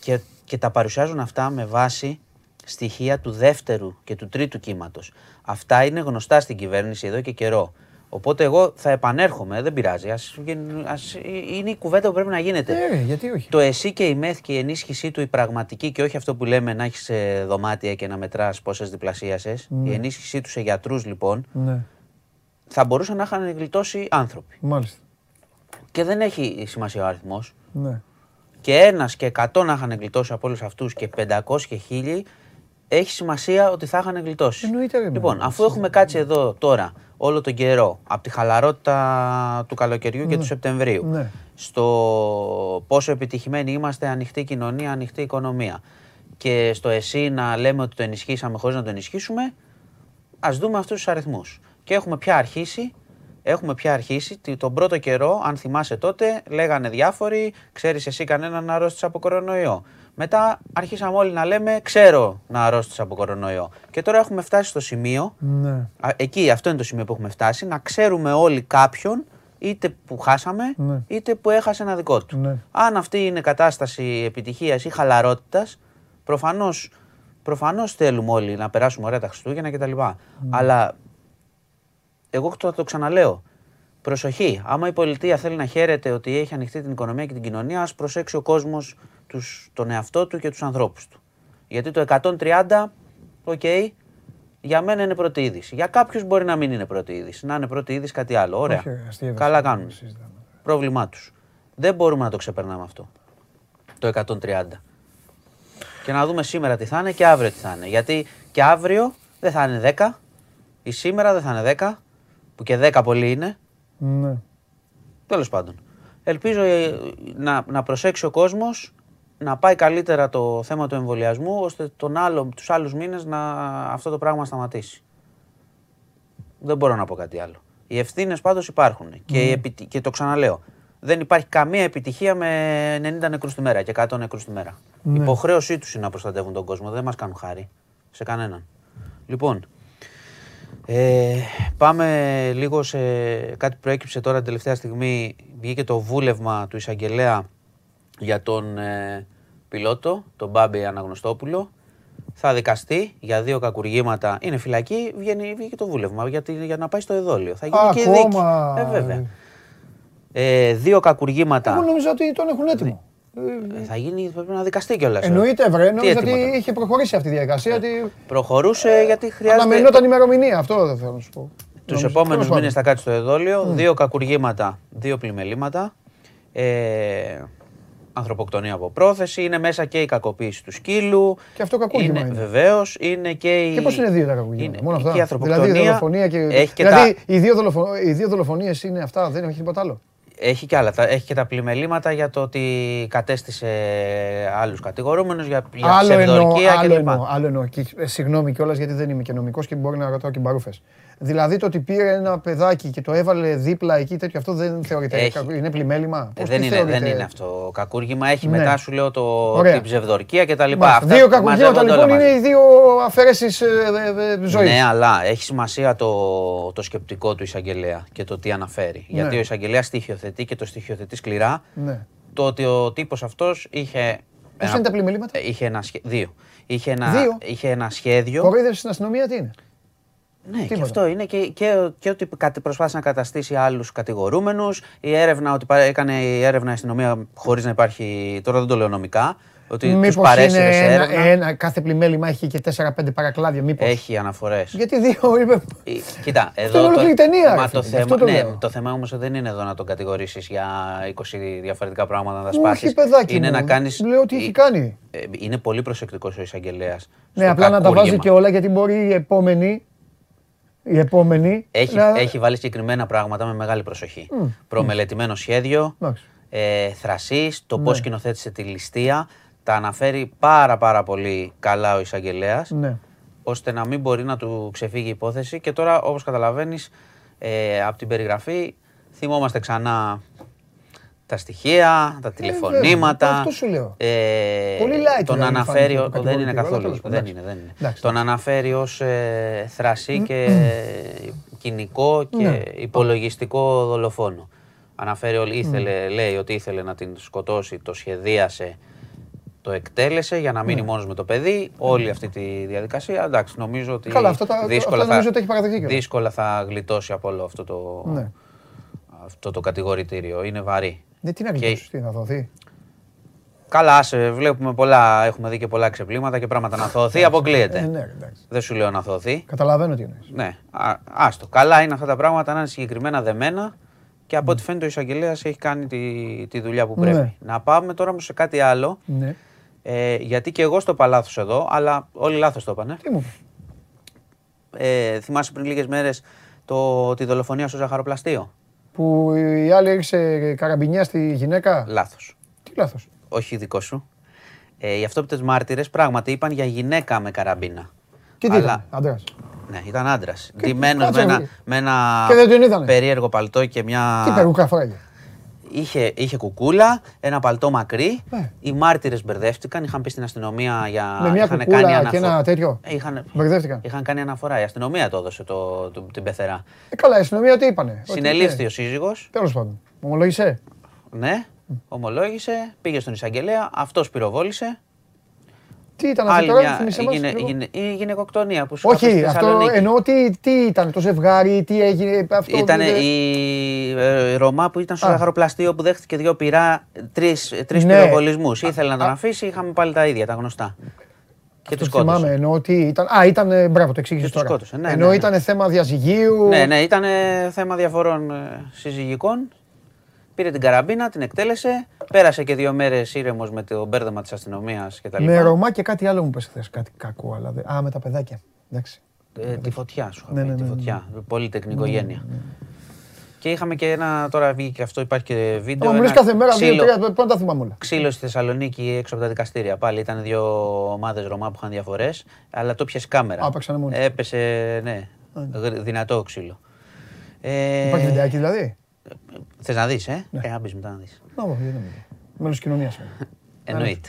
και, και τα παρουσιάζουν αυτά με βάση στοιχεία του δεύτερου και του τρίτου κύματος. Αυτά είναι γνωστά στην κυβέρνηση εδώ και καιρό. Οπότε εγώ θα επανέρχομαι, δεν πειράζει. Ας, ας, είναι η κουβέντα που πρέπει να γίνεται. Ε, γιατί όχι. Το εσύ και η ΜΕΘ και η ενίσχυσή του η πραγματική και όχι αυτό που λέμε να έχεις δωμάτια και να μετράς πόσες διπλασίασες. Η ενίσχυσή τους σε γιατρούς λοιπόν Ναι, θα μπορούσαν να είχαν γλιτώσει άνθρωποι. μάλιστα. Και δεν έχει σημασία ο αριθμός. Ναι. Και ένας και 100 να είχαν γλιτώσει από όλους αυτούς και 500 και 1000, έχει σημασία ότι θα είχαν γλιτώσει. Εννοείται, ρε, Λοιπόν, ναι. αφού έχουμε κάτσει εδώ τώρα όλο τον καιρό, από τη χαλαρότητα του καλοκαιριού και του Σεπτεμβρίου, Ναι. στο πόσο επιτυχημένοι είμαστε, ανοιχτή κοινωνία, ανοιχτή οικονομία, και στο εσύ να λέμε ότι το ενισχύσαμε χωρίς να το ενισχύσουμε, ας δούμε αυτούς τους αριθμούς. Και έχουμε πια αρχίσει, έχουμε πια αρχίσει τι- τον πρώτο καιρό, αν θυμάσαι τότε, λέγανε διάφοροι, ξέρεις εσύ κανέναν να αρρώστησε από κορονοϊό. Μετά αρχίσαμε όλοι να λέμε, ξέρω να αρρώστησε από κορονοϊό. Και τώρα έχουμε φτάσει στο σημείο, Ναι. Α, Εκεί, αυτό είναι το σημείο που έχουμε φτάσει, να ξέρουμε όλοι κάποιον, είτε που χάσαμε, Ναι. είτε που έχασε ένα δικό του. Ναι. Αν αυτή είναι κατάσταση επιτυχίας ή χαλαρότητας, προφανώς, προφανώς θέλουμε όλοι να περάσουμε ωραία τα Χριστούγεννα κτλ. Ναι. Αλλά εγώ θα το ξαναλέω. Προσοχή. Άμα η πολιτεία θέλει να χαίρεται ότι έχει ανοιχτεί την οικονομία και την κοινωνία, ας προσέξει ο κόσμος τους, τον εαυτό του και τους ανθρώπους του. Γιατί το 130, οκ, για μένα είναι πρώτη είδηση. Για κάποιους μπορεί να μην είναι πρώτη είδηση. Να είναι πρώτη είδηση κάτι άλλο. Ωραία. Όχι, αστείευεσαι, Καλά δεν κάνουν. συζητάμε. Πρόβλημά τους. Δεν μπορούμε να το ξεπερνάμε αυτό. Το 130. Και να δούμε σήμερα τι θα είναι και αύριο τι θα είναι. Γιατί και αύριο δεν θα είναι 10. Ή σήμερα δεν θα είναι 10. Που και 10 πολύ είναι. Ναι. Τέλος πάντων. Ελπίζω ε, να, να προσέξει ο κόσμος να πάει καλύτερα το θέμα του εμβολιασμού ώστε τον άλλο, τους άλλους μήνες να αυτό το πράγμα σταματήσει. Δεν μπορώ να πω κάτι άλλο. Οι ευθύνες πάντως υπάρχουν και, η επιτι- και το ξαναλέω. Δεν υπάρχει καμία επιτυχία με 90 νεκρούς τη μέρα και 100 νεκρούς τη μέρα. Ναι. Υποχρέωσή τους είναι να προστατεύουν τον κόσμο. Δεν μας κάνουν χάρη σε κανέναν. Λοιπόν, ε, πάμε λίγο σε κάτι που προέκυψε τώρα την τελευταία στιγμή. Βγήκε το βούλευμα του εισαγγελέα για τον ε, πιλότο, τον Μπάμπη Αναγνωστόπουλο. Θα δικαστεί για δύο κακουργήματα. Είναι φυλακή, βγαίνει, βγήκε το βούλευμα για, τη- για να πάει στο εδόλιο. Θα γίνει Α, και η δίκη. ακόμα. Ε, βέβαια. Ε, δύο κακουργήματα. Εγώ νόμιζα ότι τον έχουν έτοιμο. Ε, θα γίνει, πρέπει να δικαστεί κιόλας. Εννοείται, βρε. Νόμιζα ότι έτοιμο τώρα. είχε προχωρήσει αυτή η διαδικασία. Ότι Προχωρούσε γιατί χρειάζεται. αναμενόταν ημερομηνία. Αυτό δεν θέλω να σου πω. Τους Νόμιζα. επόμενους Τέλος πάντων. μήνες θα κάτσει στο εδόλιο. Δύο κακουργήματα, δύο πλημελήματα. Ε, ανθρωποκτονία από πρόθεση. Είναι μέσα και η κακοποίηση του σκύλου. Και αυτό κακούργημα είναι. Βεβαίως. Είναι και η. Και πώς είναι δύο τα κακουργήματα. είναι Μόνο αυτά; Και η ανθρωποκτονία. Δηλαδή, η δολοφονία και. Έχει και δηλαδή τα... οι δύο, δολοφο... οι δύο δολοφονίες είναι αυτά, δεν έχει τίποτα άλλο; Έχει και άλλα. Τα- Έχει και τα πλημελήματα για το ότι κατέστησε άλλους κατηγορούμενους για, για άλλο εννοώ, ψευδορκία άλλο κλπ. εννοώ, άλλο εννοώ. Και, ε, συγγνώμη κιόλας γιατί δεν είμαι και νομικός και μπορεί να ρωτάω και μπαρούφες. Δηλαδή το ότι πήρε ένα παιδάκι και το έβαλε δίπλα εκεί, τέτοιο αυτό δεν θεωρείται. Έχει. κακο- Είναι πλημέλημα. Ε, Πώς δεν, τι είναι, θεωρείται; δεν είναι αυτό. Κακούργημα έχει Ναι. μετά σου λέω το, Ωραία. την ψευδορκία κτλ. Μάλιστα. Αυτά Δύο κακουργήματα μαζεύονται λοιπόν όλα είναι μαζί. οι δύο αφαιρέσει ζωής. Ναι, αλλά έχει σημασία το, το σκεπτικό του εισαγγελέα και το τι αναφέρει. Ναι. Γιατί ο εισαγγελέας στοιχειοθετεί και το στοιχειοθετεί σκληρά Ναι. το ότι ο τύπος αυτός είχε. Πώς είναι τα πλημελήματα; ε, είχε ένα σχέ- Δύο. Είχε ένα, Δύο. είχε ένα σχέδιο. Κοροϊδεύει στην αστυνομία τι είναι; Ναι, και Τίποτα. αυτό είναι και, και, και ότι κατ- προσπάθησε να καταστήσει άλλους κατηγορούμενους. Η έρευνα, ότι παρέ- έκανε η έρευνα η αστυνομία χωρίς να υπάρχει. Τώρα δεν το λέω νομικά. Ότι τους Μήπως παρέσυρε είναι σε ένα, έρευνα. ένα, κάθε πλημέλημα έχει και 4-5 παρακλάδια. Μήπως. Έχει αναφορές. Γιατί δύο είπε. Κοίτα, είναι εδώ. ολόκληρη ταινία, Μα ρε το φίλε, θέμα, αυτό το ναι, λέω. το θέμα όμως δεν είναι εδώ να τον κατηγορήσεις για 20 διαφορετικά πράγματα να τα Όχι, σπάσεις. παιδάκι. Είναι μου. να κάνει. Λέω ότι έχει κάνει. Είναι πολύ προσεκτικός ο εισαγγελέας. Ναι, απλά να τα βάζει και όλα γιατί μπορεί η επόμενη. Η επόμενη. Έχει, να- έχει βάλει συγκεκριμένα πράγματα με μεγάλη προσοχή. Προμελετημένο σχέδιο, Εντάξει. ε, θρασής, το Ναι. πώς σκηνοθέτησε τη ληστεία. Τα αναφέρει πάρα πάρα πολύ καλά ο εισαγγελέας, Ναι. ώστε να μην μπορεί να του ξεφύγει η υπόθεση. Και τώρα, όπως καταλαβαίνεις, ε, από την περιγραφή θυμόμαστε ξανά τα στοιχεία, τα τηλεφωνήματα. Ε, βέβαια, αυτό σου λέω. Ε, Πολύ light τον δηλαδή αναφέρει, φάνηκε το ο- δεν κατηγορητικό, είναι αλλά καθόλου. τέλος πάντων, Δεν εντάξει. είναι, δεν είναι. Εντάξει. Τον αναφέρει ως ε, θρασί και κοινικό και Ναι. υπολογιστικό δολοφόνο. Αναφέρει, όλοι, ήθελε, λέει ότι ήθελε να την σκοτώσει, το σχεδίασε Το εκτέλεσε για να μείνει μόνος με το παιδί. Όλη αυτή τη διαδικασία. Εντάξει, νομίζω ότι Καλά, αυτό τα- δύσκολα, αυτό νομίζω θα, ότι έχει παραδεχτεί κιόλας. δύσκολα θα γλιτώσει από όλο αυτό το, Ναι. αυτό το κατηγορητήριο. Είναι βαρύ. Ναι, τι να Και- γλιτώσεις, τι να δοθεί. Καλά, άσε, βλέπουμε πολλά, έχουμε δει και πολλά ξεπλήματα και πράγματα να θωωθεί. Ε, Αποκλείεται. ναι, εντάξει. Δεν σου λέω να θωωθεί. Καταλαβαίνω τι εννοείς. Ναι, α, άστο. Καλά είναι αυτά τα πράγματα να είναι συγκεκριμένα δεμένα και από ό,τι φαίνεται ο εισαγγελέας έχει κάνει τη, τη δουλειά που πρέπει. Ναι. Να πάμε τώρα όμως σε κάτι άλλο. Ναι. Ε, γιατί και εγώ στο είπα λάθος εδώ, αλλά όλοι λάθος το είπανε. Τι μου Ε, θυμάσαι πριν λίγες μέρες το, τη δολοφονία στο ζαχαροπλαστείο; Που η άλλη έριξε καραμπινιά στη γυναίκα; Λάθος. Τι λάθος; Όχι δικό σου. Ε, οι αυτόπιτες μάρτυρες πράγματι είπαν για γυναίκα με καραμπίνα. Και τι Αλλά- ήταν, άντρας; Ναι, ήταν άντρας. Ντυμένος με κάτσε, ένα, ρε. με ένα Και δεν τον είδανε. περίεργο παλτό και μια. Τι περούκα φοράγε. Είχε, είχε κουκούλα, ένα παλτό μακρύ. Ναι. Οι μάρτυρες μπερδεύτηκαν. Είχαν πει στην αστυνομία για. Με μια είχαν κουκούλα κάνει και αναφο- ένα τέτοιο. Ε, Είχαν, Μπερδεύτηκαν. είχαν κάνει αναφορά. Η αστυνομία το έδωσε το, το- την πεθερά. Ε, καλά, η αστυνομία τι είπανε; Συνελήφθη ο σύζυγος. Τέλος πάντων. Ομολόγησε; Ναι, ομολόγησε, πήγε στον εισαγγελέα. Αυτός πυροβόλησε. Τι ήταν αυτό Άλλη τώρα, μια θυμίσέ μας γυναι, λίγο. γυναι, η γυναικοκτονία που σου είχα πει Όχι, στη αυτό Θεσσαλονίκη. εννοώ τι, τι ήταν το ζευγάρι, τι έγινε. Αυτό Ήταν δεν- η ε, Ρωμά που ήταν στο Α. ζαχαροπλαστείο που δέχτηκε δύο πυρά, τρεις, τρεις Ναι. πυροβολισμούς. Ήθελε να τον αφήσει, είχαμε πάλι τα ίδια, τα γνωστά. Και Αυτό τους σκότωσε. θυμάμαι, εννοώ ότι ήταν. Α, ήταν. ε, Μπράβο, το εξήγησες Και τους τώρα. σκότωσε, ναι, Ενώ ναι, ναι. ήταν θέμα διαζυγίου. Ναι, ναι, ήταν θέμα διαφορών ε, συζυγικών. Πήρε την καραμπίνα, την εκτέλεσε. Πέρασε και δύο μέρες ήρεμος με το μπέρδεμα της αστυνομίας κτλ. Με Ρωμά και κάτι άλλο μου πες χθες, κάτι κακό. Αλλά... δεν- Α, με τα παιδάκια. Εντάξει. Ε, τη φωτιά σου είχα Ναι, πει, ναι, τη ναι, ναι. φωτιά. Πολύτεκνη οικογένεια. Και είχαμε και ένα, τώρα βγήκε και αυτό, υπάρχει και βίντεο. Αν μου λες ένα κάθε μέρα δύο, ξύλο- τρία, πού να τα θυμάμαι όλα. Ξύλο στη Θεσσαλονίκη έξω από τα δικαστήρια. Πάλι ήταν δύο ομάδες Ρωμά που είχαν διαφορές, αλλά το πιασε κάμερα. Α, παίξανε μόνοι τους. Έπεσε, ναι, γρ- δυνατό ξύλο. Ε, Υπάρχει βιντεάκι δηλαδή; Θες να δεις, ε; Ναι. Ε, να μπει μετά να δεις. Να δω, γιατί να μην δω. Μέλος κοινωνίας. είμαι. Εννοείται.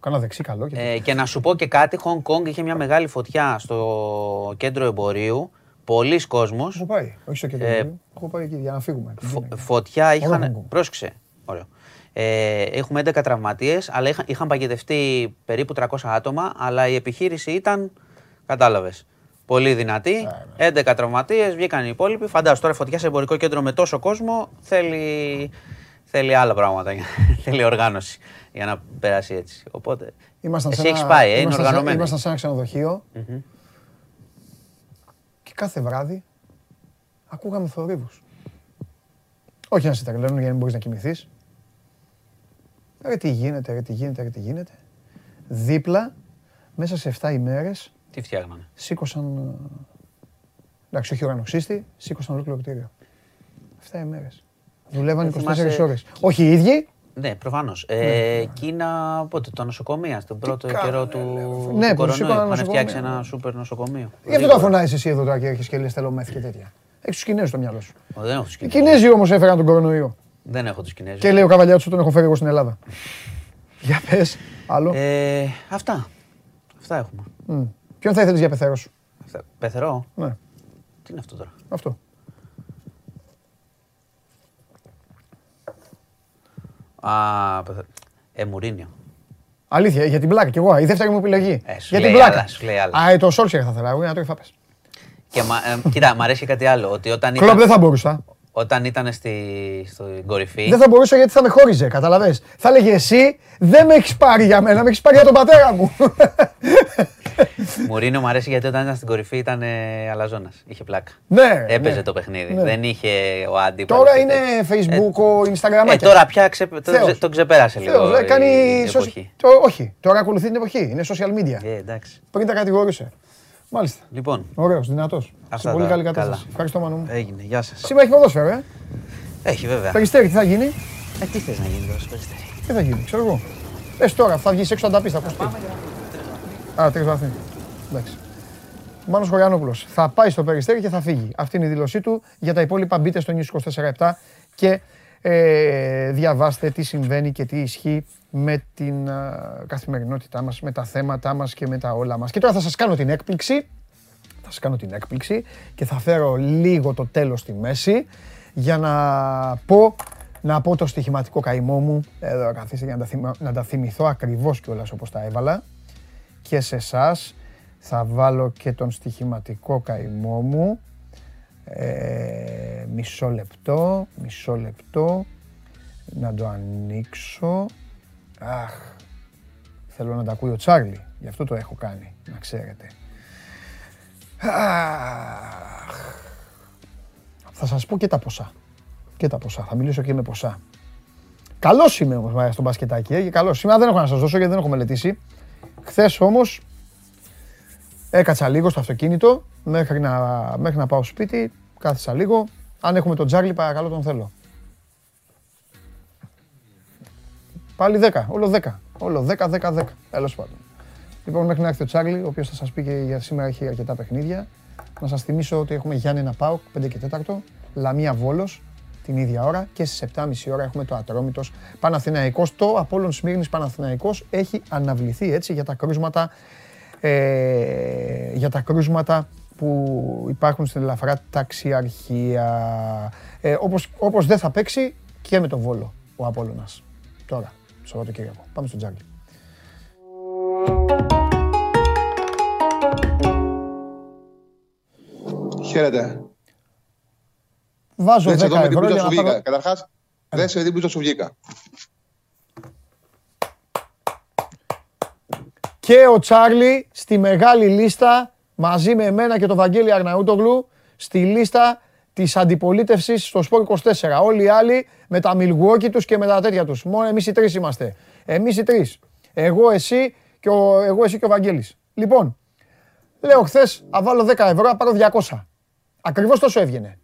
Κάνα δεξί καλό. Και... Ε, και να σου πω και κάτι, Χονγκ Κόνγκ είχε μια μεγάλη φωτιά στο κέντρο εμπορίου. Πολλοί κόσμος. Έχω πάει, όχι στο κέντρο. Ε, Έχω πάει εκεί για να φύγουμε. Φω- φωτιά Hong Kong. είχαν. Πρόσεξε. Ωραίο. Ε, έχουμε 11 τραυματίες, αλλά είχαν, είχαν παγιδευτεί περίπου 300 άτομα, αλλά η επιχείρηση ήταν. Κατάλαβες. Πολύ δυνατή. 11 τραυματίες, βγήκαν οι υπόλοιποι. Φαντάζομαι τώρα φωτιά σε εμπορικό κέντρο με τόσο κόσμο θέλει, θέλει άλλα πράγματα. θέλει οργάνωση για να περάσει έτσι. Οπότε. Ήμασταν εσύ σε ένα- έχει πάει, ε, είναι ήμασταν σε- οργανωμένο. Ήμασταν σε ένα ξενοδοχείο και κάθε βράδυ ακούγαμε θορύβους. Όχι να σε τρελαίνουν για να μην μπορείς να κοιμηθείς. Ρε τι γίνεται, ρε τι γίνεται, ρε τι γίνεται. Δίπλα, μέσα σε 7 ημέρες, Τι φτιάχνανε. σήκωσαν, ε, εντάξει όχι ουρανοξύστη, σήκωσαν ολόκληρο κτίριο. 7 ημέρες. Δουλεύαν Ε, 24 θυμάσαι- ώρες. Όχι οι ίδιοι, Ναι, προφανώς. Ε, Κίνα, πότε, τα νοσοκομεία, στον πρώτο κάνανε, καιρό του, ρε, του Ναι, που κορονοϊού. σήκωναν Είχαν νοσοκομεία, φτιάξει ένα ναι. σούπερ νοσοκομείο. Γι' αυτό το φωνάζεις εσύ εδώ τώρα και έρχεσαι και λες θέλω μεθ και τέτοια. Έχεις τους Κινέζους στο μυαλό σου. Ω, Δεν έχω τους Οι Κινέζους. Κινέζοι όμως έφεραν τον κορονοϊό. Δεν έχω τους Κινέζους. Και λέει ο Καβαλιάτσου τον έχω φέρει εγώ στην Ελλάδα. Για πες, άλλο. Ε, αυτά. Αυτά έχουμε. Μμ. Ποιον θα ήθελες για πεθερός; Σου. Αυτά. Πεθερό; Ναι, Τι είναι αυτό τώρα; αυτό. Α, πεθε... Ε, Μουρίνιο. Αλήθεια, για την πλάκα. Κι εγώ, η δεύτερη μου επιλογή. Ε, σου για λέει την πλάκα. άλλα, σου λέει άλλα. Α, ε, το Σόλσερ θα ήθελα. Εγώ για να τρώει φάπες. Και μα, ε, κοίτα, μου αρέσει και κάτι άλλο. Ότι όταν Κλοπ δεν ήταν, θα μπορούσα. όταν ήταν στη, στην κορυφή. Δεν θα μπορούσα γιατί θα με χώριζε, καταλαβες. Θα έλεγε εσύ, δεν με έχεις πάρει για μένα, με έχεις πάρει για τον πατέρα μου. Μουρίνιο μου αρέσει γιατί όταν ήταν στην κορυφή ήταν ε, αλαζόνας. Είχε πλάκα. ναι. Έπαιζε ναι. το παιχνίδι. Ναι. Δεν είχε ο αντίπαλος. Τώρα είναι Facebook, ο Instagram. Ε, τώρα πια ξε... το, Θεός. ξε- τον ξεπέρασε λίγο. Θεός, ε, κάνει η social- εποχή. το- όχι, τώρα ακολουθεί την εποχή. Είναι social media. Ε, εντάξει. Πριν τα κατηγορούσε. Μάλιστα. Λοιπόν, Ωραίος, δυνατός. Σε Αυτά πολύ τα- καλή καλά. κατάσταση. Ευχαριστώ, Μανού μου. έγινε. Γεια σας. Σήμερα έχει ποδόσφαιρο, ε; Έχει βέβαια. Περιστέρι, τι θα γίνει; Ε, τι θες να γίνει τώρα στο περιστέρι; Τι θα γίνει, ξέρω εγώ. Πες τώρα, θα βγεις έξω να τα πει, θα ακουστεί. Α, τρει βαθμοί. Εντάξει. Μάνος Χωριανόπουλος θα πάει στο περιστέρι και θα φύγει. Αυτή είναι η δήλωσή του. Για τα υπόλοιπα μπείτε στο News 24-7 και ε, διαβάστε τι συμβαίνει και τι ισχύει με την α, καθημερινότητά μας, με τα θέματα μας και με τα όλα μας. Και τώρα θα σας κάνω την έκπληξη. Θα σας κάνω την έκπληξη και θα φέρω λίγο το τέλος στη μέση για να πω Να πω το στοιχηματικό καημό μου, εδώ καθίστε για να τα, θυμα... να τα θυμηθώ ακριβώς κιόλας όπως τα έβαλα. Και σε εσάς θα βάλω και τον στοιχηματικό καημό μου. Ε, μισό λεπτό, μισό λεπτό. Να το ανοίξω. Αχ, θέλω να τα ακούει ο Τσάρλι, γι' αυτό το έχω κάνει, να ξέρετε. Αχ, θα σας πω και τα ποσά. Και τα ποσά. Θα μιλήσω και με ποσά. Καλός είμαι όμως στο μπασκετάκι. Ε, καλός είμαι. Δεν έχω να σας δώσω γιατί δεν έχω μελετήσει. Χθες όμως έκατσα λίγο στο αυτοκίνητο μέχρι να, μέχρι να πάω σπίτι. Κάθισα λίγο. Αν έχουμε τον Τζάρλι, παρακαλώ τον θέλω. Πάλι 10, όλο 10. Όλο 10, 10, 10. Τέλος πάντων. Λοιπόν, μέχρι να έρθει ο Τσάρλι, ο οποίος θα σας πει και για σήμερα έχει αρκετά παιχνίδια. Να σας θυμίσω ότι έχουμε Γιάννη Πάοκ 5 και 4, Λαμία Βόλος την ίδια ώρα και στις 7.30 ώρα έχουμε το Ατρόμητος Παναθηναϊκός. Το Απόλλων Σμύρνης Παναθηναϊκός έχει αναβληθεί έτσι για τα κρούσματα, ε, για τα κρούσματα που υπάρχουν στην ελαφρά ταξιαρχία. Ε, όπως, όπως δεν θα παίξει και με τον Βόλο ο Απόλλωνας. Τώρα, Σαββατοκύριακο. Πάμε στο Τζάκλι. Χαίρετε. Βάζω 10 ευρώ για να σου βγήκα. πάρω... Καταρχάς, δεν σε δει που σου βγήκα. Και ο Τσάρλι στη μεγάλη λίστα μαζί με εμένα και τον Βαγγέλη Αρναούτογλου στη λίστα της αντιπολίτευσης στο Σπορ 24. Όλοι οι άλλοι με τα μιλγουόκι τους και με τα τέτοια τους. Μόνο εμείς οι τρεις είμαστε. Εμείς οι τρεις. Εγώ, εσύ και ο, εγώ, εσύ και ο Βαγγέλης. Λοιπόν, λέω χθες, θα βάλω 10 ευρώ, θα πάρω 200. Ακριβώς τόσο έβγαινε.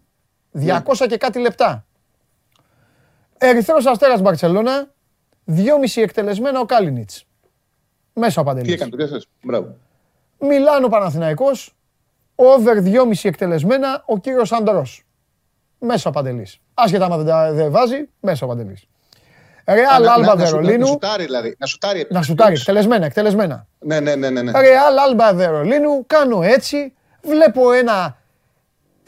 200 και κάτι λεπτά. Ερυθρός Αστέρας Μπαρτσελώνα, 2,5 εκτελεσμένα ο Κάλινιτς. Μέσα ο Παντελής. Τι έκανε, το πιάσες. Μπράβο. Μιλάνο Παναθηναϊκός, over 2,5 εκτελεσμένα ο κύριος Αντρός. Μέσα ο Παντελής. Άσχετα άμα δεν, τα- δεν βάζει, μέσα ο Παντελής. Ρεάλ Να- Άλμπα να- να σου- Να Βερολίνου. σουτάρει δηλαδή. Να σουτάρει. Να σουτάρει, εκτελεσμένα, εκτελεσμένα. Ναι, ναι, ναι, ναι. ναι. Ρεάλ Άλμπα Βερολίνου, κάνω έτσι, βλέπω ένα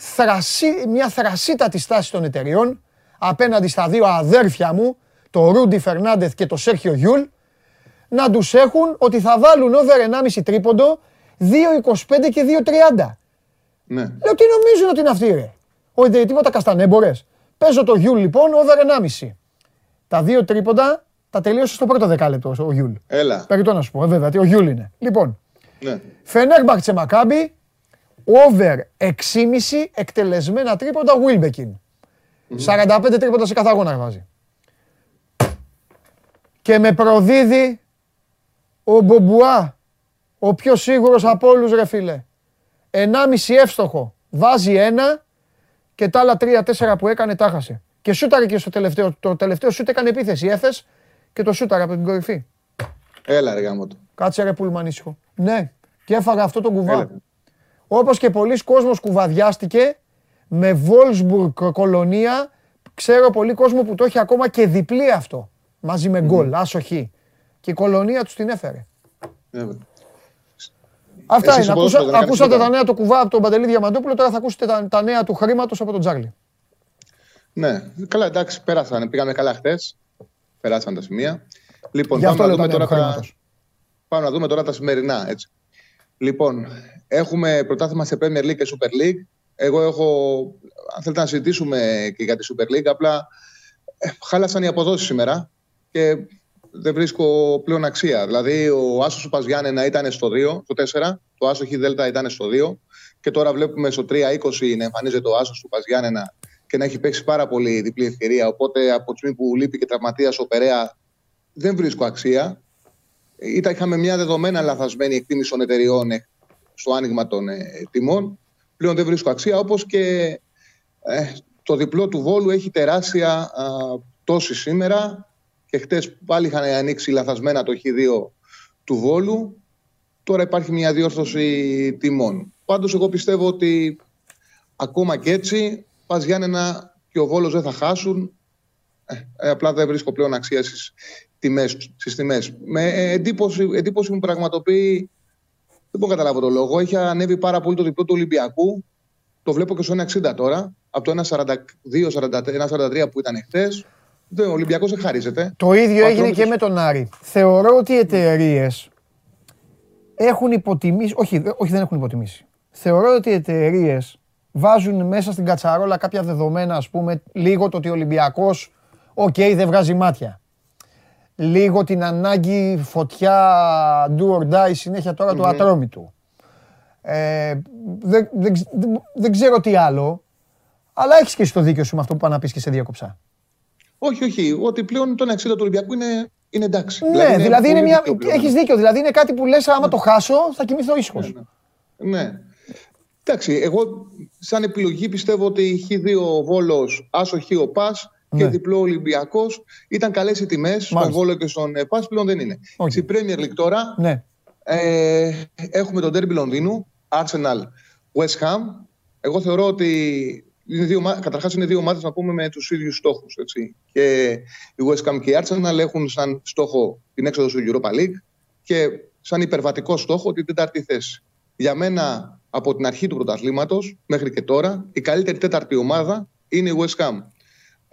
θρασί, μια θρασίτατη στάση των εταιριών απέναντι στα δύο αδέρφια μου, το Ρούντι Φερνάντεθ και το Σέρχιο Γιούλ, να τους έχουν ότι θα βάλουν over 1,5 τρίποντο 2,25 και 2,30. ναι. Λέω τι νομίζουν ότι είναι αυτοί ρε; Όχι δεν τίποτα καστανέμποροι. Παίζω το Γιούλ λοιπόν over 1,5. Τα δύο τρίποντα τα τελείωσε στο πρώτο δεκάλεπτο ο Γιούλ. Έλα. Περιτώ να σου πω, ε, βέβαια, τι ο Γιούλ είναι. Λοιπόν, Ναι. Φενέρμπαχτσε Μακάμπι, over 6,5 εκτελεσμένα τρίποντα Wilbekin. 45 τρίποντα σε κάθε αγώνα βάζει. Και με προδίδει ο Μπομπουά, ο πιο σίγουρος από όλους ρε φίλε. 1,5 εύστοχο. Βάζει ένα και τα άλλα 3-4 που έκανε τα χάσε. Και σούταρε και στο τελευταίο. Το τελευταίο σούτ έκανε επίθεση. Έφες και το σούταρε από την κορυφή. Έλα, ρε γάμο του. Κάτσε ρε πούλμαν ήσυχο. Ναι, και έφαγα αυτό το κουβά. Έλα. Όπως και πολλοί κόσμος κουβαδιάστηκε με Wolfsburg κολονία. Ξέρω πολύ κόσμο που το έχει ακόμα και διπλή αυτό. Μαζί με γκολ, άσοχη. Και η κολονία τους την έφερε. Ε, Αυτά Εσύ είναι. στο Ακούσα- ποδόσφαιρο δεν κάνεις ακούσατε τίποτα. τα νέα του κουβά από τον Παντελή Διαμαντόπουλο, τώρα θα ακούσετε τα, τα νέα του χρήματος από τον Τζάρλι. Ναι, καλά, εντάξει, πέρασαν. Πήγαμε καλά χθες. Περάσαν τα σημεία. Λοιπόν, Γι' αυτό πάμε, να λέω τα δούμε νέα του τώρα τα, χρήματος. πάμε να δούμε τώρα τα σημερινά. Έτσι. Λοιπόν, έχουμε πρωτάθλημα σε Premier League και Super League. Εγώ έχω, αν θέλετε να συζητήσουμε και για τη Super League, απλά ε, χάλασαν οι αποδόσεις σήμερα και δεν βρίσκω πλέον αξία. Δηλαδή, ο Άσος Σούπα Γιάννενα ήταν στο 2, στο 4, το Άσο Χ Δέλτα ήταν στο 2 και τώρα βλέπουμε στο 3-20 να εμφανίζεται ο Άσος Σούπα Γιάννενα και να έχει παίξει πάρα πολύ διπλή ευκαιρία. Οπότε από τη στιγμή που λείπει και τραυματίας ο Περέα, δεν βρίσκω αξία. Ήταν, είχαμε μια δεδομένα λαθασμένη εκτίμηση των εταιριών ε, στο άνοιγμα των ε, τιμών. Πλέον δεν βρίσκω αξία, όπως και ε, το διπλό του Βόλου έχει τεράστια α, πτώση σήμερα και χτες πάλι είχαν ανοίξει λαθασμένα το Χ2 του Βόλου. Τώρα υπάρχει μια διόρθωση τιμών. Πάντως εγώ πιστεύω ότι ακόμα και έτσι Πας Γιάννενα και ο Βόλος δεν θα χάσουν. Ε, ε, απλά δεν βρίσκω πλέον αξία στις τιμές. Στις τιμές. Με ε, εντύπωση, εντύπωση μου πραγματοποιεί δεν μπορώ να καταλάβω το λόγο. Έχει ανέβει πάρα πολύ το διπλό του Ολυμπιακού. Το βλέπω και στο 1,60 τώρα. Από το 1,42-1,43 που ήταν χθες. Ο Ολυμπιακός δεν χαρίζεται. Το ίδιο Ο έγινε Ατρόμητος- και με τον Άρη. Θεωρώ ότι οι εταιρείες έχουν υποτιμήσει. Όχι, δε- όχι, δεν έχουν υποτιμήσει. Θεωρώ ότι οι εταιρείες βάζουν μέσα στην κατσαρόλα κάποια δεδομένα, ας πούμε, λίγο το ότι ο Ολυμπιακός, οκ, δεν βγάζει μάτια. Λίγο την ανάγκη φωτιά do or die συνέχεια τώρα του ατρόμητου. Ε, δεν, δεν, ξ- δεν- δεν ξέρω τι άλλο, αλλά έχεις και εσύ το δίκιο σου με αυτό που πάνε να πεις και σε διακοψά. Όχι, όχι. Ότι πλέον το 60 του Ολυμπιακού είναι, είναι εντάξει. Ναι, δηλαδή είναι πολύ μια. δίκαιο πλέον. Έχεις δίκιο. Δηλαδή είναι κάτι που λες, άμα το χάσω, θα κοιμηθώ ήσυχος. Ναι. Εντάξει, εγώ σαν επιλογή πιστεύω ότι η Χ2 Βόλος, Άσο Χ ο ΠΑΣ και Ναι. διπλό Ολυμπιακός ήταν καλές οι τιμές. Στον Μάλιστα. Βόλο και στον ε, ΠΑΣ πλέον δεν είναι. Οκ. Στην Premier League τώρα Ναι. ε, έχουμε τον Derby Λονδίνου, Arsenal, West Ham. Εγώ θεωρώ ότι είναι δύο, ομα- καταρχάς είναι δύο ομάδες να πούμε με τους ίδιους στόχους. Έτσι. Και η West Ham και η Arsenal έχουν σαν στόχο την έξοδο στο Europa League και σαν υπερβατικό στόχο την τέταρτη θέση. Για μένα από την αρχή του πρωταθλήματος μέχρι και τώρα η καλύτερη τέταρτη ομάδα είναι η West Ham.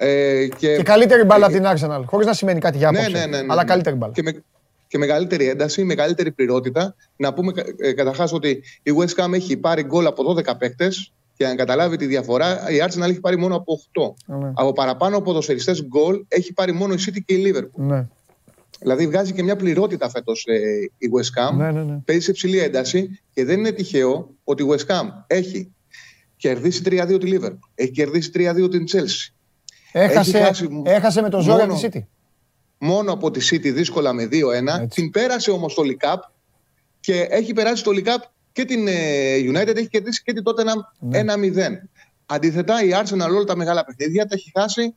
Ε, Και καλύτερη μπάλα από την Arsenal. Χωρίς να σημαίνει κάτι για ναι, άποψη. ναι, ναι, ναι, Αλλά ναι. καλύτερη μπάλα. Και, με, και μεγαλύτερη ένταση, μεγαλύτερη πληρότητα. Να πούμε ε, καταρχάς ότι η West Ham έχει πάρει γκολ από 12 παίκτες και να καταλάβει τη διαφορά, η Arsenal έχει πάρει μόνο από 8. Ναι. Από παραπάνω ποδοσφαιριστές γκολ έχει πάρει μόνο η City και η Liverpool. Ναι. Δηλαδή βγάζει και μια πληρότητα φέτος η West Ham. Ναι, ναι, ναι. Παίζει σε υψηλή ένταση και δεν είναι τυχαίο ότι η West Ham έχει κερδίσει 3-2 τη Liverpool, έχει κερδίσει 3-2 την Chelsea. Έχασε, χάσει έχασε με το ζόρι από μόνο- τη City. μόνο από τη City δύσκολα με 2-1. Έτσι. Την πέρασε όμως το League Cup και έχει περάσει το League Cup και την ε, United έχει κερδίσει και την Tottenham Ναι. 1-0. Αντίθετα η Arsenal όλα τα μεγάλα παιχνίδια τα έχει χάσει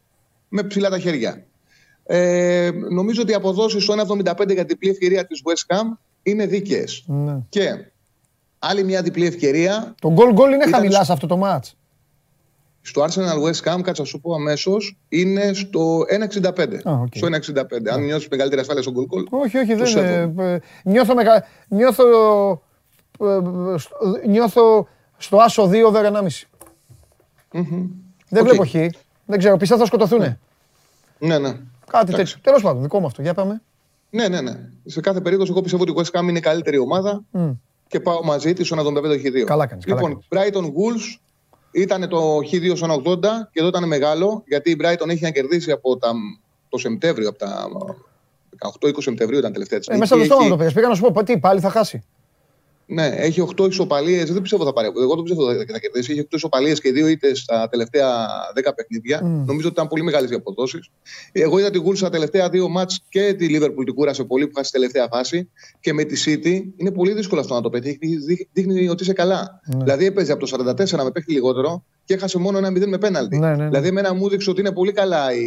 με ψηλά τα χέρια. Ε, νομίζω ότι οι αποδόσεις στο 1,75 για διπλή ευκαιρία της West Ham είναι δίκαιες. Ναι. Και άλλη μια διπλή ευκαιρία Το goal goal είναι Ήταν χαμηλά στο- σε αυτό το match. Στο Arsenal West Ham, κάτσε να σου πω αμέσως, είναι στο 1,65. Α, οκ. Στο 1,65. Αν νιώθεις μεγαλύτερη ασφάλεια στον goal goal. Όχι, όχι, το δεν. σέβομαι. ε, ε, νιώθω, μεγα... νιώθω, ε, ε, στο- νιώθω στο άσο 2 over 1,5. Δεν Οκ. βλέπω χ. Δεν ξέρω, πιστεύω θα σκοτωθούν. Ναι, ναι. Κάτι Εντάξει. τέτοιο. Τέλος πάντων, δικό μου αυτό. Για πάμε. Ναι, ναι, ναι. Σε κάθε περίπτωση, εγώ πιστεύω ότι η West Ham είναι η καλύτερη ομάδα Μμ. και πάω μαζί της στο 1,75 Χ2. Καλά κάνεις, καλά Λοιπόν, Brighton Wolves ήταν το Χ2 στο 1,80 και εδώ ήταν μεγάλο γιατί η Brighton έχει να κερδίσει από τα, το Σεπτέμβριο, από τα 18-20 Σεπτεμβρίου ήταν τελευταία της. Ε, μέσα στο στόμα το παιδί. Πήγα να σου πω, τι, πάλι θα χάσει. Ναι, έχει 8 ισοπαλίες. Δεν πιστεύω θα πάρει. Εγώ δεν πιστεύω θα θα κερδίσει. Έχει 8 ισοπαλίες και 2 ήττες στα τελευταία 10 παιχνίδια. Νομίζω ότι ήταν πολύ μεγάλες οι αποδόσει. Εγώ είδα την Wolves στα τελευταία δύο μάτς και τη Liverpool την κούρασε πολύ που χάσει στη τελευταία φάση. Και με τη City είναι πολύ δύσκολο αυτό να το πετύχει. Δείχνει- Δείχνει ότι είσαι καλά. Δηλαδή έπαιζε από το 44 με παίχτη λιγότερο και έχασε μόνο ένα 0 με πέναλτι. Ναι, ναι, ναι. Δηλαδή εμένα μου έδειξε ότι είναι πολύ καλά η,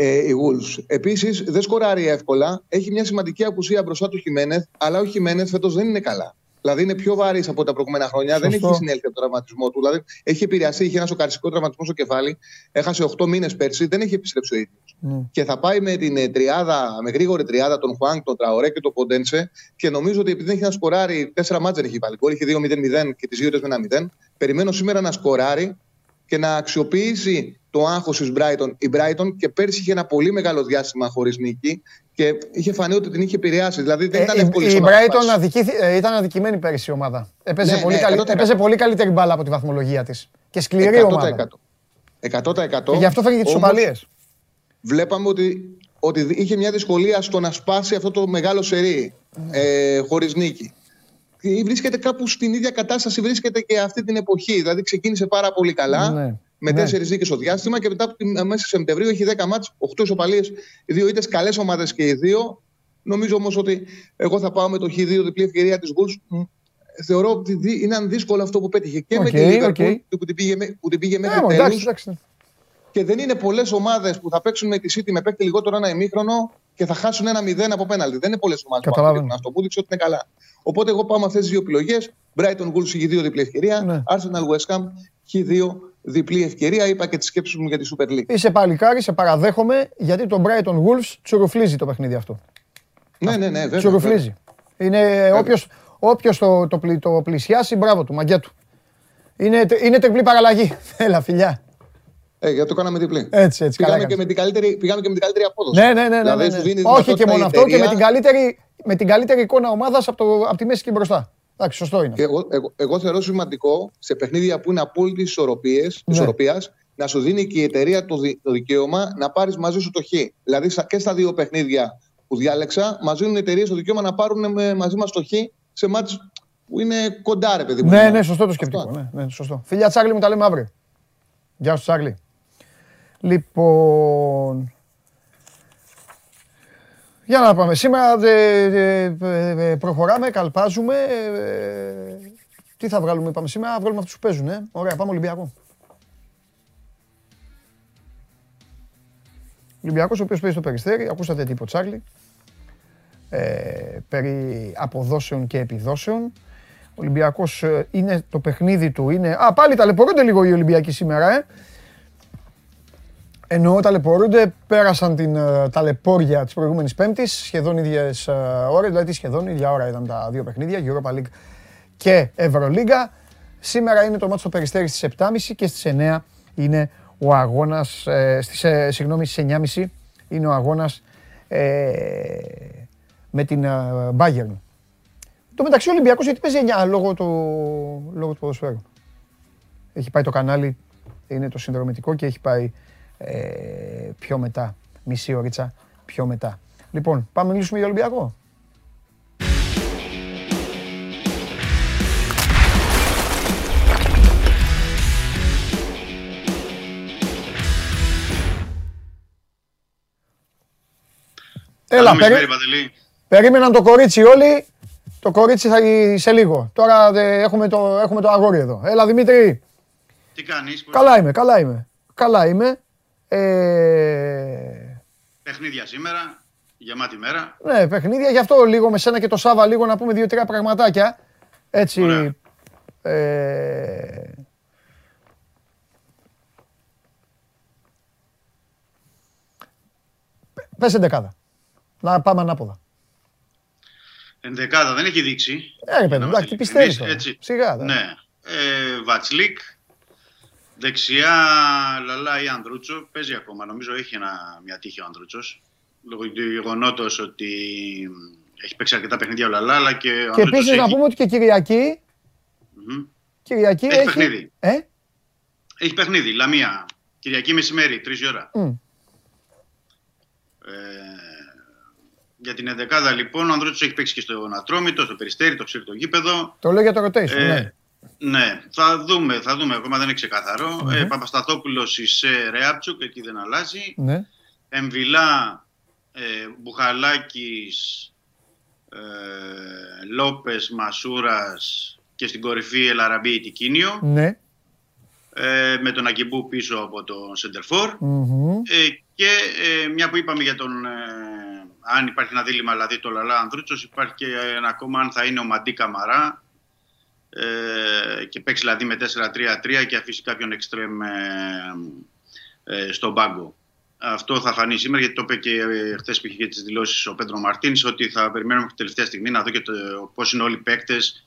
ε, η Wolves. Επίσης, δεν σκοράρει εύκολα. Έχει μια σημαντική απουσία μπροστά του Χιμένεθ, αλλά ο Χιμένεθ φέτος δεν είναι καλά. Δηλαδή είναι πιο βαρύς από τα προηγούμενα χρόνια. Δεν Σωστό. έχει συνέλθει από τον τραυματισμό του. Δηλαδή έχει επηρεαστεί, είχε ένα σοκαριστικό τραυματισμό στο κεφάλι. Έχασε 8 μήνες πέρσι, δεν έχει επιστρέψει ο ίδιος. Ναι. Και θα πάει με την ε, τριάδα, με γρήγορη τριάδα τον Χουάνκ, τον Τραωρέ και τον Ποντένσε. Και νομίζω ότι επειδή δεν έχει να σκοράρει, τέσσερα μάτζερ έχει βάλει. Γκολ, είχε 2-0-0 και τις δύο με ένα 0. Περιμένω σήμερα να σκοράρει και να αξιοποιήσει το άγχος τη Brighton. Η Brighton και πέρσι είχε ένα πολύ μεγάλο διάστημα χωρίς νίκη και είχε φανεί ότι την είχε επηρεάσει. Δηλαδή δεν Ε, ήταν η- εύκολη η στο να Brighton φτάσει. αδικήθη- ε, ήταν αδικημένη πέρυσι η ομάδα. Έπαιζε, Ναι, πολύ, ναι, καλή- 100%. έπαιζε πολύ καλύτερη μπάλα από τη βαθμολογία της. Και σκληρή 100%. ομάδα. 100%. Και γι' αυτό φέρνει και τις Όμως, οπαλίε. βλέπαμε ότι, ότι είχε μια δυσκολία στο να σπάσει αυτό το μεγάλο σερί ε, χωρίς νίκη. Και Βρίσκεται κάπου στην ίδια κατάσταση, βρίσκεται και αυτή την εποχή. Δηλαδή ξεκίνησε πάρα πολύ καλά, Ναι, με ναι. τέσσερις νίκες στο διάστημα και μετά από την, μέσα σε Σεπτεμβρίου έχει 10 ματς, 8 ισοπαλίες. Οι δύο είτε καλές ομάδες και οι δύο. Νομίζω όμως ότι εγώ θα πάω με το Χ2 διπλή ευκαιρία της Wolves. Θεωρώ ότι δι- είναι δύσκολο αυτό που πέτυχε και με Οκ, τη Liverpool OK. που την πήγε, με- που την πήγε μέχρι Ε, εντάξει, τέλους. εντάξει. Και δεν είναι πολλές ομάδες που θα παίξουν με τη City με παίκτη λιγότερο ένα ημίχρονο και θα χάσουν ένα 0 από πέναλτι. Δεν είναι πολλές ομάδες που Καταλαβαίνω. θα αυτό που δείξει ότι είναι καλά. Οπότε εγώ πάω με αυτές τις δύο επιλογές. Brighton Wolves έχει δύο διπλή ευκαιρία. Ναι. Arsenal West Ham έχει δύο διπλή ευκαιρία. Είπα και τι σκέψει μου για τη Super League. Είσαι παλικάρι, σε παραδέχομαι, γιατί το Brighton Wolves τσουρουφλίζει το παιχνίδι αυτό. Ναι, ναι, ναι, βέβαια. Τσουρουφλίζει. Είναι όποιος, όποιος το, το, πλη- το πλησιάσει, μπράβο του, μαγκιά του. Είναι, τε- είναι τριπλή παραλλαγή. Έλα, φιλιά. Ε, γιατί το κάναμε διπλή. Έτσι, έτσι. Πήγαμε καλά και, με την καλύτερη, πήγαμε και με την καλύτερη απόδοση. Ναι, ναι, ναι. ναι, Δηλαδή, ναι, σου ναι. δίνει Όχι και δυνατότητα μόνο η αυτό και με εταιρεία- την καλύτερη, με την καλύτερη εικόνα ομάδας από, το, από τη μέση και μπροστά. Εντάξει, σωστό είναι. Και εγώ, εγώ, εγώ θεωρώ σημαντικό σε παιχνίδια που είναι απόλυτη ισορροπίας, Ναι. ισορροπίας να σου δίνει και η εταιρεία το, δι- το δικαίωμα να πάρεις μαζί σου το χ. Δηλαδή στα- και στα δύο παιχνίδια που διάλεξα, μα δίνουν οι εταιρείε το δικαίωμα να πάρουν με- μαζί μας το χ σε μάτς που είναι κοντά, ρε παιδί μου. Ναι, ναι, σωστό το σκεπτικό. Αυτό. Ναι, ναι, σωστό. Φιλιά Τσάρλι μου τα λέμε αύριο. Γεια σου Τσάρλι. Λοιπόν... Για να πάμε. Σήμερα ε, ε, ε, ε, προχωράμε, καλπάζουμε. ε, τι θα βγάλουμε, είπαμε σήμερα, θα βγάλουμε αυτούς που παίζουν. Ε. Ωραία, πάμε Ολυμπιακό. Ολυμπιακός ο οποίος παίζει στο Περιστέρι, ακούσατε τι είπε ο Τσάρλι. Ε, περί αποδόσεων και επιδόσεων. Ο Ολυμπιακός ε, είναι το παιχνίδι του. Είναι... Α, πάλι ταλαιπωρούνται λίγο οι Ολυμπιακοί σήμερα, ε. Εννοώ ταλαιπωρούνται, πέρασαν την ε, ταλαιπώρια της προηγούμενης Πέμπτης, σχεδόν ίδιες ε, ώρες, δηλαδή τι σχεδόν ίδια ώρα ήταν τα δύο παιχνίδια, Europa League και Ευρωλίγκα. Σήμερα είναι το μάτι στο Περιστέρι στις 7.30 και στις 9 είναι ο αγώνας, ε, στις, ε, συγγνώμη, στις 9.30 είναι ο αγώνας ε, με την ε, Bayern. Το μεταξύ ο Ολυμπιακός γιατί παίζει 9 λόγω του, λόγω του ποδοσφαίρου. Έχει πάει το κανάλι, είναι το συνδρομητικό και έχει πάει ε, πιο μετά, μισή ωρίτσα πιο μετά. Λοιπόν, πάμε να μιλήσουμε για Ολυμπιακό. Έλα, Καλό περί... μεσημέρι, Παντελή. περίμεναν το κορίτσι όλοι. Το κορίτσι θα γυ- σε λίγο. Τώρα δε, έχουμε, το, έχουμε το αγόρι εδώ. Έλα, Δημήτρη. Τι κάνεις, πώς- Καλά είμαι, καλά είμαι. Καλά είμαι. Ε, παιχνίδια σήμερα, γεμάτη μέρα. ναι, παιχνίδια. Γι' αυτό λίγο με σένα και το Σάβα λίγο να πούμε δύο-τρία πραγματάκια. Έτσι. Ωραία. Ε, πε- Πες εντεκάδα. Να πάμε ανάποδα. Ενδεκάδα δεν έχει δείξει. Ε, ρε παιδί, Να εντάξει, μας τι πιστεύεις ειλικρινείς, τώρα. έτσι. Σιγά, ναι. Ναι. Ε, Βατσλίκ. Δεξιά Λαλά ή Ανδρούτσο. Παίζει ακόμα. Νομίζω έχει ένα, μια τύχη ο Ανδρούτσος. Λόγω του γεγονότος ότι έχει παίξει αρκετά παιχνίδια ο Λαλά, αλλά και ο Και Ανδρούτσος επίσης να έχει... πούμε ότι και Κυριακή, Μμμ. Κυριακή Έχει έχει... παιχνίδι. Ε; Έχει παιχνίδι. Λαμία. Κυριακή μεσημέρι, 3 η ώρα. Μμ. Ε, για την ενδεκάδα λοιπόν, ο Ανδρούτσος έχει παίξει και στον Ατρόμητο, στο Περιστέρι, το ξέρει το γήπεδο. Το λέω για το rotation, Ε, ναι. Ναι, θα δούμε, θα δούμε. Ακόμα δεν είναι ξεκαθαρό. Μμμ. Ε, Παπασταθόπουλος Ισέ Ρέαπτσουκ, εκεί δεν αλλάζει. ναι. Εμβιλά, ε, Μπουχαλάκης, ε, Λόπες, Μασούρας και στην κορυφή Ελαραμπή Τικίνιο. Ναι. Ε, με τον Αγκιμπού πίσω από τον Σεντερφόρ. Μμμ. Ε, και ε, μια που είπαμε για τον. Ε, αν υπάρχει ένα δίλημα, δηλαδή το Λαλά Ανδρούτσος, υπάρχει και ένα ακόμα αν θα είναι ο Μαντί Καμαρά ε, και παίξει δηλαδή με 4-3-3 και αφήσει κάποιον εξτρέμ ε, ε, στον πάγκο. Αυτό θα φανεί σήμερα γιατί το είπε και ε, χθες που είχε και τις δηλώσεις ο Πέντρο Μαρτίνη ότι θα περιμένουμε την τελευταία στιγμή να δω και πώς είναι όλοι οι παίκτες,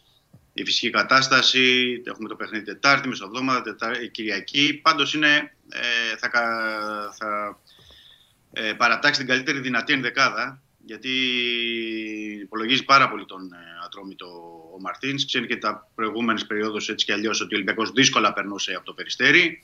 η φυσική κατάσταση. Έχουμε το παιχνίδι Τετάρτη, Μεσοβδόμαδα, Τετάρτη, Κυριακή. Πάντως είναι. Ε, θα, κα- θα ε, παρατάξει την καλύτερη δυνατή ενδεκάδα γιατί υπολογίζει πάρα πολύ τον ε, Ατρόμητο ο Μαρτίνς. Ξέρει και τα προηγούμενες περιόδους έτσι κι αλλιώς ότι ο Ολυμπιακός δύσκολα περνούσε από το Περιστέρι.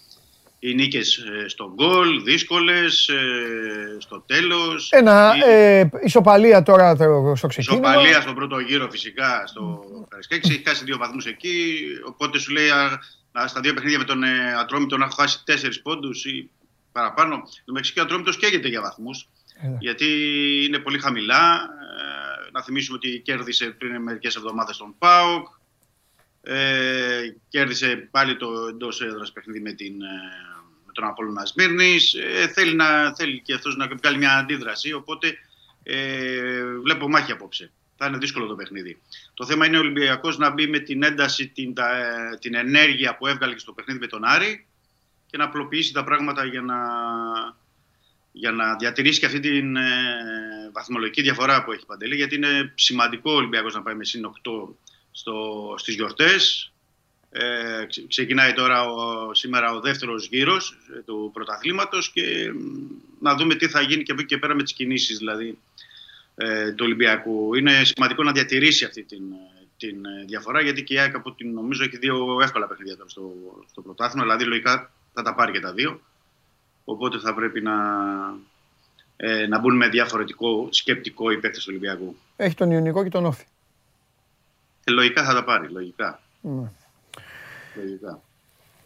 Οι νίκες ε, στον γκολ, δύσκολες, ε, στο τέλος. Ένα Η- ε, ισοπαλία τώρα το- στο ξεκίνημα. Ισοπαλία στον πρώτο γύρο φυσικά στο Καρισκάκη. Έχει χάσει δύο βαθμούς εκεί. Οπότε σου λέει α, α, στα δύο παιχνίδια με τον ε, Ατρόμητο να έχω χάσει τέσσερις πόντους ή παραπάνω. Το Μεξικό Ατρόμητος καίγεται για βαθμούς. Έλα. Γιατί είναι πολύ χαμηλά. Ε, να θυμίσουμε ότι κέρδισε πριν μερικές εβδομάδες τον ΠΑΟΚ. Ε, κέρδισε πάλι το εντός έδρας παιχνίδι με, την, ε, με τον Απόλλωνα Σμύρνης. Ε, θέλει, να, θέλει και αυτός να βγάλει μια αντίδραση, οπότε ε, βλέπω μάχη απόψε. Θα είναι δύσκολο το παιχνίδι. Το θέμα είναι ο Ολυμπιακός να μπει με την ένταση, την, τα, ε, την ενέργεια που έβγαλε και στο παιχνίδι με τον Άρη και να απλοποιήσει τα πράγματα για να, για να διατηρήσει και αυτή την ε, βαθμολογική διαφορά που έχει παντελή. Γιατί είναι σημαντικό ο Ολυμπιακός να πάει με συν 8 στο, στις γιορτές Ε, ξεκινάει τώρα ο, σήμερα ο δεύτερος γύρος ε, του πρωταθλήματος και να δούμε τι θα γίνει και από εκεί και πέρα με τις κινήσεις δηλαδή ε, του Ολυμπιακού. Είναι σημαντικό να διατηρήσει αυτή την, την διαφορά γιατί και η ΑΕΚ από την νομίζω έχει δύο εύκολα παιχνίδια στο, στο πρωτάθλημα δηλαδή λογικά θα τα πάρει και τα δύο οπότε θα πρέπει να, ε, να μπουν με διαφορετικό σκεπτικό οι παίκτες του Ολυμπιακού. Έχει τον Ιωνικό και τον Όφη. Ε, λογικά θα τα πάρει, λογικά. Ναι. λογικά.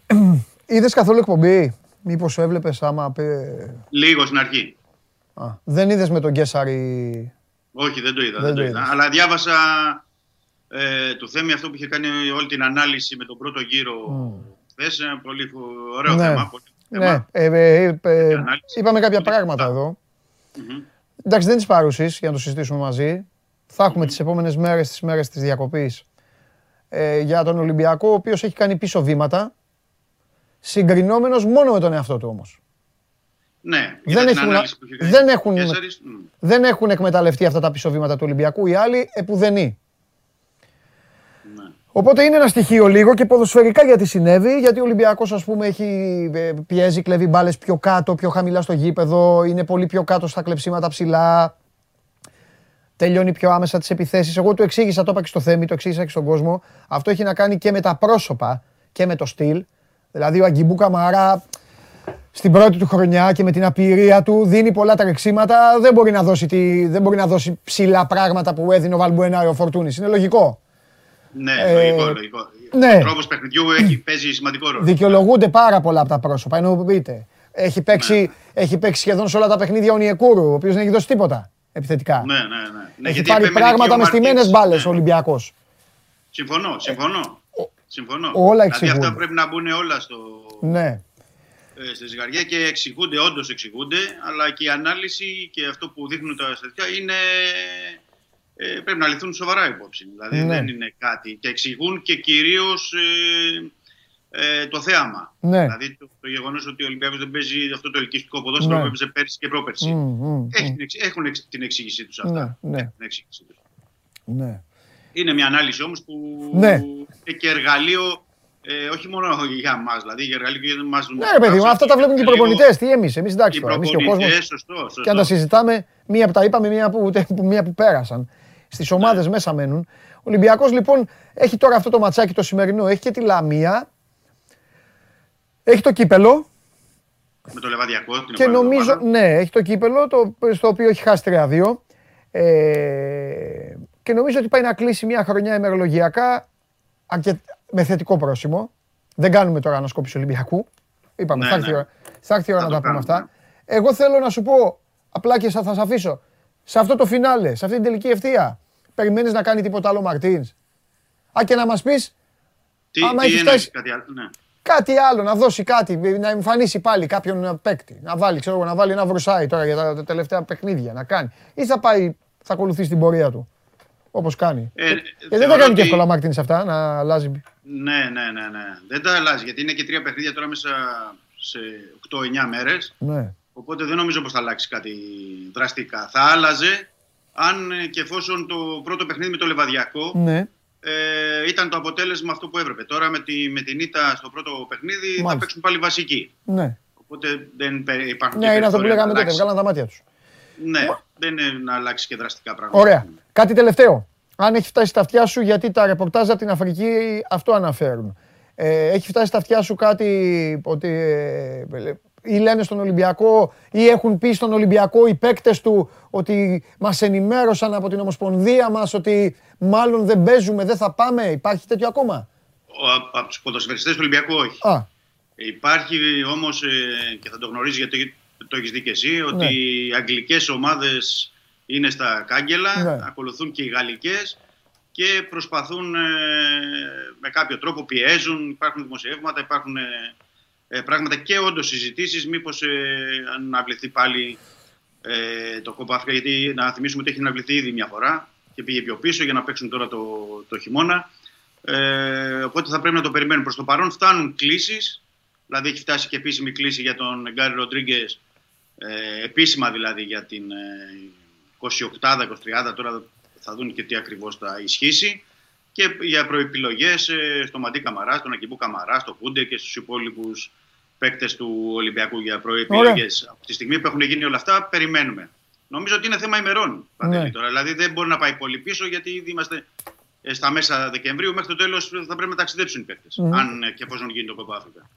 Είδες καθόλου εκπομπή, μήπως έβλεπες άμα. Λίγο στην αρχή. Α, δεν είδες με τον Κέσσαρη. Όχι, δεν το είδα. Δεν, το είδα. Αλλά διάβασα ε, του Θέμη αυτό που είχε κάνει όλη την ανάλυση με τον πρώτο γύρο. Mm. Θες, πολύ ωραίο ναι. θέμα. Πολύ ναι, ε, ε, ε, είπαμε κάποια πράγματα εδώ. Εντάξει, δεν τις παρούσεις για να το συζητήσουμε μαζί. Θα έχουμε τις επόμενες μέρες, τις μέρες της διακοπής, για τον Ολυμπιακό, ο οποίος έχει κάνει πίσω βήματα, συγκρινόμενος μόνο με τον εαυτό του όμως. Ναι, δεν έχουν, δεν, έχουν, δεν έχουν εκμεταλλευτεί αυτά τα πίσω βήματα του Ολυμπιακού οι άλλοι επουδενή. Οπότε είναι ένα στοιχείο λίγο και ποδοσφαιρικά γιατί συνέβη. Γιατί ο Ολυμπιακός, ας πούμε, έχει, ε, πιέζει, κλέβει μπάλες πιο κάτω, πιο χαμηλά στο γήπεδο. Είναι πολύ πιο κάτω στα κλεψίματα ψηλά. Τελειώνει πιο άμεσα τις επιθέσεις. Εγώ του εξήγησα, το είπα και στο Θέμη, το εξήγησα και στον κόσμο. Αυτό έχει να κάνει και με τα πρόσωπα και με το στυλ. Δηλαδή ο Αγκιμπού Καμαρά στην πρώτη του χρονιά και με την απειρία του δίνει πολλά τρεξίματα. Δεν μπορεί να δώσει, τη, δεν μπορεί να δώσει ψηλά πράγματα που έδινε ο Βαλμπουενάριο ο Φορτούνης. Είναι λογικό. Ναι, ε, λογικό, λογικό. Ναι. Ο τρόπος παιχνιδιού έχει, παίζει σημαντικό ρόλο. Δικαιολογούνται πάρα πολλά από τα πρόσωπα. Εννοείται. Έχει παίξει, ναι. έχει παίξει σχεδόν σε όλα τα παιχνίδια ο Νιεκούρου, ο οποίος δεν έχει δώσει τίποτα επιθετικά. Ναι, ναι, ναι. Έχει πάρει πράγματα με στιμένες μπάλες ο Ολυμπιακός. Συμφωνώ, συμφωνώ. συμφωνώ. Όλα εξηγούνται. Δηλαδή αυτά πρέπει να μπουν όλα στο, ναι. Ε, στη ζυγαριά και εξηγούνται, όντως εξηγούνται, αλλά και η ανάλυση και αυτό που δείχνουν τα στατιστικά είναι ε, πρέπει να λυθούν σοβαρά υπόψη. Δηλαδή ναι. δεν είναι κάτι. Και εξηγούν και κυρίως ε, ε, το θέαμα. Ναι. Δηλαδή το, το γεγονός ότι ο Ολυμπιακός δεν παίζει αυτό το ελκυστικό ποδόσφαιρο ναι. που έπαιζε πέρσι και πρόπερσι. Mm, mm, Έχει, mm. Έχουν την εξήγησή τους αυτά. Ναι, ναι. εξήγησή τους. ναι. Είναι μια ανάλυση όμως που ναι. είναι και εργαλείο ε, όχι μόνο για εμά, δηλαδή για εργαλείο και για εμά. Ναι, ρε παιδί μου, αυτά τα βλέπουν και οι προπονητές. Τι εμείς, εμείς εντάξει. Εμείς και ο κόσμος. Και αν τα συζητάμε, μία που τα είπαμε, μία που, μία που πέρασαν στις ομάδες μέσα μένουν. Ο Ολυμπιακός λοιπόν έχει τώρα αυτό το ματσάκι το σημερινό, έχει και τη Λαμία. Έχει το κύπελο. Με το Λεβαδιακό. Την και νομίζω, ναι, έχει το κύπελο το, στο οποίο έχει χάσει 3-2. Ε, και νομίζω ότι πάει να κλείσει μια χρονιά ημερολογιακά με θετικό πρόσημο. Δεν κάνουμε τώρα ανασκόπηση Ολυμπιακού. Είπαμε, ναι, θα, έρθει, ναι. θα έρθει η ώρα να τα πούμε αυτά. Εγώ θέλω να σου πω, απλά και θα, θα σε αφήσω, σε αυτό το φινάλε, σε αυτή την τελική ευθεία. Περιμένεις να κάνει τίποτα άλλο Μαρτίνς. Α, και να μας πεις, τι, άμα τι φτάσει... κάτι άλλο, ναι. Κάτι άλλο, να δώσει κάτι, να εμφανίσει πάλι κάποιον παίκτη. Να βάλει, ξέρω, να βάλει ένα βρουσάι τώρα για τα τελευταία παιχνίδια, να κάνει. Ή θα πάει, θα ακολουθήσει την πορεία του. Όπως κάνει. Ε, ε, δεν τα κάνει και εύκολα Μάρτινς αυτά να αλλάζει. Ναι, ναι, ναι, ναι. Δεν τα αλλάζει γιατί είναι και τρία παιχνίδια τώρα μέσα σε 8-9 μέρες. Ναι. Οπότε δεν νομίζω πως θα αλλάξει κάτι δραστικά. Θα άλλαζε αν και εφόσον το πρώτο παιχνίδι με το Λεβαδιακό ναι. ε, ήταν το αποτέλεσμα αυτό που έπρεπε. Τώρα με, τη, με την ήττα στο πρώτο παιχνίδι Μάλιστα. θα παίξουν πάλι βασικοί. Ναι. Οπότε δεν υπάρχουν Ναι, είναι αυτό που λέγαμε τότε, βγάλαν τα μάτια τους. Ναι, δεν είναι να αλλάξει και δραστικά πράγματα. Ωραία. Κάτι τελευταίο. Αν έχει φτάσει στα αυτιά σου, γιατί τα ρεπορτάζ από την Αφρική αυτό αναφέρουν. Ε, έχει φτάσει στα αυτιά σου κάτι ότι ε, ή λένε στον Ολυμπιακό ή έχουν πει στον Ολυμπιακό οι παίκτες του ότι μας ενημέρωσαν από την Ομοσπονδία μας ότι μάλλον δεν παίζουμε, δεν θα πάμε. Υπάρχει τέτοιο ακόμα; Ο, από τους ποδοσφαιριστές του Ολυμπιακού όχι. Α. Υπάρχει όμως, ε, και θα το γνωρίζεις γιατί το έχεις δει και εσύ, ότι ναι. οι αγγλικές ομάδες είναι στα κάγκελα, ναι. ακολουθούν και οι γαλλικές και προσπαθούν ε, με κάποιο τρόπο, πιέζουν, υπάρχουν δημοσιεύματα, υπάρχουν ε, ε, πράγματα και όντως συζητήσεις, μήπως ε, αναβληθεί πάλι ε, το κόπο Αφρικα, γιατί να θυμίσουμε ότι έχει αναβληθεί ήδη μια φορά και πήγε πιο πίσω για να παίξουν τώρα το, το χειμώνα. Ε, οπότε θα πρέπει να το περιμένουμε. Προς το παρόν φτάνουν κλήσεις, δηλαδή έχει φτάσει και επίσημη κλήση για τον Γκάρι Ροντρίγκες, ε, επίσημα δηλαδή για την ε, 28-30, τώρα θα δουν και τι ακριβώς θα ισχύσει. και για προεπιλογές ε, στο Μαντί Καμαρά, στον Ακυμπού Καμαρά, στο Κούντε και στους υπόλοιπους παίκτες του Ολυμπιακού για προεπιλογέ. Από τη στιγμή που έχουν γίνει όλα αυτά, περιμένουμε. Νομίζω ότι είναι θέμα ημερών. Ναι. Τώρα. Δηλαδή δεν μπορεί να πάει πολύ πίσω γιατί ήδη είμαστε ε, στα μέσα Δεκεμβρίου. Μέχρι το τέλος θα πρέπει να ταξιδέψουν οι παίκτες. Mm. Αν ε, και πώ γίνει το Κοπά Αφρικα.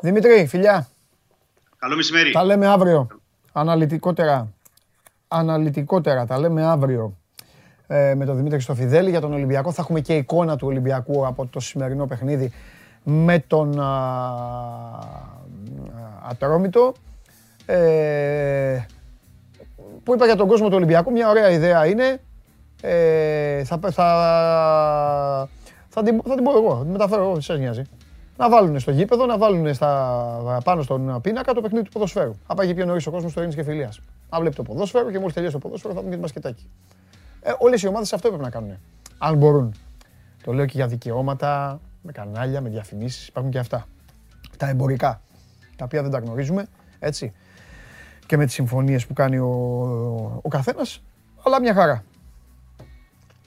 Δημήτρη, φιλιά. Καλό μεσημέρι. Τα λέμε αύριο. Αναλυτικότερα. Αναλυτικότερα. Τα λέμε αύριο ε, με τον Δημήτρη Στοφιδέλη για τον Ολυμπιακό. Θα έχουμε και εικόνα του Ολυμπιακού από το σημερινό παιχνίδι με τον α, Ατρόμητο. Ε, που είπα για τον κόσμο του Ολυμπιακού, μια ωραία ιδέα είναι. Ε, θα, θα, θα, την, θα την πω εγώ, θα την μεταφέρω εγώ, σας νοιάζει. Να βάλουν στο γήπεδο, να βάλουν στα, πάνω στον πίνακα το παιχνίδι του ποδοσφαίρου. Θα πάει και πιο νωρίς ο κόσμος στο Ειρήνης και Φιλίας. Να βλέπει το ποδόσφαιρο και μόλις τελειώσει το ποδόσφαιρο θα δουν και το μπασκετάκι. Ε, Όλες οι ομάδες αυτό πρέπει να κάνουν. Αν μπορούν. Το λέω και για δικαιώματα, με κανάλια, με διαφημίσεις. Υπάρχουν και αυτά. Τα εμπορικά. Τα οποία δεν τα γνωρίζουμε. Έτσι. Και με τις συμφωνίες που κάνει ο, ο καθένας. Αλλά μια χαρά.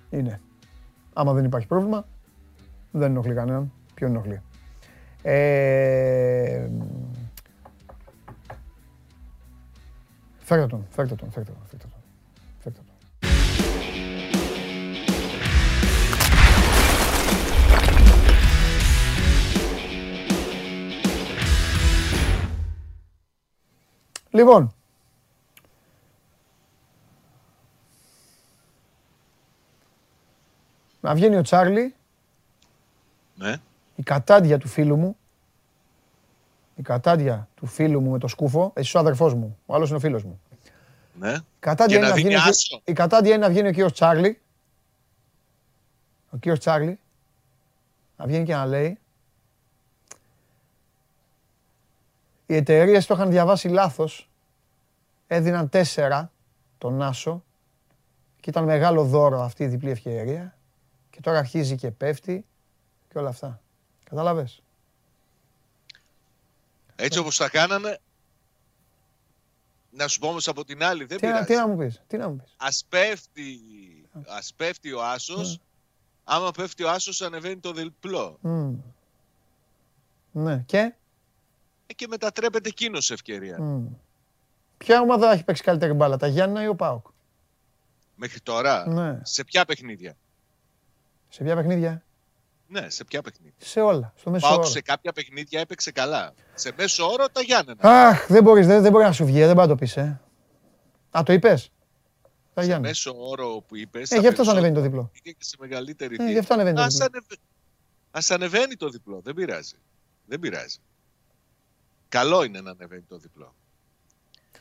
Είναι. Άμα δεν υπάρχει πρόβλημα, δεν ενοχλεί κανέναν. Ποιον ενοχλεί; Ε, φέρτε τον, φέρτε τον, φέρτε τον, φέρτε τον. Λοιπόν, να βγαίνει ο Τσάρλι, Ναι. η κατάντια του φίλου μου, η κατάντια του φίλου μου με το σκούφο, εσύ είσαι ο αδερφός μου, ο άλλος είναι ο φίλος μου. Ναι. Η κατάντια, Και είναι να να δίνει βγαίνει, ο- άσο. η κατάντια είναι να βγαίνει ο κύριος Τσάρλι, ο κύριος Τσάρλι, να βγαίνει και να λέει, οι εταιρείες το είχαν διαβάσει λάθος, έδιναν τέσσερα τον Άσο και ήταν μεγάλο δώρο αυτή η διπλή ευκαιρία και τώρα αρχίζει και πέφτει και όλα αυτά. Κατάλαβες; Έτσι όπως τα κάνανε, να σου πω όμως από την άλλη, δεν Τι, να- πειράζει. τι να μου πεις, τι να μου πεις. Ας πέφτει, ας πέφτει ο Άσος, άμα πέφτει ο Άσος ανεβαίνει το διπλό. Μμμ. Ναι, και; Ε, και μετατρέπεται εκείνος σε ευκαιρία. μμ. ποια ομάδα έχει παίξει καλύτερη μπάλα, τα Γιάννα ή ο Πάοκ; Μέχρι τώρα, Ναι. σε ποια παιχνίδια; Σε ποια παιχνίδια, Ναι, σε ποια παιχνίδια; σε όλα, στο μέσο Πάω όρο. σε κάποια παιχνίδια έπαιξε καλά. Σε μέσο όρο τα Γιάννενα. Αχ, δεν μπορείς, δεν, δεν μπορεί να σου βγει, ε, δεν πάει να το πεις, ε. Α, το είπες; Τα σε Γιάννα. μέσο όρο που είπες. Ε, γι' αυτό θα ανεβαίνει το διπλό. Είναι και σε μεγαλύτερη Ε, τύχη. γι' αυτό ανεβαίνει το Ας, διπλό. ανεβε... Ας ανεβαίνει το διπλό. Δεν πειράζει. Δεν πειράζει. Καλό είναι να ανεβαίνει το διπλό.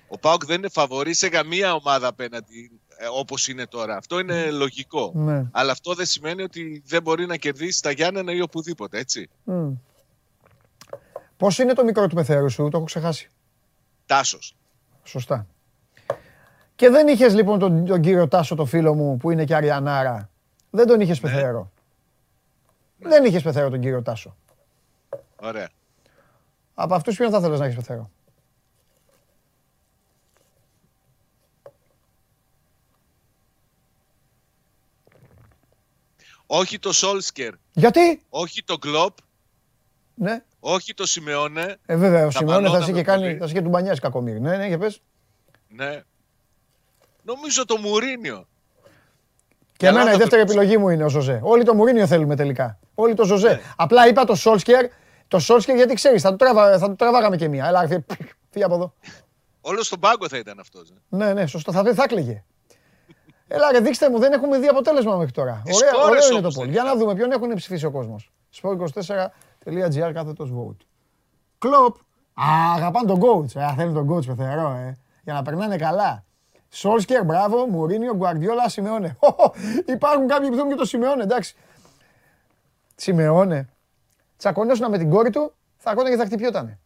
Ο Πάουκ δεν είναι φαβορή σε καμία ομάδα απέναντι ε, όπως είναι τώρα. Αυτό είναι λογικό. Ναι. Αλλά αυτό δεν σημαίνει ότι δεν μπορεί να κερδίσει τα Γιάννενα ή οπουδήποτε, έτσι. Μμ. Πώς είναι το μικρό του πεθέρου σου, το έχω ξεχάσει. Τάσος. Σωστά. Και δεν είχες λοιπόν τον, τον κύριο Τάσο, το φίλο μου, που είναι και Αριανάρα. Δεν τον είχες πεθαίρο. Δεν είχες πεθαίρο τον κύριο Τάσο. Ωραία. Από αυτούς ποιον θα θέλεις να έχεις πεθαίρο. Όχι το Σόλσκερ, Γιατί; όχι το Κλοπ, Ναι. όχι το Σιμεώνε. Ε, βέβαια, ο Τα Σιμεώνε θα μπαλώνα σε με και κάνει, πολύ. θα σε και του μπανιάζει κακομύρι. Ναι, ναι, για πες. Ναι. Νομίζω το Μουρίνιο. Και Καλά εμένα η το δεύτερη πες. επιλογή μου είναι ο Ζοζέ. Όλοι το Μουρίνιο θέλουμε τελικά. Όλοι το Ζοζέ. Ναι. Απλά είπα το Σόλσκερ, το Σόλσκερ γιατί ξέρεις, θα του, τραβά, θα του τραβάγαμε και μία. Έλα, φύγε, φύγε από εδώ. Όλος στον πάγκο θα ήταν αυτός. Ναι, ναι, σωστό. Θα, θα έκλαιγε. Έλα, ρε, δείξτε μου, δεν έχουμε δει αποτέλεσμα μέχρι τώρα. Τις Ωραία, χώρες ωραίο είναι το όμως poll. δεν Για να είναι. δούμε ποιον έχουν ψηφίσει ο κόσμος. sport24.gr κάθετος vote. Κλοπ. Α, αγαπάνε τον coach. Ε, θέλει τον coach πεθερό, ε. Για να περνάνε καλά. Σόλσκερ, μπράβο, Μουρίνιο, Γκουαρδιόλα, Σιμεώνε. Υπάρχουν κάποιοι που θέλουν και το Σιμεώνε, εντάξει. Σιμεώνε. Τσακωνόσουνα με την κόρη του, θα έρχονταν και θα χτυπιότανε.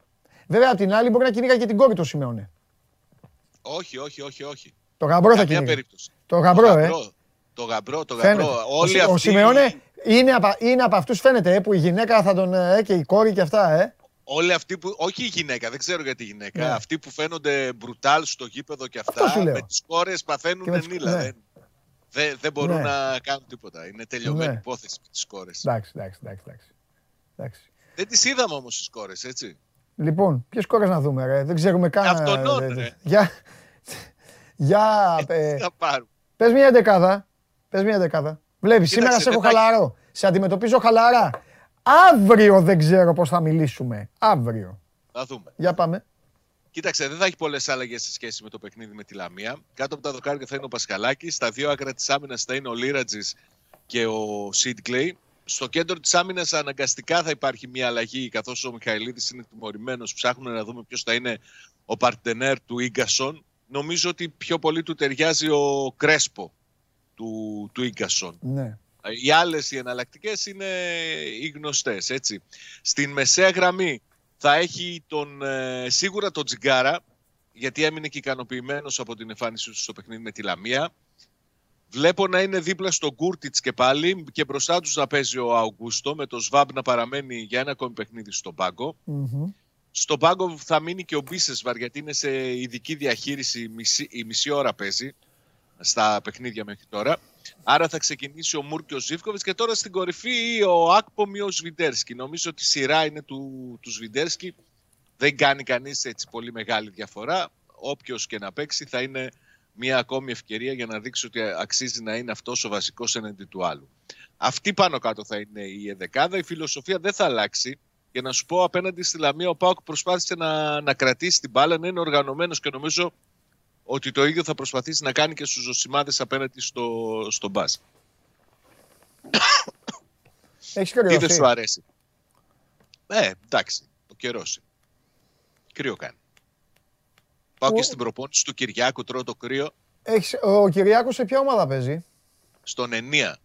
Βέβαια, απ' την άλλη μπορεί να κυνήγα και την κόρη του ο Σιμεώνε. Όχι, όχι, όχι, όχι. Το γαμπρό θα Καμία κυνήγα. περίπτωση. Το γαμπρό, ε. Το γαμπρό, το Φαίνεται. γαμπρό. Ο, Όλοι Σι- ο αυτοί, Σιμεώνε είναι, απα, είναι από αυτούς φαίνεται ε, που η γυναίκα θα τον... Ε, και η κόρη και αυτά, ε. όλοι αυτοί που. Όχι η γυναίκα, δεν ξέρω για τη γυναίκα. Ναι. Αυτοί που φαίνονται μπρουτάλ στο γήπεδο και Αυτό αυτά. σου λέω. Με τις κόρες Και παθαίνουν με τις- νύλα. ναι. Δεν, Δεν, δεν μπορούν Ναι. να κάνουν τίποτα. Είναι τελειωμένη Ναι. υπόθεση με τις κόρες. Εντάξει, εντάξει, εντάξει. Εντάξει. εντάξει. Δεν τις είδαμε όμως τις κόρες, έτσι. Λοιπόν, ποιες κόρες να δούμε, ρε; Δεν ξέρουμε καν. Αυτονών, ε, ρε. Για. Για. ε, Τι θα πάρουν. Πες μια δεκάδα. Πες μια δεκάδα. Βλέπεις, σήμερα Κοίταξε, σε έχω δεν θα- χαλαρό. Σε αντιμετωπίζω χαλαρά. Αύριο δεν ξέρω πώς θα μιλήσουμε. Αύριο. Θα δούμε. Για πάμε. Κοίταξε, δεν θα έχει πολλές αλλαγέ σε σχέση με το παιχνίδι με τη Λαμία. Κάτω από τα δοκάρια θα είναι ο Πασχαλάκης. Στα δύο άκρα της άμυνας θα είναι ο Λίρατζης και ο Σιντ Κλέη. Στο κέντρο της άμυνας αναγκαστικά θα υπάρχει μια αλλαγή, καθώς ο Μιχαηλίδης είναι τιμωρημένος. Ψάχνουμε να δούμε ποιος θα είναι ο παρτενέρ του γκασον. Νομίζω ότι πιο πολύ του ταιριάζει ο Κρέσπο του, του γκασον. Ναι. Οι άλλες οι εναλλακτικές είναι οι γνωστές. Στην μεσαία γραμμή θα έχει τον, ε, σίγουρα τον Τζιγκάρα, γιατί έμεινε και ικανοποιημένος από την εμφάνισή του στο παιχνίδι με τη Λαμία. Βλέπω να είναι δίπλα στον Κούρτιτς και πάλι και μπροστά τους να παίζει ο Αουγκούστο, με το Σβάμπ να παραμένει για ένα ακόμη παιχνίδι στον πάγκο. Μμμ. Στον πάγκο θα μείνει και ο Μπίσεσβαρ, γιατί είναι σε ειδική διαχείριση, μισή, η μισή ώρα παίζει στα παιχνίδια μέχρι τώρα. Άρα θα ξεκινήσει ο Μουρ και ο Ζήφκοβιτς και τώρα στην κορυφή ή ο Άκπομ ή ο Σβιντέρσκι. Νομίζω ότι η σειρά είναι του, του Σβιντέρσκι. Δεν κάνει κανείς έτσι πολύ μεγάλη διαφορά. Όποιος και να παίξει θα είναι μια ακόμη ευκαιρία για να δείξει ότι αξίζει να είναι αυτός ο βασικός εναντί του άλλου. Αυτή πάνω κάτω θα είναι η εδεκάδα. Η φιλοσοφία δεν θα αλλάξει. Και να σου πω απέναντι στη Λαμία, ο Πάοκ προσπάθησε να, να κρατήσει την μπάλα, να είναι οργανωμένος και νομίζω ότι το ίδιο θα προσπαθήσει να κάνει και στους ζωσιμάδες απέναντι στο, στο μπας. Έχεις Τι δεν σου κρυώσει. αρέσει. Ε, εντάξει, ο καιρός. Κρύο κάνει. Πάω Ο- και στην προπόνηση του Κυριάκου, τρώω το κρύο, Έχεις, ο Κυριάκος σε ποια ομάδα παίζει; στον Ενία.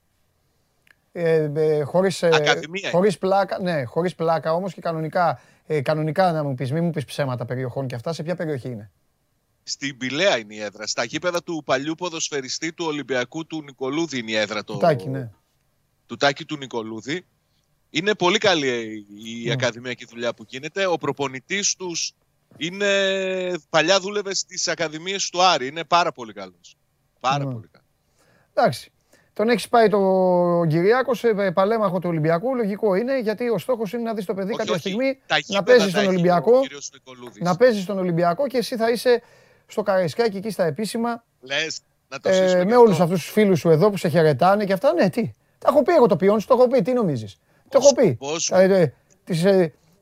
Ε, ε, χωρίς, ε, Ακαδημία χωρίς πλάκα, ναι, χωρίς πλάκα όμως και κανονικά, ε, κανονικά να μου πεις, μην μου πεις ψέματα περιοχών και αυτά, σε ποια περιοχή είναι; Στην Πηλαία είναι η έδρα. Στα γήπεδα του παλιού ποδοσφαιριστή του Ολυμπιακού του Νικολούδη είναι η έδρα. Το... Τάκι, ναι. του Τάκη του Νικολούδη. Είναι πολύ καλή η Ναι. ακαδημιακή δουλειά που γίνεται. Ο προπονητής τους είναι παλιά δούλευε στις ακαδημίες του Άρη. Είναι πάρα πολύ καλός. Πάρα Ναι. πολύ καλός. Εντάξει. Τον έχεις πάει το Κυριάκο σε ε, παλέμαχο του Ολυμπιακού. Λογικό είναι γιατί ο στόχος είναι να δεις το παιδί Όχι, κάποια όχι. στιγμή Τα να γήπεδα παίζεις τα στον έχει Ολυμπιακό. ο κύριος Νικολούδης. Να παίζεις στον Ολυμπιακό και εσύ θα είσαι στο Καραϊσκάκι εκεί στα επίσημα Λες, να το ε, σύσουμε με και όλους αυτό. αυτούς τους φίλους σου εδώ που σε χαιρετάνε και αυτά. Ναι, τι. Τα έχω πει εγώ το ποιόν σου, το έχω πει. Τι νομίζεις. Το έχω πει. σκοπός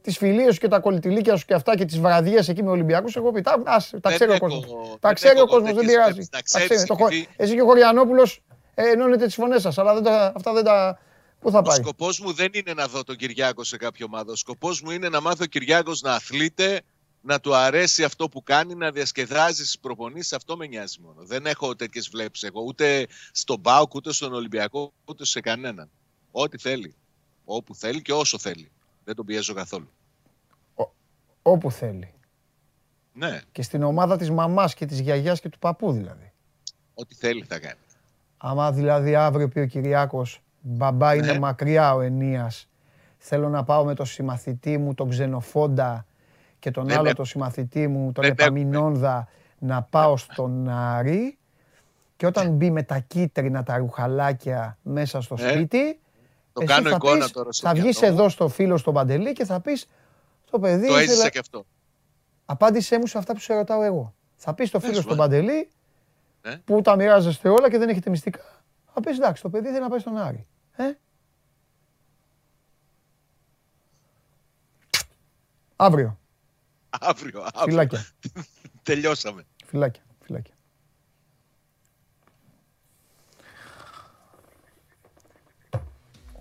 Ε, ε, τις, ε, τις φιλίες σου και τα κολλητηλίκια σου και αυτά και τις βραδιές εκεί με Ολυμπιακούς, έχω πει. Τα, ας, τα Δεν ξέρει ο έχω- κόσμος. δεν Τα ξέρει έχω ο κόσμος, δεν τέτοιες πειράζει. βλέψεις. Να Τα ξέρεις, ξέρεις. Το χω- επειδή- Εσύ και ο Χωριανόπουλος ε, ενώνετε τις φωνές σας, αλλά δεν τα, αυτά δεν τα... Πού θα Ο πάει; σκοπός μου δεν είναι να δω τον Κυριάκο σε κάποια ομάδα. Ο σκοπός μου είναι να μάθω ο Κυριάκος να αθλείται, να του αρέσει αυτό που κάνει, να διασκεδάζει στις προπονήσεις. Αυτό με νοιάζει μόνο. Δεν έχω τέτοιες βλέψεις εγώ ούτε στον ΠΑΟΚ, ούτε στον Ολυμπιακό, ούτε σε κανέναν. Ό,τι θέλει. Όπου θέλει και όσο θέλει. Δεν τον πιέζω καθόλου. Όπου θέλει. Ναι, Και στην ομάδα της μαμάς και της γιαγιάς και του παππού δηλαδή. ό,τι θέλει θα κάνει. Άμα δηλαδή αύριο πει ο Κυριάκος, μπαμπά είναι Ναι. μακριά ο Ενίας, θέλω να πάω με τον συμμαθητή μου, τον Ξενοφόντα και τον Δεν άλλο έχουμε. τον συμμαθητή μου, τον Δεν Επαμινόνδα, να πάω στον Άρη και όταν μπει με τα κίτρινα τα ρουχαλάκια μέσα στο Ε, σπίτι, Το εσύ κάνω θα εικόνα πεις- τώρα στο θα βγεις μυαλό μου. εδώ στο φίλο στον Παντελή και θα πεις το παιδί Το ήθελε- έζησα και αυτό. Απάντησέ μου σε αυτά που σε ρωτάω εγώ. Θα πεις στο Πες φίλο μου, στον ε. Παντελή Ναι. που τα μοιράζεστε όλα και δεν έχετε μυστικά. Θα πεις εντάξει, το παιδί θέλει να πάει στον Άρη. Ε; Αύριο. Αύριο, αύριο. Φυλάκια. Τελειώσαμε. Φυλάκια. Φυλάκια.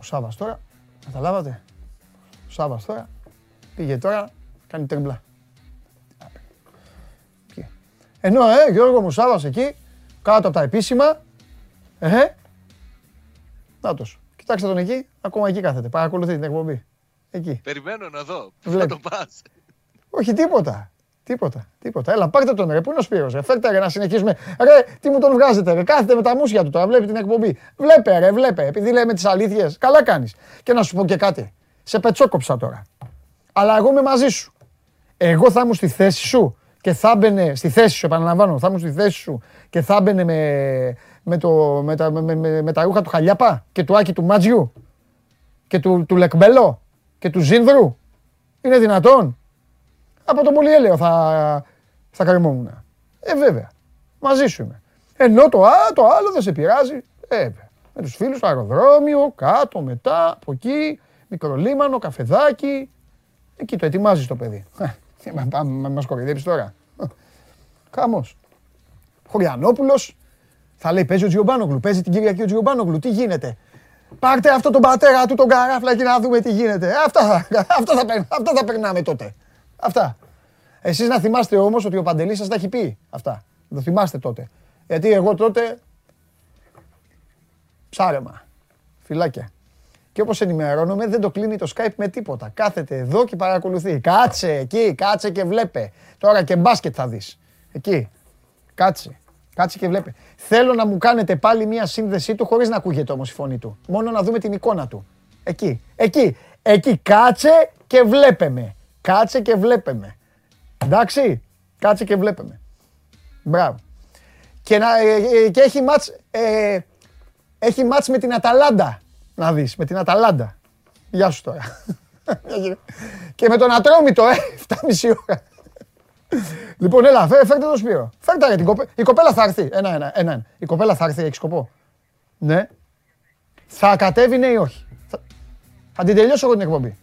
Ο Σάβας τώρα, καταλάβατε. Ο Σάβας τώρα πήγε τώρα, κάνει τριμπλά. Πήγε. Ενώ, ε, Γιώργο μου Σάβας εκεί, κάτω από τα επίσημα, ε, νάτος. Κοιτάξτε τον εκεί, ακόμα εκεί κάθεται, παρακολουθεί την εκπομπή. Εκεί. Περιμένω να δω. Πού θα Βλέπει. το πας. Όχι τίποτα. Τίποτα. Τίποτα. Έλα, πάρτε τον ρε. Πού είναι ο Σπύρος, ρε. Φέρτε ρε να συνεχίσουμε. Ρε, τι μου τον βγάζετε, ρε. Κάθεται με τα μουσια του τώρα. Βλέπει την εκπομπή. Βλέπε, ρε, βλέπε. Επειδή λέμε τις αλήθειες. Καλά κάνεις. Και να σου πω και κάτι. Σε πετσόκοψα τώρα. Αλλά εγώ είμαι μαζί σου. Εγώ θα ήμουν στη θέση σου και θα έμπαινε στη θέση σου, επαναλαμβάνω, θα ήμουν στη θέση σου και θα έμπαινε με, με, το, με, τα, με, με, με τα ρούχα του Χαλιάπα και του Άκη του Μάτζιου και του, του Λεκμπέλο και του Ζίνδρου. Είναι δυνατόν. Από τον Πολυέλαιο θα, θα κρεμόμουν. Ε, βέβαια. Μαζί σου είμαι. Ενώ το, α, το άλλο δεν σε πειράζει. Ε, βέβαια. Με τους φίλους στο αεροδρόμιο, κάτω, μετά, από εκεί, μικρολίμανο, καφεδάκι. Εκεί το ετοιμάζεις το παιδί. Ε, μα- μα- μα- Μας κοροϊδεύεις τώρα. Χαμός. Χωριανόπουλος, θα λέει παίζει ο Τζιομπάνογλου, παίζει την Κυριακή ο Τζιομπάνογλου. Τι γίνεται; Πάρτε αυτό τον πατέρα του τον καράφλα και να δούμε τι γίνεται. Αυτά, θα- αυτά, θα, περ- αυτά θα περνάμε τότε. Αυτά. Εσείς να θυμάστε όμως ότι ο Παντελής σας τα έχει πει αυτά. Το θυμάστε τότε. Γιατί εγώ τότε ψάρεμα. Φυλάκια. Και όπως ενημερώνομαι δεν το κλείνει το Skype με τίποτα. Κάθεται εδώ και παρακολουθεί. Κάτσε εκεί, κάτσε και βλέπε. Τώρα και μπάσκετ θα δεις. Εκεί. Κάτσε. Κάτσε και βλέπε. Θέλω να μου κάνετε πάλι μια σύνδεσή του χωρίς να ακούγεται όμως η φωνή του. Μόνο να δούμε την εικόνα του. Εκεί. Εκεί. Εκεί. Κάτσε και βλέπε με. Κάτσε και βλέπε με. Εντάξει; Κάτσε και βλέπε με. Μπράβο. Και, να, ε, ε, και έχει μάτς, ε, έχει μάτς με την Αταλάντα. Να δεις, με την Αταλάντα. Γεια σου τώρα. και με τον Ατρόμητο, ε, 7,5 ώρα. λοιπόν, έλα, φέ, φέρτε τον Σπύρο. Φέρτε ρε, την κοπέ... Η κοπέλα θα έρθει. Ένα, ένα, ένα. ένα. Η κοπέλα θα έρθει, έχει σκοπό. Ναι. Θα κατέβει, ναι ή όχι. Θα, θα την τελειώσω εγώ την εκπομπή.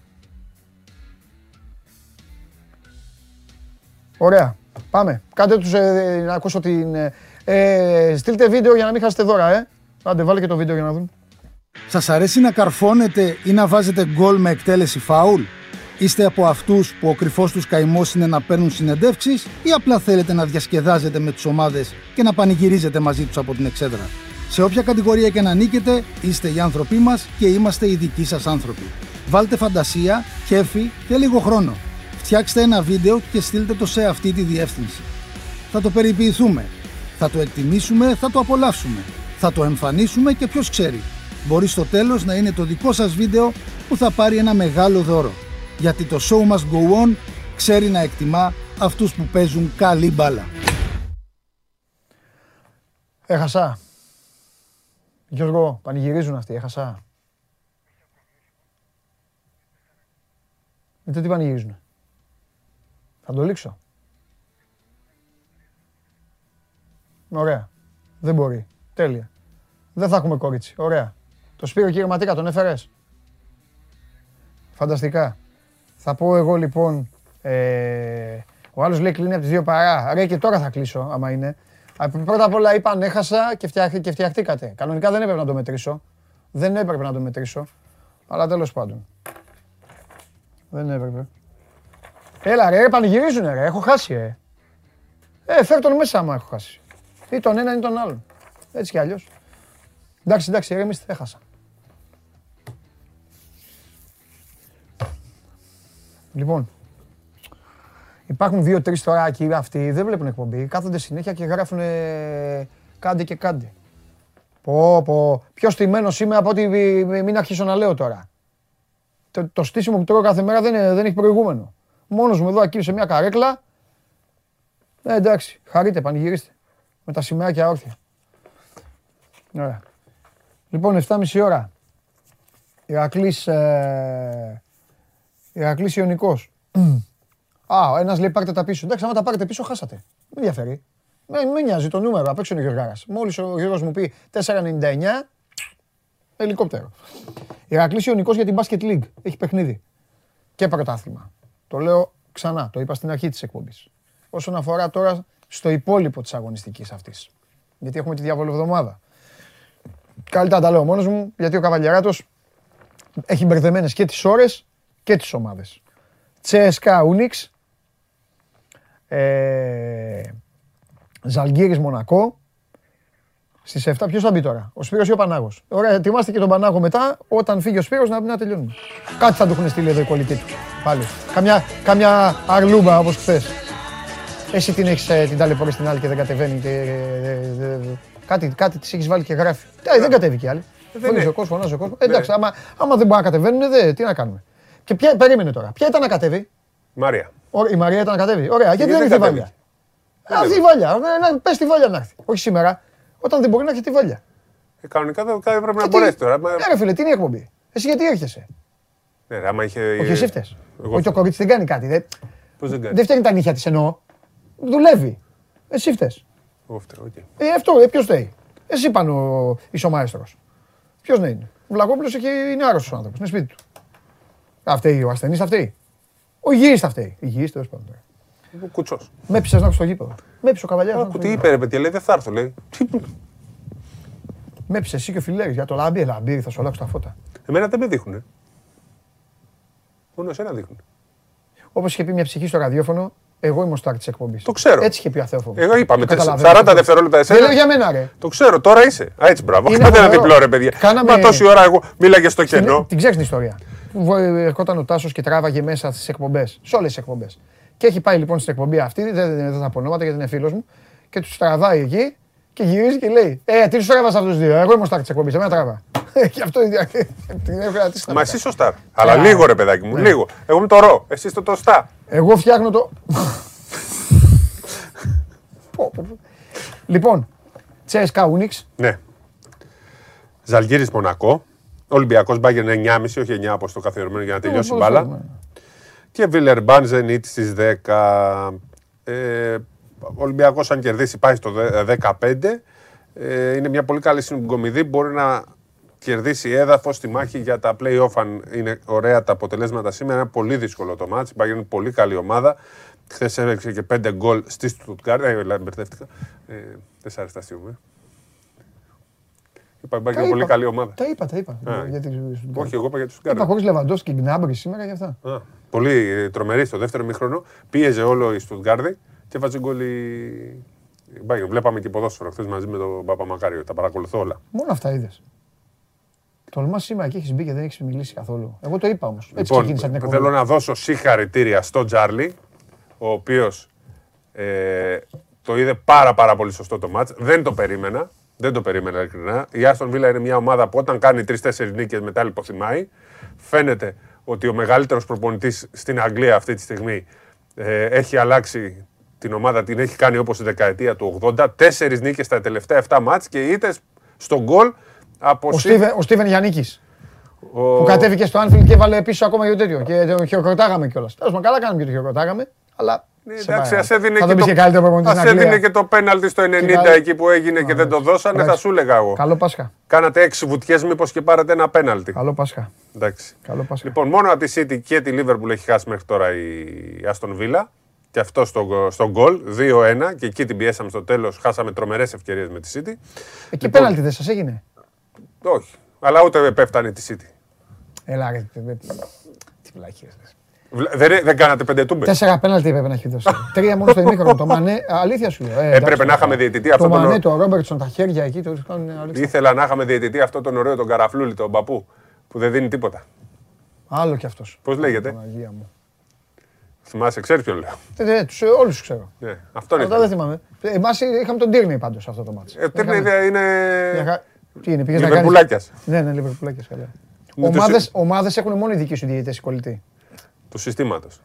Ωραία. Πάμε. Κάντε τους ε, να ακούσω την... ε, ε, στείλτε βίντεο για να μην χάσετε δώρα, ε. Άντε, βάλε και το βίντεο για να δουν. Σας αρέσει να καρφώνετε ή να βάζετε γκολ με εκτέλεση φάουλ; Είστε από αυτούς που ο κρυφός τους καημός είναι να παίρνουν συνεντεύξεις ή απλά θέλετε να διασκεδάζετε με τις ομάδες και να πανηγυρίζετε μαζί τους από την εξέδρα; Σε όποια κατηγορία και να νίκετε, είστε οι άνθρωποι μας και είμαστε οι δικοί σας άνθρωποι. Βάλτε φαντασία, κέφι και λίγο χρόνο. Φτιάξτε ένα βίντεο και στείλτε το σε αυτή τη διεύθυνση. Θα το περιποιηθούμε. Θα το εκτιμήσουμε, θα το απολαύσουμε. Θα το εμφανίσουμε και ποιος ξέρει. Μπορεί στο τέλος να είναι το δικό σας βίντεο που θα πάρει ένα μεγάλο δώρο. Γιατί το show must go on ξέρει να εκτιμά αυτούς που παίζουν καλή μπάλα. Έχασα. Γιώργο, πανηγυρίζουν αυτοί, έχασα. Με το τι πανηγυρίζουν. Θα το λήξω. Ωραία. Δεν μπορεί. Τέλεια. Δεν θα έχουμε κορίτσι. Ωραία. Το Σπύρο κύριε Ματίκα τον έφερες; Φανταστικά. Θα πω εγώ λοιπόν, ε, ο άλλος λέει κλείνει από τις δύο παρά. Ρε και τώρα θα κλείσω άμα είναι. Α, Πρώτα απ' όλα είπα ανέχασα και, φτιάχ, και φτιαχτήκατε. Κανονικά δεν έπρεπε να το μετρήσω. Δεν έπρεπε να το μετρήσω. Αλλά τέλος πάντων. Δεν έπρεπε. Έλα ρε, πανηγυρίζουνε ρε, έχω χάσει ρε. Ε, φέρ τον μέσα άμα έχω χάσει. Ή τον έναν ή τον άλλον. Έτσι κι αλλιώς. Εντάξει, εντάξει, ηρεμήστε, έχασα. Λοιπόν, υπάρχουν δύο-τρεις τώρα εκεί αυτοί, δεν βλέπουν εκπομπή. Κάθονται συνέχεια και γράφουν κάντε και κάντε. Πω, πω. Πιο στημένος είμαι από ότι μη- μην αρχίσω να λέω τώρα. Το, το στήσιμο που τρώω κάθε μέρα δεν, είναι- δεν έχει προηγούμενο. Μόνος μου εδώ εκεί σε μια καρέκλα. Ε, εντάξει, χαρείτε, πανηγυρίστε. Με τα σημαίακια όρθια. Ωραία. Λοιπόν, 7.30 ώρα. Ηρακλής, ε, Ηρακλής Ιωνικός. Α, ο ένας λέει πάρτε τα πίσω. Εντάξει, άμα τα πάρετε πίσω, χάσατε. Με ενδιαφέρει. Με, με νοιάζει το νούμερο, απ' έξω είναι ο Γιωργάρας. Μόλις ο Γιώργος μου πει 4,99, ελικόπτερο. Ηρακλής Ιωνικός για την Basket League. Έχει παιχνίδι. Και πρωτάθλημα. Το λέω ξανά, το είπα στην αρχή της εκπομπής. Όσον αφορά τώρα στο υπόλοιπο της αγωνιστικής αυτής. Γιατί έχουμε τη διαβολοβδομάδα. Καλύτερα τα λέω μόνος μου, γιατί ο Καβαλιαράτος έχει μπερδεμένες και τις ώρες και τις ομάδες. Τσέσκα Ούνιξ, ε, Ζαλγκύρης Μονακό, στις 7 ποιος θα μπει τώρα, ο Σπύρος ή ο Πανάγος; Ωραία, ετοιμάστε και τον Πανάγο μετά, όταν φύγει ο Σπύρος να, να τελειώνουμε. Κάτι θα του έχουν στείλει εδώ οι κολλητοί του, πάλι. Καμιά, καμιά αρλούμπα όπως χθες. Εσύ την έχεις ε, την ταλαιπωρείς στην άλλη και δεν κατεβαίνει και... ε, ε, ε, κάτι, κάτι της έχεις βάλει και γράφει. Ε, δεν κατέβηκε η άλλη. Φωνάζει ο κόσμος, φωνάζει ο κόσμος. Ε, Εντάξει, άμα, άμα δεν μπορεί να κατεβαίνουν, δε, τι να κάνουμε. Και ποια, περίμενε τώρα. Ποια ήταν να κατέβει; Μαρία. Ωραία, η Μαρία ήταν να κατέβει. Ωραία, γιατί δεν δεν ήρθε η κατέβηκε; Βάλια. Αυτή η Βάλια. Ε, να- Πες τη Βάλια να έρθει. Όχι σήμερα. Όταν δεν μπορεί να έχει τη βαλιά. Ε, κανονικά δεν δεν έπρεπε να Και τι- μπορέσει τώρα. Μα- Ναι, ρε φίλε, τι είναι η εκπομπή; Εσύ γιατί έρχεσαι; Ναι, ρε, άμα είχε. Όχι, εσύ φταίς. Εγώ Όχι, το κορίτσι δεν κάνει κάτι. Δεν, Πώς δεν κάνει; δεν φταίνει τα νύχια της εννοώ. Δουλεύει. Εσύ φταίς. Εγώ φταίω, οκ. Ε, αυτό, ε, ποιος φταίει. Εσύ πάνω ο ισομάιστρο. Ποιος να είναι. Ο Βλακόπουλο είναι άρρωστος άνθρωπος. Είναι σπίτι του. Θα φταίει ο ασθενής, θα φταίει. Ο υγιής θα φταίει. Υγιής τέλος πάντων. Ο Κουτσός. Με έπεισε να έρθω στο γήπεδο. Με έπεισε ο καβαλιάρο. Άκου τι είπε, ρε παιδιά, λέει δεν θα έρθω. Λέει. Τι- Με έπεισε εσύ και ο Φιλέρης για το λαμπί. Λαμπί, θα σου αλλάξω τα φώτα. Εμένα δεν με δείχνουνε. Μόνο εσένα δείχνουν. Όπως είχε πει μια ψυχή στο ραδιόφωνο, εγώ είμαι ο στάρ της εκπομπής. Το ξέρω. Έτσι είχε πει ο Αθέοφοβος. Εγώ είπα με Το 40 καταλαβαίνω. δευτερόλεπτα Δεν λέω εσένα. για μένα, ρε. Το ξέρω, τώρα είσαι. Α, έτσι, μπράβο. Είναι Κάντε ένα φοβερό. διπλό, ρε παιδιά. Κάναμε- Μα τόση ώρα εγώ μίλαγε στο Την, κενό. την ξέρεις την ιστορία. Που βο- ερχόταν ο Τάσος και τράβαγε μέσα στις εκπομπές. Σε όλες τις εκπομπές. Και έχει πάει λοιπόν στην εκπομπή αυτή, δεν, δεν, δεν θα πω ονόματα γιατί είναι φίλος μου, και τους τραβάει εκεί και γυρίζει και λέει: Ε, τι τους τραβάς αυτούς του δύο; Εγώ είμαι ο στάρ της εκπομπής. Εμένα τραβά. και αυτό την έβγαλα τη Μα εσύ σωστά. Αλλά Καλά. λίγο ρε παιδάκι μου, Ναι. λίγο. Εγώ είμαι το ρο, εσύ το τοστά. Εγώ φτιάχνω το. Πω, πω, πω. λοιπόν, Τσέσκα Ούνιξ. Ναι. Ζαλγίρις Μονακό. Ολυμπιακός Μπάγκερ 9,5, όχι 9 όπως το καθιερωμένο για να τελειώσει η μπάλα. Και Βιλερμπάν Ζενίτ στις 10. Ε, ο Ολυμπιακός, αν κερδίσει, πάει στο δε- 15. Ε, είναι μια πολύ καλή συγκομιδή. Μπορεί να κερδίσει έδαφος στη μάχη για τα play-off. Αν είναι ωραία τα αποτελέσματα σήμερα, είναι πολύ δύσκολο το μάτς. Η Bayern είναι πολύ καλή ομάδα. Χθες έβεξε και 5 γκολ στη Στουτγκάρδη. Ε, λα- μπερδεύτηκα. Ε, δεν σ' άρεσε τα αστείο μου. Ε. Είπα, η Bayern Τα είναι πολύ είπα. καλή ομάδα. Τα είπα, τα είπα. Α, Γιατί Όχι, εγώ είπα για του Είπα Στουτγκάρδη. χωρίς Λεβαντόφσκι και Γκνάμπρι σήμερα για αυτά. Α, Πολύ ε, τρομερή στο δεύτερο μήχρονο. Πίεζε όλο η Στουτγκάρδη και βάζει γκολ η. η Bayern. Βλέπαμε και ποδόσφαιρο χθες μαζί με τον Παπαμακάριο. Τα παρακολουθώ όλα. Μόνο αυτά είδες. Τολμάς σήμερα και έχεις μπει και δεν έχεις μιλήσει καθόλου. Εγώ το είπα όμως. Έτσι Λοιπόν, ξεκίνησα την εκπομπή. θέλω να δώσω συγχαρητήρια στον Τζάρλι, ο οποίος ε, το είδε πάρα πάρα πολύ σωστό το μάτς. Δεν το περίμενα. Δεν το περίμενα ειλικρινά. Η Άστον Βίλα είναι μια ομάδα που όταν κάνει τρει-τέσσερι νίκες μετά λιποθυμάει. Φαίνεται ότι ο μεγαλύτερος προπονητής στην Αγγλία αυτή τη στιγμή ε, έχει αλλάξει την ομάδα, την έχει κάνει όπως η δεκαετία του 80. Τέσσερις νίκες στα τελευταία 7 μάτς και είτε στον γκολ από Ο συ- Στίβεν, ο Στίβεν Γιάννικης, ο- που κατέβηκε στο Άνφιλ και έβαλε πίσω ακόμα για το τέτοιο. Και το χειροκροτάγαμε κιόλας. Τέλος πάντων, καλά κάναμε και το χειροκροτάγαμε. Αλλά. Ναι, σε εντάξει, πάει. ας έδινε, θα και τον πεις το, και καλύτερο προπονητής ας στην Αγγλία. έδινε και το πέναλτι στο 90 καλ- εκεί που έγινε και δεν το δώσανε, θα Εντάξει. σου έλεγα εγώ. Καλό Πάσχα. Κάνατε έξι βουτιές μήπως και πάρετε ένα πέναλτι. Καλό Πάσχα. Εντάξει. Καλό Πάσχα. Λοιπόν, μόνο από τη City και τη Liverpool έχει χάσει μέχρι τώρα η Aston Villa. Και αυτό στο, στο γκολ, 2-1. Και εκεί την πιέσαμε στο τέλος, χάσαμε τρομερές ευκαιρίες με τη City. Εκεί Λοιπόν. πέναλτι δεν σας έγινε; Όχι. Αλλά ούτε πέφτανε τη City. Έλα, ρε. τε- τε- Τι βλάκιες. ρε. Βλέ- Δεν, δεν κάνατε πέντε τούμπες. Τέσσερα πέναλτι έπρεπε να έχει δώσει. Τρία μόνο στο ημίχρονο. Το Μανέ, αλήθεια σου λέω. Ε, Έπρεπε εντάξει, να είχαμε διαιτητή Το αυτό τον Μανέ, όρο. το Ρόμπερτσον, τα χέρια εκεί. Το κάνουν αλήθεια. Ήθελα να είχαμε διαιτητή αυτό τον ωραίο τον καραφλούλη, τον παππού, που δεν δίνει τίποτα. Άλλο κι αυτός. Πώς λέγεται; Παναγία μου. Θυμάσαι, ξέρει ποιον λέω. Ε, δε, τους, ε, όλους τους ξέρω. Ναι, αυτόν Αλλά είναι. δεν θυμάμαι. Εμάς είχαμε τον Τύρνεϊ πάντως σε αυτό το μάτσο. Ε, ο Τύρνεϊ είναι. είναι... Τι είναι, πήγες να κάνεις... Λιβερπουλάκιας. Ναι, ναι, Λιβερπουλάκιας, καλά. Είναι το Ομάδες, συ- ομάδες έχουν μόνο οι δικοί σου διαιτητές οι κολλητοί. του συστήματος.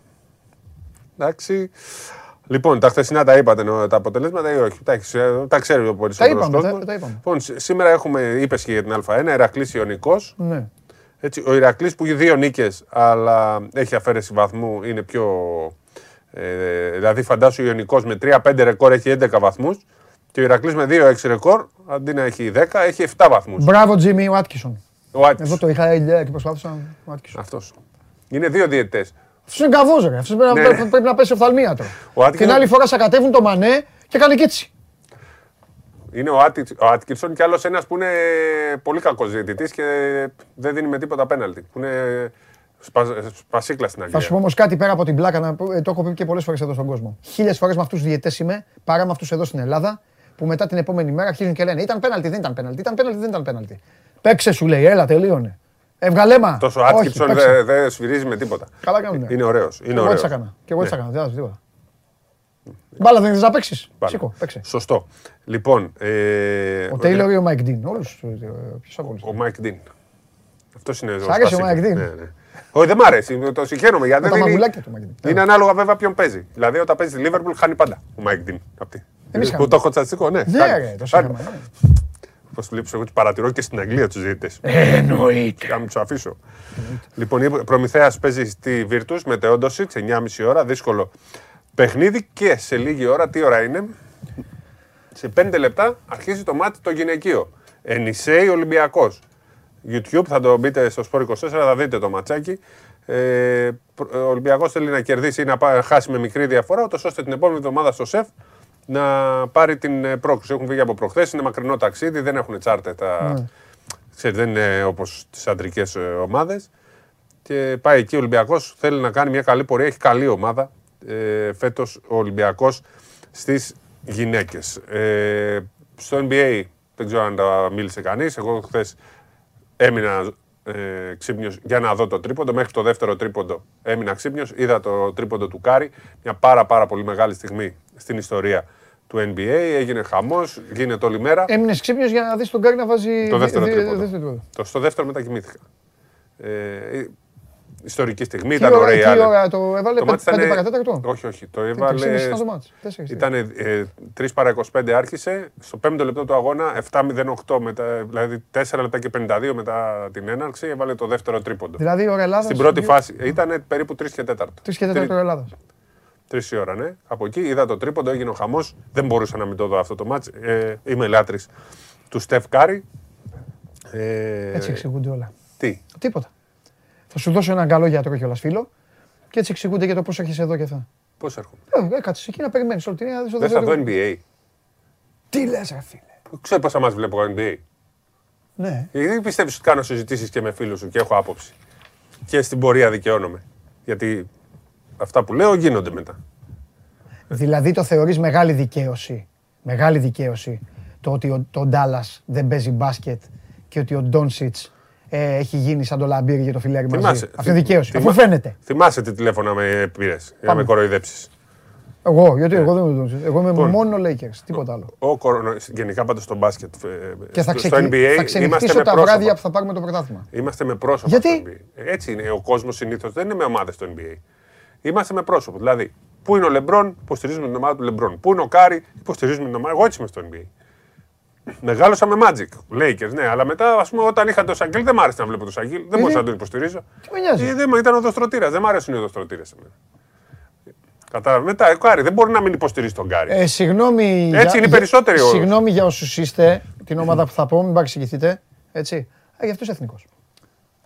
Εντάξει. Λοιπόν, τα χθεσινά τα είπατε νο- τα αποτελέσματα ή όχι; Τα, έχεις, ε, τα ξέρει ο περισσότερος είπαμε, τα- κόσμος. τα είπαμε. Λοιπόν, σ- σήμερα έχουμε, είπες και για την Α1, Ερακλής Ιωνικός. Ναι. Έτσι, ο Ηρακλής που έχει δύο νίκες, αλλά έχει αφαίρεση βαθμού, είναι πιο. Ε, δηλαδή, φαντάσου ο Ιωνικός με 3-5 ρεκόρ έχει 11 βαθμούς και ο Ηρακλής με 2-6 ρεκόρ, αντί να έχει 10, έχει 7 βαθμούς. Μπράβο, Τζίμι Βάτκισον. Ο Άτκης. Εγώ το είχα ηλιά και προσπάθησα. ο Άτκισον. Αυτός. Είναι δύο διαιτητές. Αυτός είναι καβός, ρε. Αυτός πρέπει, να- Ναι, ναι. πρέπει- πρέπει να πέσει οφθαλμίατρο. Ο Άτκισον- Την άλλη φορά σακατεύουν το Μανέ και κάνει και έτσι. Είναι ο, Άτι, ο Άτκινσον και άλλος ένας που είναι πολύ κακός διαιτητής και δεν δίνει με τίποτα πέναλτι. Που είναι σπα, σπασίκλα στην Θα Αγγλία. σου πω όμως κάτι πέρα από την πλάκα, να, πω- ε, το έχω πει και πολλές φορές εδώ στον κόσμο. Χίλιες φορές με αυτούς του διαιτέ είμαι παρά με αυτούς εδώ στην Ελλάδα που μετά την επόμενη μέρα αρχίζουν και λένε Ήταν πέναλτι, δεν ήταν πέναλτι, ήταν πέναλτι, δεν ήταν πέναλτι. Παίξε σου λέει, έλα, τελείωνε. Έβγαλε Τόσο ο Όχι, Άτκινσον παίξε. δεν δεν σφυρίζει με τίποτα. Καλά κάνουν. Είναι ωραίος. Και Είναι εγώ ωραίος. έτσι έκανα. Και εγώ έτσι Ναι. έκανα. Δεν θα τίποτα. Μπάλα δεν θες να παίξεις. Πάλι. Σήκω, παίξε. Σωστό. Λοιπόν. Ε, Ο Τέιλορ ή ο Μάικ Ντίν. Όλους. Ποιος από όλους. Ο Μάικ Ντίν. Αυτός είναι Σ' άρεσε ο σπασίκλας. Mike Dean? Ναι, ναι. Όχι, δεν μ' αρέσει. Το συγχαίρομαι γιατί Με τα δεν είναι. μαγουλάκια του Mike Dean. Είναι ανάλογα βέβαια ποιον παίζει. Δηλαδή όταν παίζει τη Liverpool χάνει πάντα ο Μάικ Ντίν. Αυτή. Εμείς Που είχαμε. το έχω τσατσικό, ναι. Ναι, Κάνει. ρε, το Κάνει. είχαμε. ναι. Πώς βλέπει, εγώ του παρατηρώ και στην Αγγλία τους διαιτητές. Ε, Εννοείται. Να μην τους αφήσω. Λοιπόν, η Προμηθέας παίζει στη Virtus με Τεόντοσιτ 9,5 ώρα. Δύσκολο παιχνίδι και σε λίγη ώρα, τι ώρα είναι; Σε 5 λεπτά αρχίζει το μάτι το γυναικείο. Ενισέη Ολυμπιακός. YouTube θα το μπείτε στο Sport 24, θα δείτε το ματσάκι. Ε, προ- ο Ολυμπιακός θέλει να κερδίσει ή να πά- χάσει με μικρή διαφορά, ούτως ώστε την επόμενη εβδομάδα στο ΣΕΦ να πάρει την ε, πρόκληση. Έχουν βγει από προχθές, είναι μακρινό ταξίδι, δεν έχουν τσάρτε τα. Ξέρετε, δεν είναι όπως τις αντρικές ομάδες. Και πάει εκεί ο Ολυμπιακός. Θέλει να κάνει μια καλή πορεία. Έχει καλή ομάδα ε, φέτος ο Ολυμπιακός στις γυναίκες. Ε, στο NBA δεν ξέρω αν τα μίλησε κανείς. Εγώ χθες έμεινα ε, ξύπνιος για να δω το τρίποντο. Μέχρι το δεύτερο τρίποντο έμεινα ξύπνιος. Είδα το τρίποντο του Κάρι. Μια πάρα, πάρα πολύ μεγάλη στιγμή στην ιστορία του NBA. Έγινε χαμός, γίνεται όλη μέρα. Έμεινες ξύπνιος για να δεις τον Κάρι να βάζει. Το δεύτερο δι- δι- τρίποντο. δεύτερο τρίποντο. Το, στο δεύτερο μετακοιμήθηκα. Ε, ε, ιστορική στιγμή, Τι ήταν ώρα- ωραία. η Τι άλλη. ώρα το έβαλε, Το μάτς 5 ήτανε- παρατέταρτο; Όχι, όχι. Το Τρεις έβαλε. ήταν το μάτς. Τέσσερις. Ήταν ε, 3 παρα 25 άρχισε. Στο 5ο λεπτό του αγώνα 7-08 μετά, δηλαδή 4 λεπτά και 52 μετά την έναρξη έβαλε το δεύτερο τρίποντο. Δηλαδή η ώρα Ελλάδας. Στην πρώτη φάση ήταν περίπου 3 και 4. 3 και 4 ώρα Ελλάδας. Τρεις η ώρα, ναι. Από εκεί είδα το τρίποντο, έγινε ο χαμός. Δεν μπορούσα να μην το δω αυτό το μάτς. Ε, είμαι λάτρης του Στεφ Κάρι. Ε, Έτσι εξηγούνται όλα. Τι; Τίποτα. Θα σου δώσω έναν καλό γιατρό κιόλας φίλο και έτσι εξηγούνται για το πώς έχει εδώ και αυτά. Πώς έρχομαι; Ε, κάτσε εκεί να περιμένεις όλη την ώρα. Δεν θα δω NBA. Τι λες, ρε φίλε; Ξέρω πόσα μας βλέπω NBA. Ναι. Γιατί πιστεύεις ότι κάνω συζητήσεις και με φίλους σου και έχω άποψη; Και στην πορεία δικαιώνομαι. Γιατί αυτά που λέω γίνονται μετά. Δηλαδή το θεωρείς μεγάλη δικαίωση. Μεγάλη δικαίωση το ότι ο, το Ντάλλας δεν παίζει μπάσκετ και ότι ο Ντόνσιτς ε, έχει γίνει σαν το λαμπύρι για το φιλέρι μαζί. Θυμάσαι- Αυτή είναι δικαίωση. θυμά- Αφού φαίνεται. Θυμάσαι τι τηλέφωνα με πήρες για να Πάμε. με κοροϊδέψεις. Εγώ, γιατί εγώ δεν είμαι Ντόνσιτς. Εγώ είμαι Λοιπόν. μόνο Lakers. Τίποτα άλλο. Ο κορονο... Γενικά πάντως στο μπάσκετ, ε, Και θα, στο, στο ξεκι... NBA θα είμαστε ξενυχτήσω με τα πρόσωπα. βράδια που θα πάρουμε το πρωτάθλημα. Είμαστε με πρόσωπα Γιατί; στο NBA. Έτσι είναι. Ο κόσμος συνήθως δεν είναι με ομάδες στο NBA. Είμαστε με πρόσωπο. Δηλαδή, πού είναι ο Λεμπρόν, υποστηρίζουμε την ομάδα του Λεμπρόν. Πού είναι ο Κάρι, υποστηρίζουμε την ομάδα. Εγώ έτσι είμαι στο NBA. Μεγάλωσα με Magic, Lakers, ναι, αλλά μετά, ας πούμε, όταν είχα το Σακίλ, δεν μ' άρεσε να βλέπω το Σακίλ. Δεν μπορούσα να τον υποστηρίζω. Τι με νοιάζει. Ε, δεν μου ήταν οδοστρωτήρας, δεν μ' αρέσουν οι οδοστρωτήρες. Κατάλαβες. Μετά, ο Κάρι, δεν μπορεί να μην υποστηρίζεις τον Κάρι. Ε, συγγνώμη. Έτσι είναι οι περισσότεροι όροι. Συγγνώμη για όσους είστε, την ομάδα που θα πω, μην παρεξηγηθείτε. Έτσι. Ε, γι' αυτός είσαι εθνικός.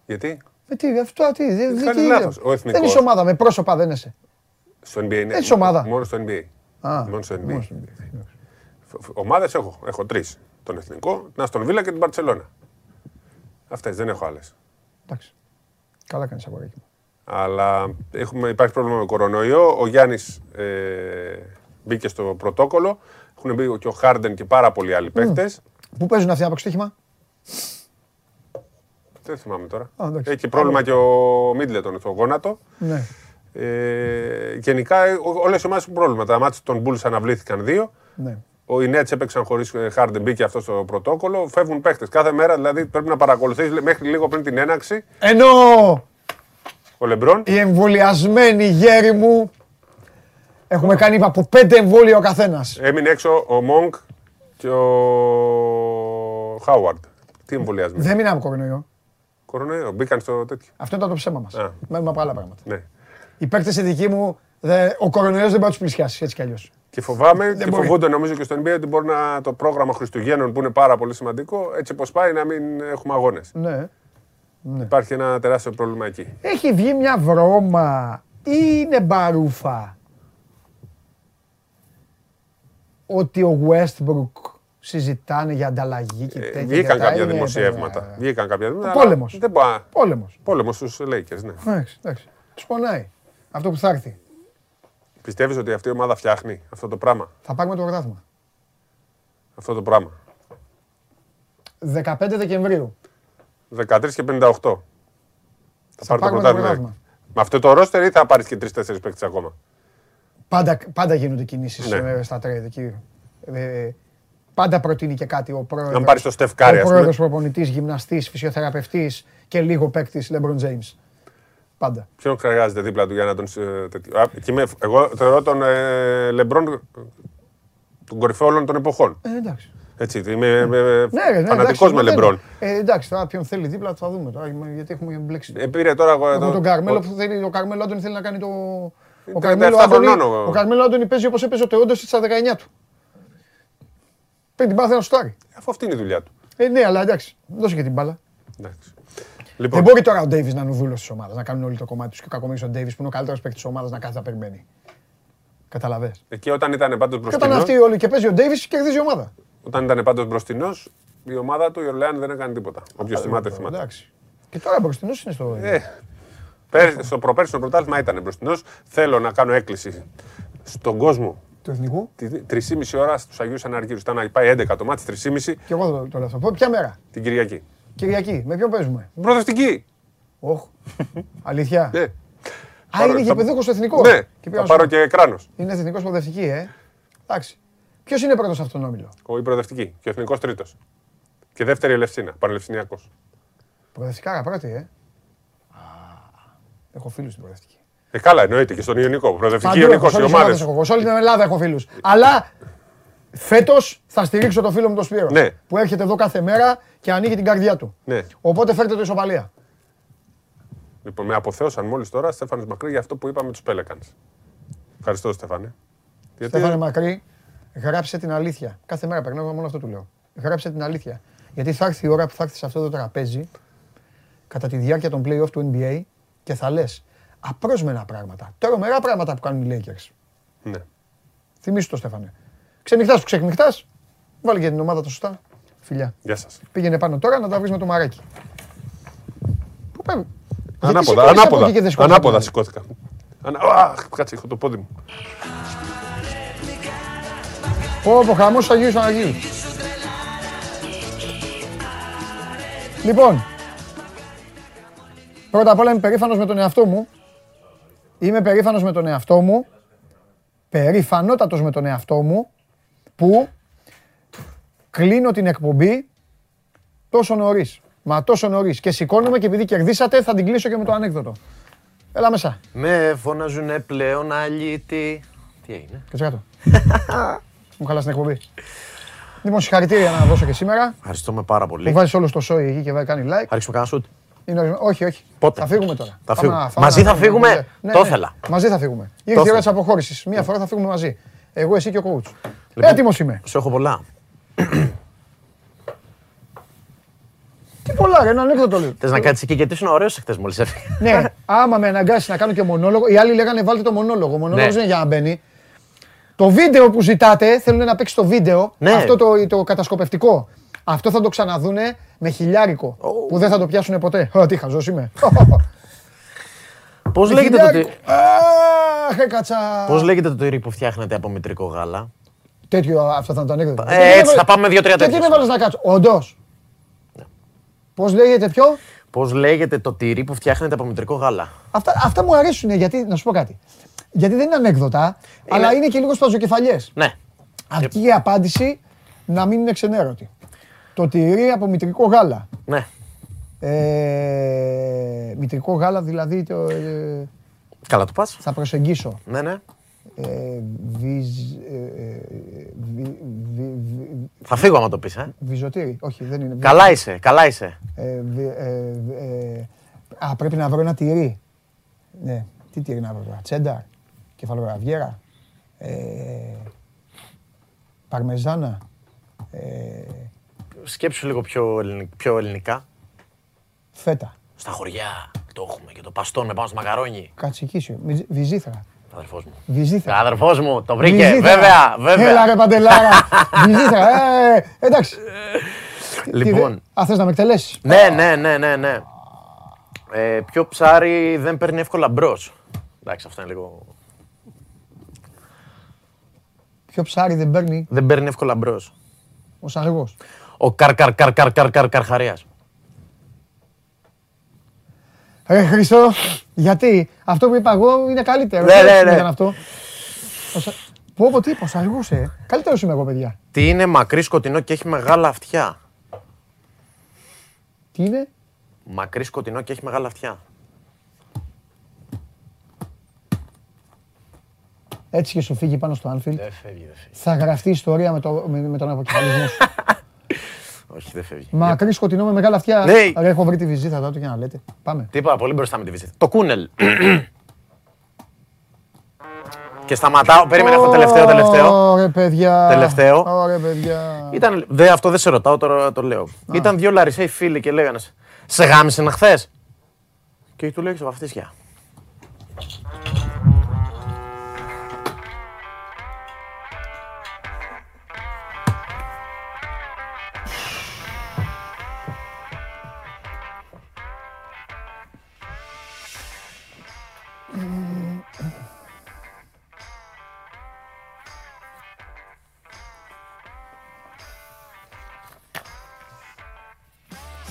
Γιατί; Ε, τι, αυτό, τι, δεν, Κάνεις τι- λάθος. Ο δεν εθνικός. είσαι ομάδα, με πρόσωπα δεν είσαι. στο NBA είναι. Έτσι ομάδα. Μόνο στο NBA. Α, Μόνο στο NBA. μόνο στο Ομάδες έχω. Έχω τρεις. Τον Εθνικό, την Αστον Βίλα και την Παρσελώνα. Αυτές δεν έχω άλλες. Εντάξει. Καλά κάνεις αγοράκι μου. Αλλά έχουμε, υπάρχει πρόβλημα με κορονοϊό. Ο Γιάννης ε, μπήκε στο πρωτόκολλο. Έχουν μπει και ο Χάρντεν και πάρα πολλοί άλλοι παίχτε. Πού παίζουν αυτοί από το στοίχημα; Δεν θυμάμαι τώρα. Α, εντάξει. Έχει πρόβλημα και ο Μίτλετον στο γόνατο. Ναι. Ε, γενικά όλες οι ομάδες έχουν πρόβλημα. Τα μάτια των Bulls αναβλήθηκαν δύο. ναι. Ο οι Nets έπαιξαν χωρί Χάρντεν, μπήκε αυτό στο πρωτόκολλο. Φεύγουν παίχτες. Κάθε μέρα δηλαδή πρέπει να παρακολουθείς μέχρι λίγο πριν την έναξη. Ενώ Ο Λεμπρόν. οι εμβολιασμένοι γέροι μου έχουμε κάνει από πέντε εμβόλια ο καθένας. Έμεινε έξω ο Μόγκ και ο Χάουαρντ. Τι εμβολιασμοί. Δεν μείναμε κορονοϊό. Κορονοϊό. Μπήκαν στο τέτοιο. Αυτό ήταν το ψέμα μας. Α. Μένουμε από άλλα πράγματα. Ναι. Οι παίκτες οι δικοί μου, δε- ο κορονοϊός δεν πάει να τους πλησιάσει έτσι κι αλλιώς. Και φοβάμαι και μπορεί. φοβούνται νομίζω και στο NBA ότι μπορεί να το πρόγραμμα Χριστουγέννων που είναι πάρα πολύ σημαντικό, έτσι όπως πάει να μην έχουμε αγώνες. Ναι. Υπάρχει ένα τεράστιο πρόβλημα εκεί. Έχει βγει μια βρώμα ή είναι μπαρούφα ότι ο Westbrook συζητάνε για ανταλλαγή και Ε, τέτοια. βγήκαν τα κάποια είναι, δημοσιεύματα. παιδιά. Βγήκαν κάποια δημοσιεύματα. Πόλεμος. αλλά Δεν μπορεί. Πόλεμος. Πόλεμος στους Lakers, ναι. Εντάξει, εντάξει. Τους πονάει. Αυτό που θα έρθει. Πιστεύεις ότι αυτή η ομάδα φτιάχνει αυτό το πράγμα; Θα πάρουμε το πρωτάθλημα. Αυτό το πράγμα; 15 Δεκεμβρίου. 13 και 58. Θα, πάρει πάρουμε το πρωτάθλημα. Με αυτό το ρόστερ ή θα πάρεις και 3-4 παίκτες ακόμα; Πάντα, πάντα γίνονται κινήσεις Ναι. ε, στα trade εκεί. Ε, πάντα προτείνει και κάτι ο πρόεδρος. Αν πάρεις το Steph Curry, ας Ο πούμε. πρόεδρος προπονητής, γυμναστής, φυσιοθεραπευτής και λίγο παίκτης LeBron James. Πάντα. Ποιον χρειάζεται δίπλα του για να τον. ε, τέτοιο; Α, εκεί με- εγώ θεωρώ τον ε, Λεμπρόν τον κορυφαίο όλων των εποχών. Ε, εντάξει. Έτσι, είμαι ε, Ναι, ρε, ναι, φανατικός εντάξει, με δεν- Λεμπρόν. Ε, εντάξει, τώρα ποιον θέλει δίπλα θα δούμε τώρα, γιατί έχουμε μπλέξει. Ε, πήρε τώρα. εγώ Έχουμε εδώ- τον Καρμέλο ο- που θέλει, ο Καρμέλο Άντωνη θέλει να κάνει το. Ο 37 Καρμέλο Άντωνη, χρονών ο- ο Καρμέλο Άντωνη παίζει όπως έπαιζε ο Τεόντο στα 19 του. Παίρνει την μπάλα θέλει να σουτάρει. Αφού αυτή είναι η δουλειά του. Ε, ναι, αλλά εντάξει, δώσε και την μπάλα. Εντάξει. Δεν Λοιπόν, μπορεί τώρα ο Ντέιβις να είναι ο δούλο της ομάδας, να κάνουν όλοι το κομμάτι τους και ο κακομίρι ο Ντέιβις που είναι ο καλύτερος παίκτης της ομάδας να κάθεται να περιμένει. Καταλαβέ. εκεί όταν ήταν πάντως Και όταν μπροστινό, αυτοί όλοι και παίζει ο Ντέιβις, κερδίζει η ομάδα. όταν ήταν πάντως μπροστινός, η ομάδα του, η Ορλεάν δεν έκανε τίποτα. Όποιος θυμάται, θυμάται. Εντάξει. Και τώρα μπροστινός είναι στο. Ε, πέρυσι- στο προπέρσι στο πρωτάθλημα ήταν μπροστινός. Θέλω να κάνω έκκληση στον κόσμο. του εθνικού; Τη- 3,5 ώρα στους Αγίους Αναργύρους. Ήταν να πάει 11 το μάτι, 3,5 Και εγώ το, το λέω αυτό. Πο- Ποια μέρα; την Κυριακή. Κυριακή. Με ποιον παίζουμε; Προοδευτική. Όχ. Αλήθεια; Ναι. Α, Πάρω- είναι θα- γηπεδούχο στο εθνικό. Ναι, Και θα πήγα να πάρω σου- και κράνος. Είναι εθνικός προοδευτική, ε. Εντάξει. Ποιος είναι πρώτος σε αυτόν τον όμιλο; Ο η προοδευτική και ο εθνικός τρίτος. Και δεύτερη Ελευσίνα, Πανελευσινιακό. Προοδευτικά πρώτη, ε. Α, Έχω φίλους στην προοδευτική. Ε, καλά, εννοείται και στον Ιωνικό. Προοδευτική Παντού Ιωνικός, έχω, σε οι όλες τις ομάδες ομάδε. έχω. Σε όλη την Ελλάδα έχω φίλους. Αλλά φέτος θα στηρίξω το φίλο μου τον Σπύρο. Ναι. Που έρχεται εδώ κάθε μέρα και ανοίγει την καρδιά του. Ναι. Οπότε φέρτε το ισοπαλία. Λοιπόν, με αποθέωσαν μόλις τώρα Στέφανος Μακρύ για αυτό που είπαμε τους Πέλεκανς. Ευχαριστώ, Στέφανε. Γιατί Στέφανε Μακρύ, γράψε την αλήθεια. Κάθε μέρα περνάω μόνο αυτό του λέω. Γράψε την αλήθεια. Γιατί θα έρθει η ώρα που θα έρθει σε αυτό το τραπέζι κατά τη διάρκεια των playoff του NBA και θα λες απρόσμενα πράγματα. Τρομερά πράγματα που κάνουν οι Lakers. Ναι. Θυμήσου το Στέφανε. Ξενυχτάς που ξενυχτάς, βάλει και την ομάδα του σωστά. Φιλιά. Γεια σας. Πήγαινε πάνω τώρα να τα βρεις με το μαράκι. Πού πάμε. Γιατί Ανάποδα, σηκώνεσαι από ανάποδα. εκεί και δεν σηκώνεσαι Ανάποδα από εκεί; σηκώθηκα. Ανα... Αχ, κάτσε, έχω το πόδι μου. Πω, πω, χαμός στους Αγίους Αναγίου. Λοιπόν, πρώτα απ' όλα είμαι περήφανος με τον εαυτό μου. Είμαι περήφανος με τον εαυτό μου. Περήφανότατος με τον εαυτό μου που κλείνω την εκπομπή τόσο νωρίς. Μα τόσο νωρίς. Και σηκώνομαι και επειδή κερδίσατε θα την κλείσω και με το ανέκδοτο. Έλα μέσα. Με φωνάζουνε πλέον αλήτη. Τι έγινε; Κάτσε κάτω. Μου χαλάς την εκπομπή. Λοιπόν, συγχαρητήρια να δώσω και σήμερα. Ευχαριστούμε πάρα πολύ. Που βάζεις όλο στο σόι εκεί και βάζει- κάνει like. Θα ρίξουμε κανένα σουτ. Είναι ορισμένο- Όχι, όχι. Πότε; Θα φύγουμε τώρα. Θα Πάμε φύγουμε. να- πάμε Μαζί να θα φύγουμε; Ναι, Το ναι. ήθελα. Μαζί θα φύγουμε. Ήρθε η ώρα ήθελα. της αποχώρησης. Μία φορά θα φύγουμε μαζί. Εγώ, εσύ και ο coach. Λοιπόν. Έτοιμος είμαι. Σου έχω πολλά. Τι πολλά, ρε, ένα ανέκδοτο λέω. Θες να κάτσεις εκεί γιατί ήσουν ωραίος εχθές μόλις έφυγες. Ναι, άμα με αναγκάσει να κάνω και μονόλογο, οι άλλοι λέγανε βάλτε το μονόλογο. Ο μονόλογος Ναι. δεν είναι για να μπαίνει. Το βίντεο που ζητάτε, θέλουν να παίξει το βίντεο, Ναι. αυτό το, το κατασκοπευτικό. Αυτό θα το ξαναδούνε με χιλιάρικο. Που δεν θα το πιάσουν ποτέ. Ω, τι χαζός είμαι. Πώς Με λέγεται, το, χιλιάρικο. τι- Αχ, έκατσα. πώς λέγεται το τυρί που φτιάχνεται από μητρικό γάλα; Τέτοιο αυτό θα ήταν το ανέκδοτο. Ε, Και τι έτσι, έβαλε- θα πάμε με δύο-τρία Και τι τέτοια. με βάλες να κάτσω; Όντως. Πώς λέγεται ποιο; Πώς λέγεται το τυρί που φτιάχνεται από μητρικό γάλα; Αυτά, αυτά μου αρέσουν γιατί, να σου πω κάτι. Γιατί δεν είναι ανέκδοτα, αλλά είναι και λίγο σπαζοκεφαλιές. Ναι. Αρκεί η απάντηση να μην είναι ξενέρωτη. Το τυρί από μητρικό γάλα. Ναι. Ε, μητρικό γάλα δηλαδή το, ε, Καλά το πας. θα προσεγγίσω. Ναι, ναι. Ε, βυζ, ε, ε, βυ- βυ- βυ- Θα φύγω άμα το πεις. Ε. Βυζοτήρι, όχι δεν είναι. Καλά είσαι, καλά είσαι. Ε, βυ- ε, ε, α, πρέπει να βρω ένα τυρί. Ναι, τι τυρί να βρω τώρα. Τσένταρ, κεφαλογραβιέρα, ε, παρμεζάνα. Ε, Σκέψου λίγο πιο, ελληνι- πιο ελληνικά. φέτα, Στα χωριά το έχουμε και το παστόν με πάνω στο μακαρόνι. κατσικίσιο, μυζ- βυζήθρα. Αδερφός μου. Βυζήθρα. Αδερφός μου, το βρήκε. Βυζήθρα. Βέβαια, βέβαια. Έλα ρε παντελάρα. Βυζήθρα. Ε, εντάξει. Τι Λοιπόν, δε- Α, θες να με εκτελέσεις; ναι, ναι, ναι, ναι, ναι. Ε, ποιο ψάρι δεν παίρνει εύκολα μπρος; Εντάξει, αυτό είναι λίγο. Ποιο ψάρι δεν παίρνει; Δεν παίρνει εύκολα μπρος. ο σαργός. Ο καρ καρ καρ καρ καρ καρ καρχαρίας. Ρε Χριστό, γιατί; Αυτό που είπα εγώ είναι καλύτερο. Ναι, Δεν ναι, ξέρω ναι. τι ήταν αυτό. Ο σα- Πω πω τι είπα, ο σαργός, ε. Καλύτερος είμαι εγώ, παιδιά. Τι είναι μακρύ σκοτεινό και έχει μεγάλα αυτιά. Τι είναι, Μακρύ σκοτεινό και έχει μεγάλα αυτιά. Έτσι και σου φύγει πάνω στο Anfield. Δεν φεύγει, δεν φεύγει. Θα γραφτεί ιστορία με, το, με, με τον αποκεφαλισμό σου. Όχι, δεν φεύγει. Μακρύ σκοτεινό με μεγάλα αυτιά. Ναι. Ρε, έχω βρει τη βυζίτα του για να λέτε. Πάμε. Τίποτα, πολύ μπροστά με τη βυζίτα. Το κούνελ. και σταματάω. Περίμενε, έχω τελευταίο, τελευταίο. Ωραία, παιδιά. Τελευταίο. Ωραία, παιδιά. Ήταν, δε, αυτό δεν σε ρωτάω, τώρα το λέω. Ήταν δύο Λαρισαίοι φίλοι και λέγανε Σε γάμισε να χθες. Και του λέει στο βαφτίσια.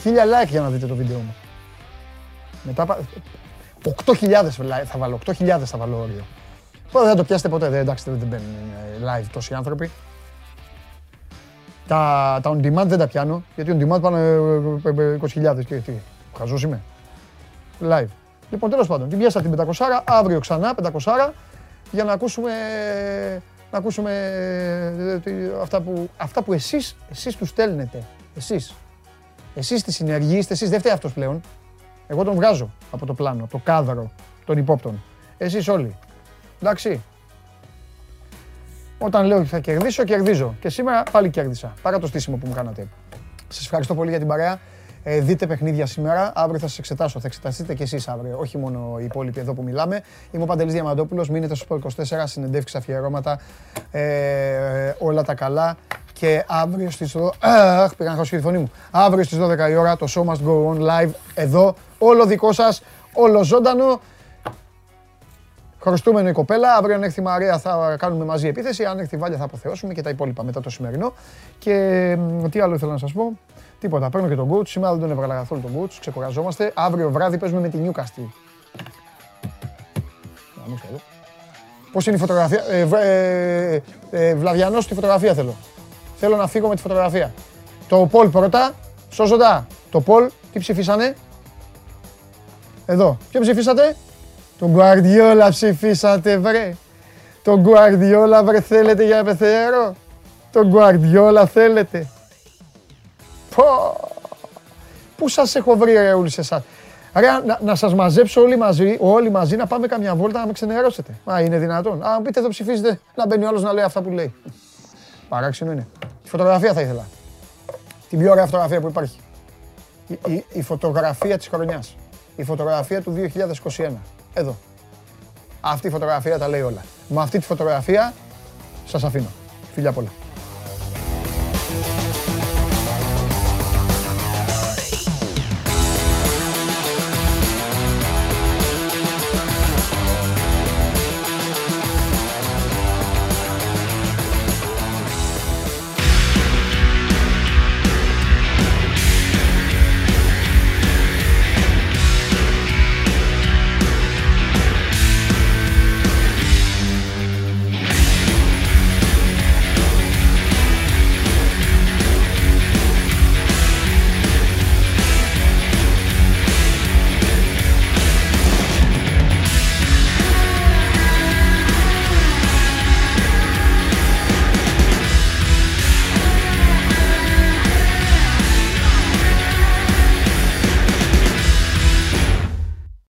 Χίλια like για να δείτε το βίντεο μου. Μετά πα- 8.000 like θα βάλω, 8.000 θα βάλω όριο. Τώρα δεν θα το πιάσετε ποτέ, δεν, εντάξει δεν μπαίνουν ε, live τόσοι άνθρωποι. Τα, τα on demand δεν τα πιάνω, γιατί on demand πάνε ε, ε, ε, 20.000 και τι, χαζός είμαι. Live. Λοιπόν, τέλος πάντων, την πιάσα την 500, αύριο ξανά 500, για να ακούσουμε, να ακούσουμε ε, τι- αυτά, που, αυτά που εσείς, εσείς τους στέλνετε. Εσείς. Εσείς τη συνεργείστε, εσείς δεν φταίει αυτός πλέον. Εγώ τον βγάζω από το πλάνο, από το κάδρο των υπόπτων. Εσείς όλοι. Εντάξει. Όταν λέω ότι θα κερδίσω, κερδίζω. Και σήμερα πάλι κέρδισα. Παρά το στήσιμο που μου κάνατε. Σας ευχαριστώ πολύ για την παρέα. Ε, δείτε παιχνίδια σήμερα. Αύριο θα σας εξετάσω. Θα εξεταστείτε κι εσείς αύριο. Όχι μόνο οι υπόλοιποι εδώ που μιλάμε. Είμαι ο Παντελής Διαμαντόπουλος. Μείνετε στο Sport 24. Συνεντεύξεις, αφιερώματα. Ε, όλα τα καλά. Και αύριο στις... δω- Αχ, πήγα να χάσω και τη φωνή μου. Αύριο στις 12 η ώρα το Show Must Go On live εδώ. Όλο δικό σας. Όλο ζωντανό. Χρωστούμενο η κοπέλα. Αύριο αν έρθει η Μαρία θα κάνουμε μαζί επίθεση. Αν έρθει η Βάλια θα αποθεώσουμε και τα υπόλοιπα μετά το σημερινό. Και μ, τι άλλο ήθελα να σας πω; Τίποτα. Παίρνω και τον Γκούτς. Σήμερα δεν τον έβγαλα καθόλου τον Γκούτς. Ξεκουραζόμαστε. Αύριο βράδυ παίζουμε με τη Νιούκαστιλ. Πώς είναι η φωτογραφία. Ε, βρε- ε, ε, Βλαδιανός στη φωτογραφία θέλω. Θέλω να φύγω με τη φωτογραφία. Το Πολ πρώτα. Σώζοντα. Το Πολ. Τι ψηφίσανε; Εδώ. Ποιο ψηφίσατε; Τον Γκουαρδιόλα ψηφίσατε, βρε. Τον Γκουαρδιόλα, βρε, θέλετε για πεθερό. Τον Γκουαρδιόλα θέλετε. Πω. Πού σας έχω βρει, ρε, όλους εσάς; Ρε, να, να σας μαζέψω όλοι μαζί, όλοι μαζί, να πάμε καμιά βόλτα να με ξενερώσετε. Μα είναι δυνατόν. Α, μου πείτε εδώ ψηφίζετε, να μπαίνει ο άλλος να λέει αυτά που λέει. Παράξενο είναι. Τη φωτογραφία θα ήθελα. Την πιο ωραία φωτογραφία που υπάρχει. Η, η- η φωτογραφία της χρονιάς. Η φωτογραφία του 2021. Εδώ. Αυτή η φωτογραφία τα λέει όλα. Με αυτή τη φωτογραφία σας αφήνω. Φιλιά πολλά.